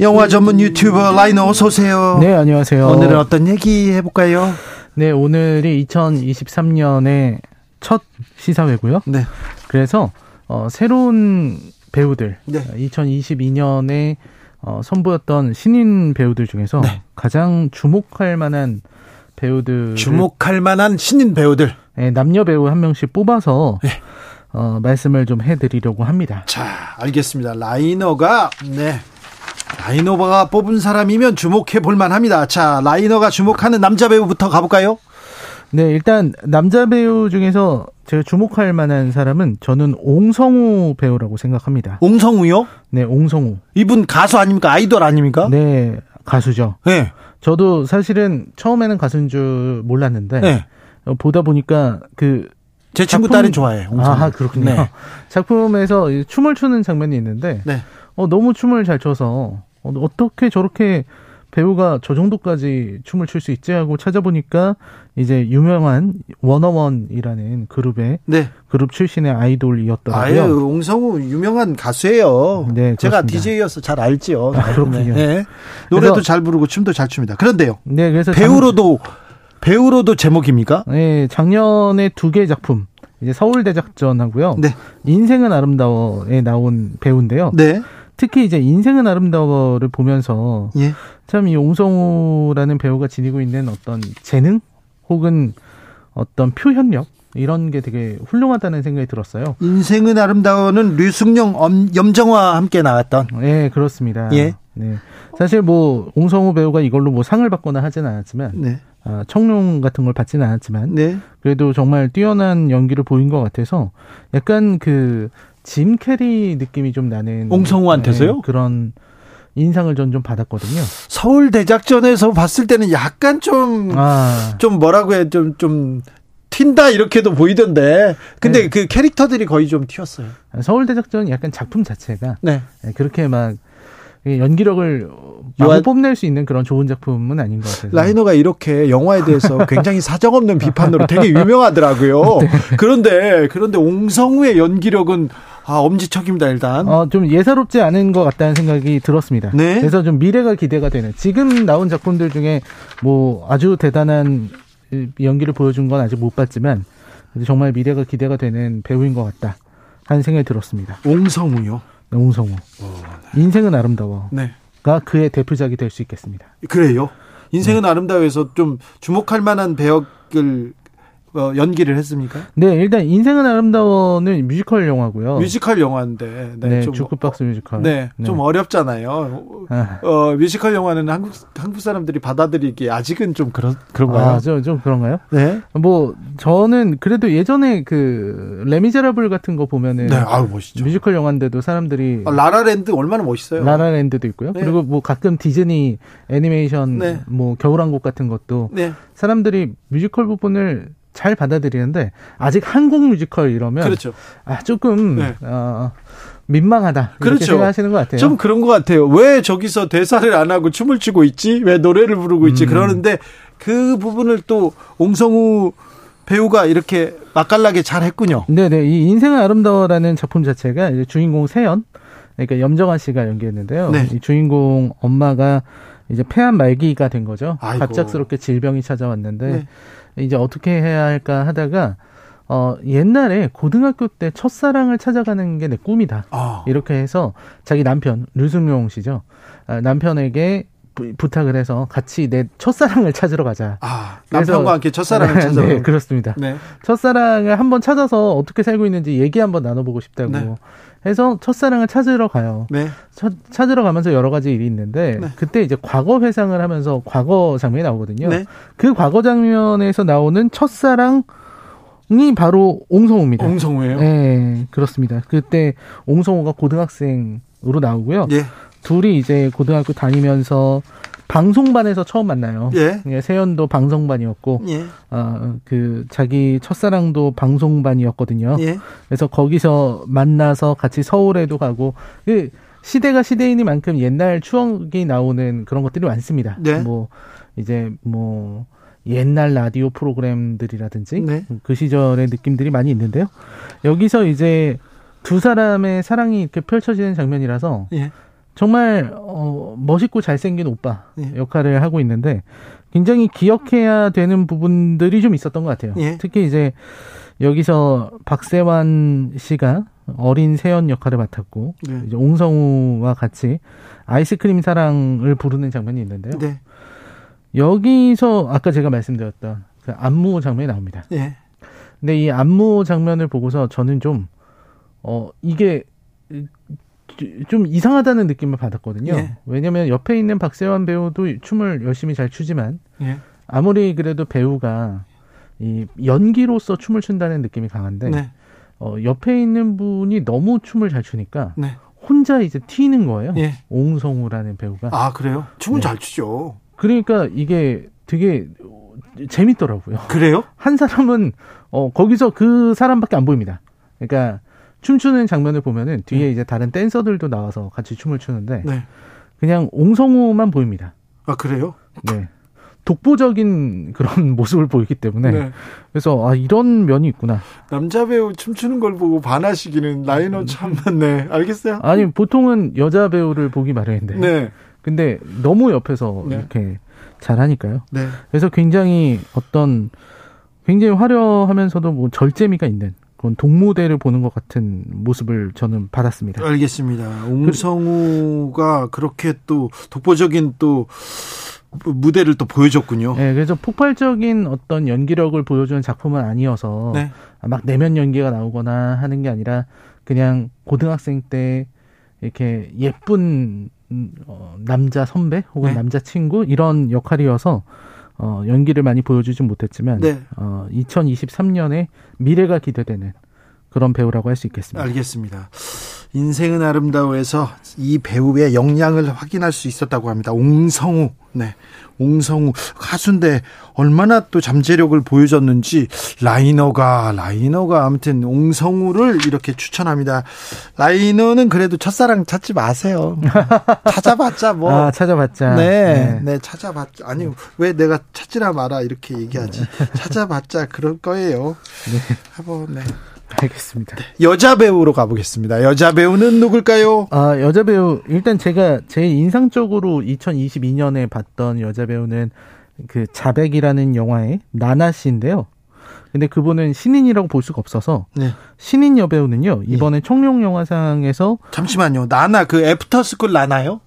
[SPEAKER 1] 영화 전문 유튜버 라이너 어서 오세요.
[SPEAKER 10] 네, 안녕하세요.
[SPEAKER 1] 오늘은 어떤 얘기 해볼까요?
[SPEAKER 10] 네, 오늘이 2023년의 첫 시사회고요. 네. 그래서 어, 새로운 배우들 네. 2022년에 어, 선보였던 신인 배우들 중에서 네. 가장 주목할 만한 배우들
[SPEAKER 1] 주목할 만한 신인 배우들
[SPEAKER 10] 네, 남녀 배우 한 명씩 뽑아서 네. 어, 말씀을 좀 해드리려고 합니다.
[SPEAKER 1] 자, 알겠습니다. 라이너가 네. 라이너가 뽑은 사람이면 주목해 볼 만합니다. 자, 라이너가 주목하는 남자 배우부터 가볼까요?
[SPEAKER 10] 네, 일단 남자 배우 중에서 제가 주목할 만한 사람은 저는 옹성우 배우라고 생각합니다.
[SPEAKER 1] 옹성우요?
[SPEAKER 10] 네, 옹성우.
[SPEAKER 1] 이분 가수 아닙니까? 아이돌 아닙니까?
[SPEAKER 10] 네, 가수죠.
[SPEAKER 1] 네.
[SPEAKER 10] 저도 사실은 처음에는 가수인 줄 몰랐는데 네. 보다 보니까 그
[SPEAKER 1] 제 친구 작품... 딸이 좋아해.
[SPEAKER 10] 아, 그렇군요. 네. 작품에서 춤을 추는 장면이 있는데 네. 어, 너무 춤을 잘 춰서 어, 어떻게 저렇게 배우가 저 정도까지 춤을 출 수 있지 하고 찾아보니까 이제 유명한 워너원이라는 그룹의 네. 그룹 출신의 아이돌이었더라고요.
[SPEAKER 1] 아유, 옹성우 유명한 가수예요. 네, 제가 DJ여서 잘 알지요.
[SPEAKER 10] 아, 그렇군요. 네.
[SPEAKER 1] 노래도 잘 부르고 춤도 잘 춥니다. 그런데요. 네, 그래서 배우로도 장... 배우로도 제목입니까?
[SPEAKER 10] 네, 작년에 두 개 작품 이제 서울대작전하고요. 네. 인생은 아름다워에 나온 배우인데요. 네. 특히 이제 인생은 아름다워를 보면서 예. 참이 옹성우라는 배우가 지니고 있는 어떤 재능 혹은 어떤 표현력 이런 게 되게 훌륭하다는 생각이 들었어요.
[SPEAKER 1] 인생은 아름다워는 류승룡, 염정화 함께 나왔던.
[SPEAKER 10] 네, 그렇습니다. 예. 네. 사실 뭐 옹성우 배우가 이걸로 뭐 상을 받거나 하지는 않았지만 네. 아, 청룡 같은 걸 받지는 않았지만 네. 그래도 정말 뛰어난 연기를 보인 것 같아서 약간 그 짐 캐리 느낌이 좀 나는
[SPEAKER 1] 옹성우한테서요?
[SPEAKER 10] 네, 그런 인상을 전 좀 받았거든요.
[SPEAKER 1] 서울 대작전에서 봤을 때는 약간 좀좀 아. 좀 뭐라고 해 좀좀 좀 튄다 이렇게도 보이던데. 근데 네. 그 캐릭터들이 거의 좀 튀었어요.
[SPEAKER 10] 서울 대작전 약간 작품 자체가 네. 네 그렇게 막 연기력을 요한... 뽐낼 수 있는 그런 좋은 작품은 아닌 것 같아요.
[SPEAKER 1] 라이너가 이렇게 영화에 대해서 굉장히 사정없는 비판으로 되게 유명하더라고요. 네. 그런데 그런데 옹성우의 연기력은 아, 엄지척입니다, 일단.
[SPEAKER 10] 어, 좀 예사롭지 않은 것 같다는 생각이 들었습니다. 네. 그래서 좀 미래가 기대가 되는. 지금 나온 작품들 중에 뭐 아주 대단한 연기를 보여준 건 아직 못 봤지만 정말 미래가 기대가 되는 배우인 것 같다 하는 생각이 들었습니다.
[SPEAKER 1] 옹성우요?
[SPEAKER 10] 네, 옹성우. 어, 네. 인생은 아름다워. 네. 가 그의 대표작이 될 수 있겠습니다.
[SPEAKER 1] 그래요? 인생은 네. 아름다워에서 좀 주목할 만한 배역을 어, 연기를 했습니까?
[SPEAKER 10] 네, 일단 인생은 아름다워는 뮤지컬 영화고요.
[SPEAKER 1] 뮤지컬 영화인데,
[SPEAKER 10] 네, 네 주크박스 뮤지컬.
[SPEAKER 1] 네, 네, 좀 어렵잖아요. 아. 어, 뮤지컬 영화는 한국 한국 사람들이 받아들이기 아직은 좀 그런 그런가요?
[SPEAKER 10] 아, 좀, 좀 그런가요? 네. 뭐 저는 그래도 예전에 그 레미제라블 같은 거 보면은, 네, 아유 멋있죠. 뮤지컬 영화인데도 사람들이
[SPEAKER 1] 아, 라라랜드 얼마나 멋있어요.
[SPEAKER 10] 라라랜드도 있고요. 네. 그리고 뭐 가끔 디즈니 애니메이션, 네. 뭐 겨울왕국 같은 것도 네. 사람들이 뮤지컬 부분을 잘 받아들이는데 아직 한국 뮤지컬 이러면 그렇죠. 아 조금 네. 어, 민망하다 이렇게 그렇죠. 생각하시는 것 같아요.
[SPEAKER 1] 좀 그런 것 같아요. 왜 저기서 대사를 안 하고 춤을 추고 있지? 왜 노래를 부르고 있지? 음. 그러는데 그 부분을 또 옹성우 배우가 이렇게 맛깔나게 잘 했군요.
[SPEAKER 10] 네네. 이 인생은 아름다워라는 작품 자체가 이제 주인공 세연, 그러니까 염정아 씨가 연기했는데요. 네. 이 주인공 엄마가 이제 폐암 말기가 된 거죠. 아이고. 갑작스럽게 질병이 찾아왔는데 네. 이제 어떻게 해야 할까 하다가 어 옛날에 고등학교 때 첫사랑을 찾아가는 게 내 꿈이다. 아. 이렇게 해서 자기 남편 류승용 씨죠. 아, 남편에게 부, 탁을 해서 같이 내 첫사랑을 찾으러 가자.
[SPEAKER 1] 아, 남편과 함께 첫사랑을 찾아.
[SPEAKER 10] 네, 그렇습니다. 네. 첫사랑을 한번 찾아서 어떻게 살고 있는지 얘기 한번 나눠보고 싶다고 네. 해서 첫사랑을 찾으러 가요. 네. 첫, 찾으러 가면서 여러 가지 일이 있는데 네. 그때 이제 과거 회상을 하면서 과거 장면이 나오거든요. 네. 그 과거 장면에서 나오는 첫사랑 이 바로 옹성우입니다.
[SPEAKER 1] 옹성우예요?
[SPEAKER 10] 네, 그렇습니다. 그때 옹성우가 고등학생으로 나오고요. 예. 둘이 이제 고등학교 다니면서 방송반에서 처음 만나요. 예. 예 세연도 방송반이었고, 예. 어, 그 자기 첫사랑도 방송반이었거든요. 예. 그래서 거기서 만나서 같이 서울에도 가고, 그 시대가 시대이니만큼 옛날 추억이 나오는 그런 것들이 많습니다. 네. 뭐 이제 뭐 옛날 라디오 프로그램들이라든지 네. 그 시절의 느낌들이 많이 있는데요. 여기서 이제 두 사람의 사랑이 이렇게 펼쳐지는 장면이라서 예. 정말 어, 멋있고 잘생긴 오빠 예. 역할을 하고 있는데 굉장히 기억해야 되는 부분들이 좀 있었던 것 같아요. 예. 특히 이제 여기서 박세환 씨가 어린 세연 역할을 맡았고 네. 이제 옹성우와 같이 아이스크림 사랑을 부르는 장면이 있는데요. 네. 여기서 아까 제가 말씀드렸던 그 안무 장면이 나옵니다. 네. 근데 이 안무 장면을 보고서 저는 좀 어 이게 좀 이상하다는 느낌을 받았거든요. 예. 왜냐면 옆에 있는 박세환 배우도 춤을 열심히 잘 추지만 예. 아무리 그래도 배우가 이 연기로서 춤을 춘다는 느낌이 강한데 네. 어, 옆에 있는 분이 너무 춤을 잘 추니까 네. 혼자 이제 튀는 거예요. 예. 옹성우라는 배우가.
[SPEAKER 1] 아 그래요? 춤은 네. 잘 추죠.
[SPEAKER 10] 그러니까 이게 되게 재밌더라고요.
[SPEAKER 1] 그래요?
[SPEAKER 10] 한 사람은 어 거기서 그 사람밖에 안 보입니다. 그러니까 춤추는 장면을 보면은 뒤에 네. 이제 다른 댄서들도 나와서 같이 춤을 추는데 네. 그냥 옹성우만 보입니다.
[SPEAKER 1] 아 그래요?
[SPEAKER 10] 네. 독보적인 그런 모습을 보이기 때문에 네. 그래서 아 이런 면이 있구나.
[SPEAKER 1] 남자 배우 춤추는 걸 보고 반하시기는 라이너 참 네 알겠어요.
[SPEAKER 10] 아니 보통은 여자 배우를 보기 마련인데. 네. 근데 너무 옆에서 네. 이렇게 잘하니까요. 네. 그래서 굉장히 어떤 굉장히 화려하면서도 뭐 절제미가 있는 그런 동무대를 보는 것 같은 모습을 저는 받았습니다.
[SPEAKER 1] 알겠습니다. 옹성우가 그렇게 또 독보적인 또 무대를 또 보여줬군요.
[SPEAKER 10] 네, 그래서 폭발적인 어떤 연기력을 보여주는 작품은 아니어서 네. 막 내면 연기가 나오거나 하는 게 아니라 그냥 고등학생 때 이렇게 예쁜 어, 남자 선배 혹은 네. 남자 친구 이런 역할이어서 어, 연기를 많이 보여주진 못했지만 네. 어, 2023년에 미래가 기대되는 그런 배우라고 할 수 있겠습니다.
[SPEAKER 1] 알겠습니다. 인생은 아름다워에서 이 배우의 역량을 확인할 수 있었다고 합니다. 옹성우. 네. 옹성우 가수인데 얼마나 또 잠재력을 보여줬는지 라이너가 라이너가 아무튼 옹성우를 이렇게 추천합니다. 라이너는 그래도 첫사랑 찾지 마세요. 찾아봤자 뭐.
[SPEAKER 10] 아, 찾아봤자.
[SPEAKER 1] 네. 네, 네 찾아봤자. 아니, 왜 내가 찾지나 마라 이렇게 얘기하지. 찾아봤자 그럴 거예요. 네. 뭐, 네.
[SPEAKER 10] 알겠습니다. 네,
[SPEAKER 1] 여자 배우로 가보겠습니다. 여자 배우는 누굴까요?
[SPEAKER 10] 아, 여자 배우, 일단 제가 제일 인상적으로 2022년에 봤던 여자 배우는 그 자백이라는 영화의 나나 씨인데요. 근데 그분은 신인이라고 볼 수가 없어서 네. 신인 여배우는요 이번에 예. 청룡 영화상에서
[SPEAKER 1] 잠시만요 나나 그 애프터스쿨 나나요?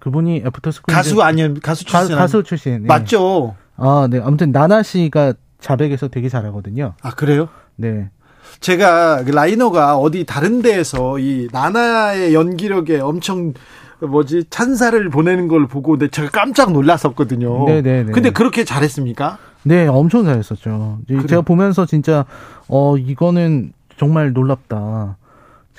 [SPEAKER 10] 그분이 애프터스쿨
[SPEAKER 1] 가수 아니요 가수 출신
[SPEAKER 10] 가, 수 출신
[SPEAKER 1] 네. 맞죠?
[SPEAKER 10] 아네 아무튼 나나 씨가 자백에서 되게 잘하거든요.
[SPEAKER 1] 아 그래요?
[SPEAKER 10] 네.
[SPEAKER 1] 제가 그 라이너가 어디 다른 데에서 이 나나의 연기력에 엄청 뭐지 찬사를 보내는 걸 보고 내 제가 깜짝 놀랐었거든요. 네네. 근데 그렇게 잘했습니까?
[SPEAKER 10] 네, 엄청 잘했었죠. 그래. 제가 보면서 진짜 어 이거는 정말 놀랍다.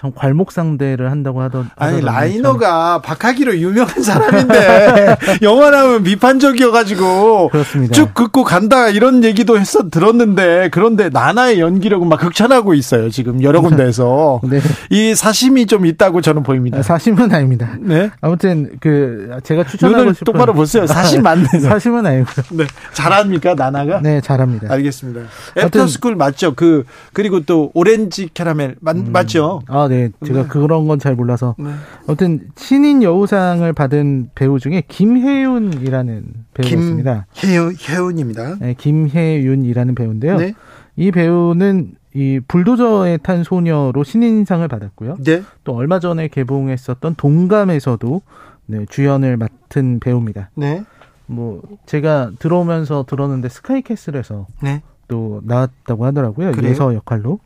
[SPEAKER 10] 참 괄목상대를 한다고 하던
[SPEAKER 1] 아니 라이너가 참. 박하기로 유명한 사람인데 영화 나오면 비판적이어가지고 그렇습니다. 쭉 긋고 간다 이런 얘기도 했어 들었는데 그런데 나나의 연기력은 막 극찬하고 있어요 지금 여러 군데에서 네. 이 사심이 좀 있다고 저는 보입니다. 아,
[SPEAKER 10] 사심은 아닙니다. 네. 아무튼 그 제가 추천하고 싶은
[SPEAKER 1] 똑바로 보세요. 사심 맞네.
[SPEAKER 10] 사심은 아니고요.
[SPEAKER 1] 네. 잘합니까 나나가?
[SPEAKER 10] 네 잘합니다.
[SPEAKER 1] 알겠습니다. 애프터스쿨 맞죠? 그 그리고 또 오렌지 캐러멜 맞, 음. 맞죠?
[SPEAKER 10] 아 네, 제가 네. 그런 건 잘 몰라서. 네. 아무튼 신인 여우상을 받은 배우 중에 김혜윤이라는 배우였습니다.
[SPEAKER 1] 김혜윤 혜윤입니다.
[SPEAKER 10] 네, 김혜윤이라는 배우인데요. 네. 이 배우는 이 불도저에 탄 소녀로 신인상을 받았고요. 네. 또 얼마 전에 개봉했었던 동감에서도 네, 주연을 맡은 배우입니다. 네. 뭐 제가 들어오면서 들었는데 스카이캐슬에서 네. 또 나왔다고 하더라고요. 그래요? 예서 역할로.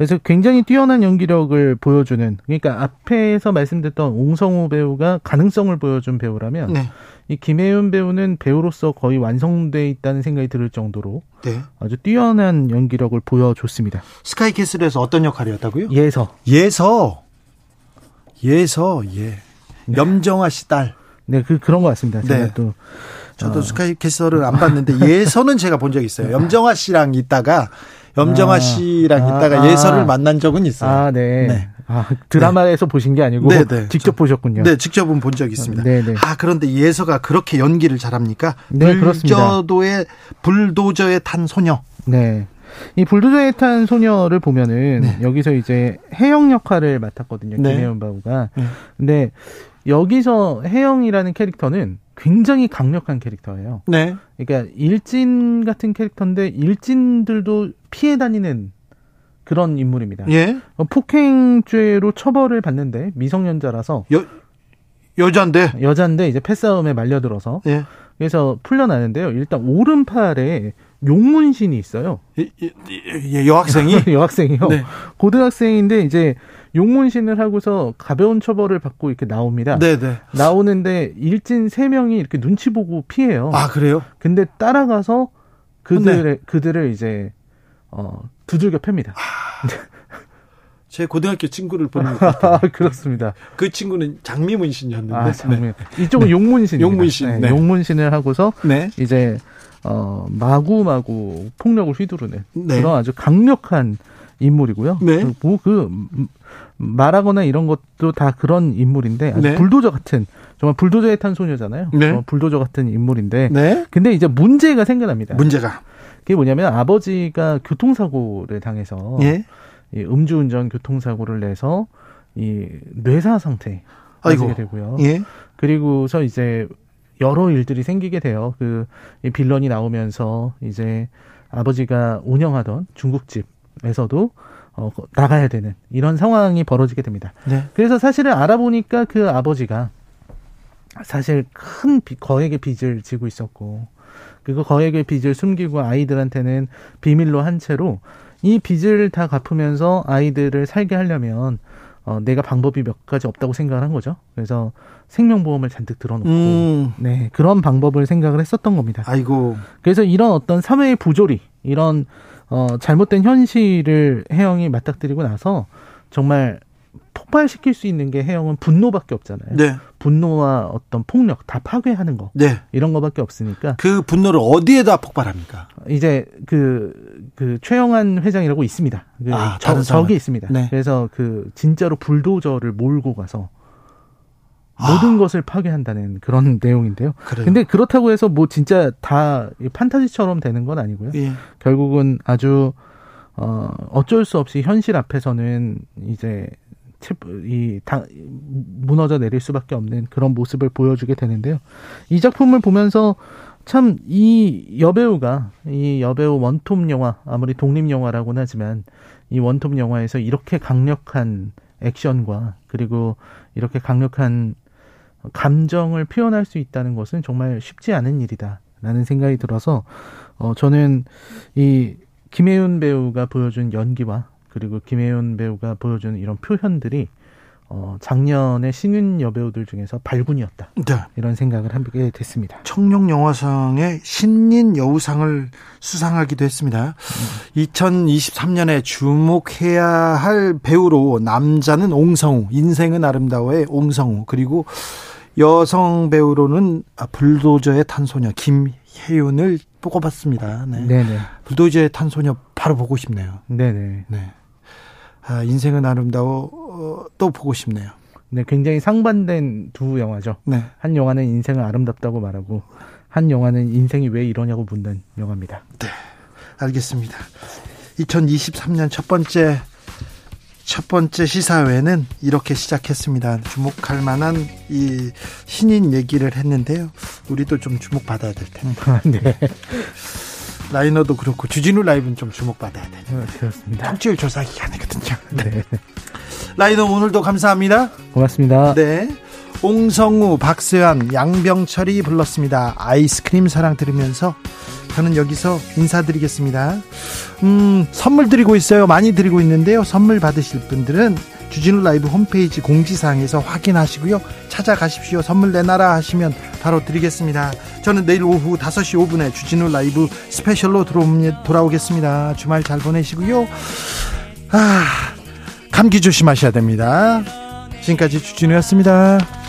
[SPEAKER 10] 그래서 굉장히 뛰어난 연기력을 보여주는 그러니까 앞에서 말씀드렸던 옹성우 배우가 가능성을 보여준 배우라면 네. 이 김혜윤 배우는 배우로서 거의 완성돼 있다는 생각이 들 정도로 네. 아주 뛰어난 연기력을 보여줬습니다.
[SPEAKER 1] 스카이캐슬에서 어떤 역할이었다고요?
[SPEAKER 10] 예서.
[SPEAKER 1] 예서. 예서. 예. 네. 염정아 씨 딸.
[SPEAKER 10] 네, 그 그런 것 같습니다. 제가 네. 또
[SPEAKER 1] 저도 어. 스카이캐슬을 안 봤는데 예서는 제가 본 적 있어요. 염정아 씨랑 있다가 염정아 아, 씨랑 아, 있다가 아, 예서를 만난 적은 있어요.
[SPEAKER 10] 아, 네. 네. 아, 드라마에서 네. 보신 게 아니고 네, 네. 직접 보셨군요.
[SPEAKER 1] 네, 직접은 본 적이 있습니다. 네, 네. 아, 그런데 예서가 그렇게 연기를 잘합니까? 네, 불도저의 불도저에 탄 소녀.
[SPEAKER 10] 네. 이 불도저에 탄 소녀를 보면은 네. 여기서 이제 해영 역할을 맡았거든요. 네. 김혜윤 배우가. 네. 근데 여기서 혜영이라는 캐릭터는 굉장히 강력한 캐릭터예요. 네. 그러니까 일진 같은 캐릭터인데 일진들도 피해 다니는 그런 인물입니다. 예. 어, 폭행죄로 처벌을 받는데 미성년자라서
[SPEAKER 1] 여 여잔데
[SPEAKER 10] 여잔데 이제 패싸움에 말려들어서 예. 그래서 풀려나는데요. 일단 오른팔에 용문신이 있어요. 예,
[SPEAKER 1] 예, 여학생이
[SPEAKER 10] 여학생이요. 네. 고등학생인데 이제 용문신을 하고서 가벼운 처벌을 받고 이렇게 나옵니다. 네네. 네. 나오는데 일진 세 명이 이렇게 눈치 보고 피해요.
[SPEAKER 1] 아 그래요?
[SPEAKER 10] 근데 따라가서 그들의 네. 그들을 이제 어 두들겨 팹니다. 아,
[SPEAKER 1] 제 고등학교 친구를 보는 것 같아요.
[SPEAKER 10] 그렇습니다.
[SPEAKER 1] 그 친구는 장미문신이었는데. 아,
[SPEAKER 10] 장미. 네. 이쪽은 용문신.
[SPEAKER 1] 용문신.
[SPEAKER 10] 용문신을 하고서 네. 이제 어 마구마구 폭력을 휘두르는 네. 그런 아주 강력한 인물이고요. 네. 뭐그 말하거나 이런 것도 다 그런 인물인데 네. 불도저 같은 정말 불도저에 탄 소녀잖아요. 네. 어, 불도저 같은 인물인데. 네. 근데 이제 문제가 생겨납니다.
[SPEAKER 1] 문제가
[SPEAKER 10] 그게 뭐냐면 아버지가 교통사고를 당해서 예? 이 음주운전 교통사고를 내서 이 뇌사 상태에 빠지게 되고요. 예? 그리고서 이제 여러 일들이 생기게 돼요. 그 빌런이 나오면서 이제 아버지가 운영하던 중국집 에서도 어, 나가야 되는 이런 상황이 벌어지게 됩니다. 네. 그래서 사실은 알아보니까 그 아버지가 사실 큰 비, 거액의 빚을 지고 있었고 그리고 거액의 빚을 숨기고 아이들한테는 비밀로 한 채로 이 빚을 다 갚으면서 아이들을 살게 하려면 어, 내가 방법이 몇 가지 없다고 생각을 한 거죠. 그래서 생명보험을 잔뜩 들어놓고, 음. 네, 그런 방법을 생각을 했었던 겁니다.
[SPEAKER 1] 아이고.
[SPEAKER 10] 그래서 이런 어떤 사회의 부조리, 이런, 어, 잘못된 현실을 혜영이 맞닥뜨리고 나서 정말 폭발시킬 수 있는 게 해영은 분노밖에 없잖아요. 네. 분노와 어떤 폭력 다 파괴하는 거. 네. 이런 거밖에 없으니까.
[SPEAKER 1] 그 분노를 어디에다 폭발합니까?
[SPEAKER 10] 이제 그, 그 최영한 회장이라고 있습니다. 그 아, 저, 적이 있습니다. 네. 그래서 그 진짜로 불도저를 몰고 가서 모든 아. 것을 파괴한다는 그런 내용인데요. 그래요. 근데 그렇다고 해서 뭐 진짜 다 판타지처럼 되는 건 아니고요. 예. 결국은 아주 어 어쩔 수 없이 현실 앞에서는 이제 이 다, 무너져 내릴 수밖에 없는 그런 모습을 보여주게 되는데요. 이 작품을 보면서 참 이 여배우가 이 여배우 원톱 영화 아무리 독립 영화라고는 하지만 이 원톱 영화에서 이렇게 강력한 액션과 그리고 이렇게 강력한 감정을 표현할 수 있다는 것은 정말 쉽지 않은 일이다라는 생각이 들어서 어 저는 이 김혜윤 배우가 보여준 연기와 그리고 김혜연 배우가 보여주는 이런 표현들이 어, 작년에 신인 여배우들 중에서 발군이었다. 네. 이런 생각을 하게 됐습니다.
[SPEAKER 1] 청룡 영화상의 신인 여우상을 수상하기도 했습니다. 음. 2023년에 주목해야 할 배우로 남자는 옹성우, 인생은 아름다워의 옹성우, 그리고 여성 배우로는 불도저의 탄소녀 김혜윤을 뽑아봤습니다. 네. 네네. 불도저의 탄소녀 바로 보고 싶네요.
[SPEAKER 10] 네네.
[SPEAKER 1] 네. 아, 인생은 아름다워 어, 또 보고 싶네요.
[SPEAKER 10] 네, 굉장히 상반된 두 영화죠. 네. 한 영화는 인생은 아름답다고 말하고 한 영화는 인생이 왜 이러냐고 묻는 영화입니다.
[SPEAKER 1] 네, 알겠습니다. 2023년 첫 번째 첫 번째 시사회는 이렇게 시작했습니다. 주목할 만한 이 신인 얘기를 했는데요. 우리도 좀 주목받아야 될 텐데. 네. 라이너도 그렇고 주진우 라이브는 좀 주목받아야 돼요. 네,
[SPEAKER 10] 그렇습니다.
[SPEAKER 1] 일주일 조사 기간이거든요. 네. 라이너 오늘도 감사합니다.
[SPEAKER 10] 고맙습니다.
[SPEAKER 1] 네. 옹성우, 박세환, 양병철이 불렀습니다. 아이스크림 사랑 들으면서 저는 여기서 인사드리겠습니다. 음, 선물 드리고 있어요. 많이 드리고 있는데요. 선물 받으실 분들은 주진우 라이브 홈페이지 공지사항에서 확인하시고요. 찾아가십시오. 선물 내놔라 하시면 바로 드리겠습니다. 저는 내일 오후 5시 5분에 주진우 라이브 스페셜로 돌아오겠습니다. 주말 잘 보내시고요. 아, 감기 조심하셔야 됩니다. 지금까지 주진우였습니다.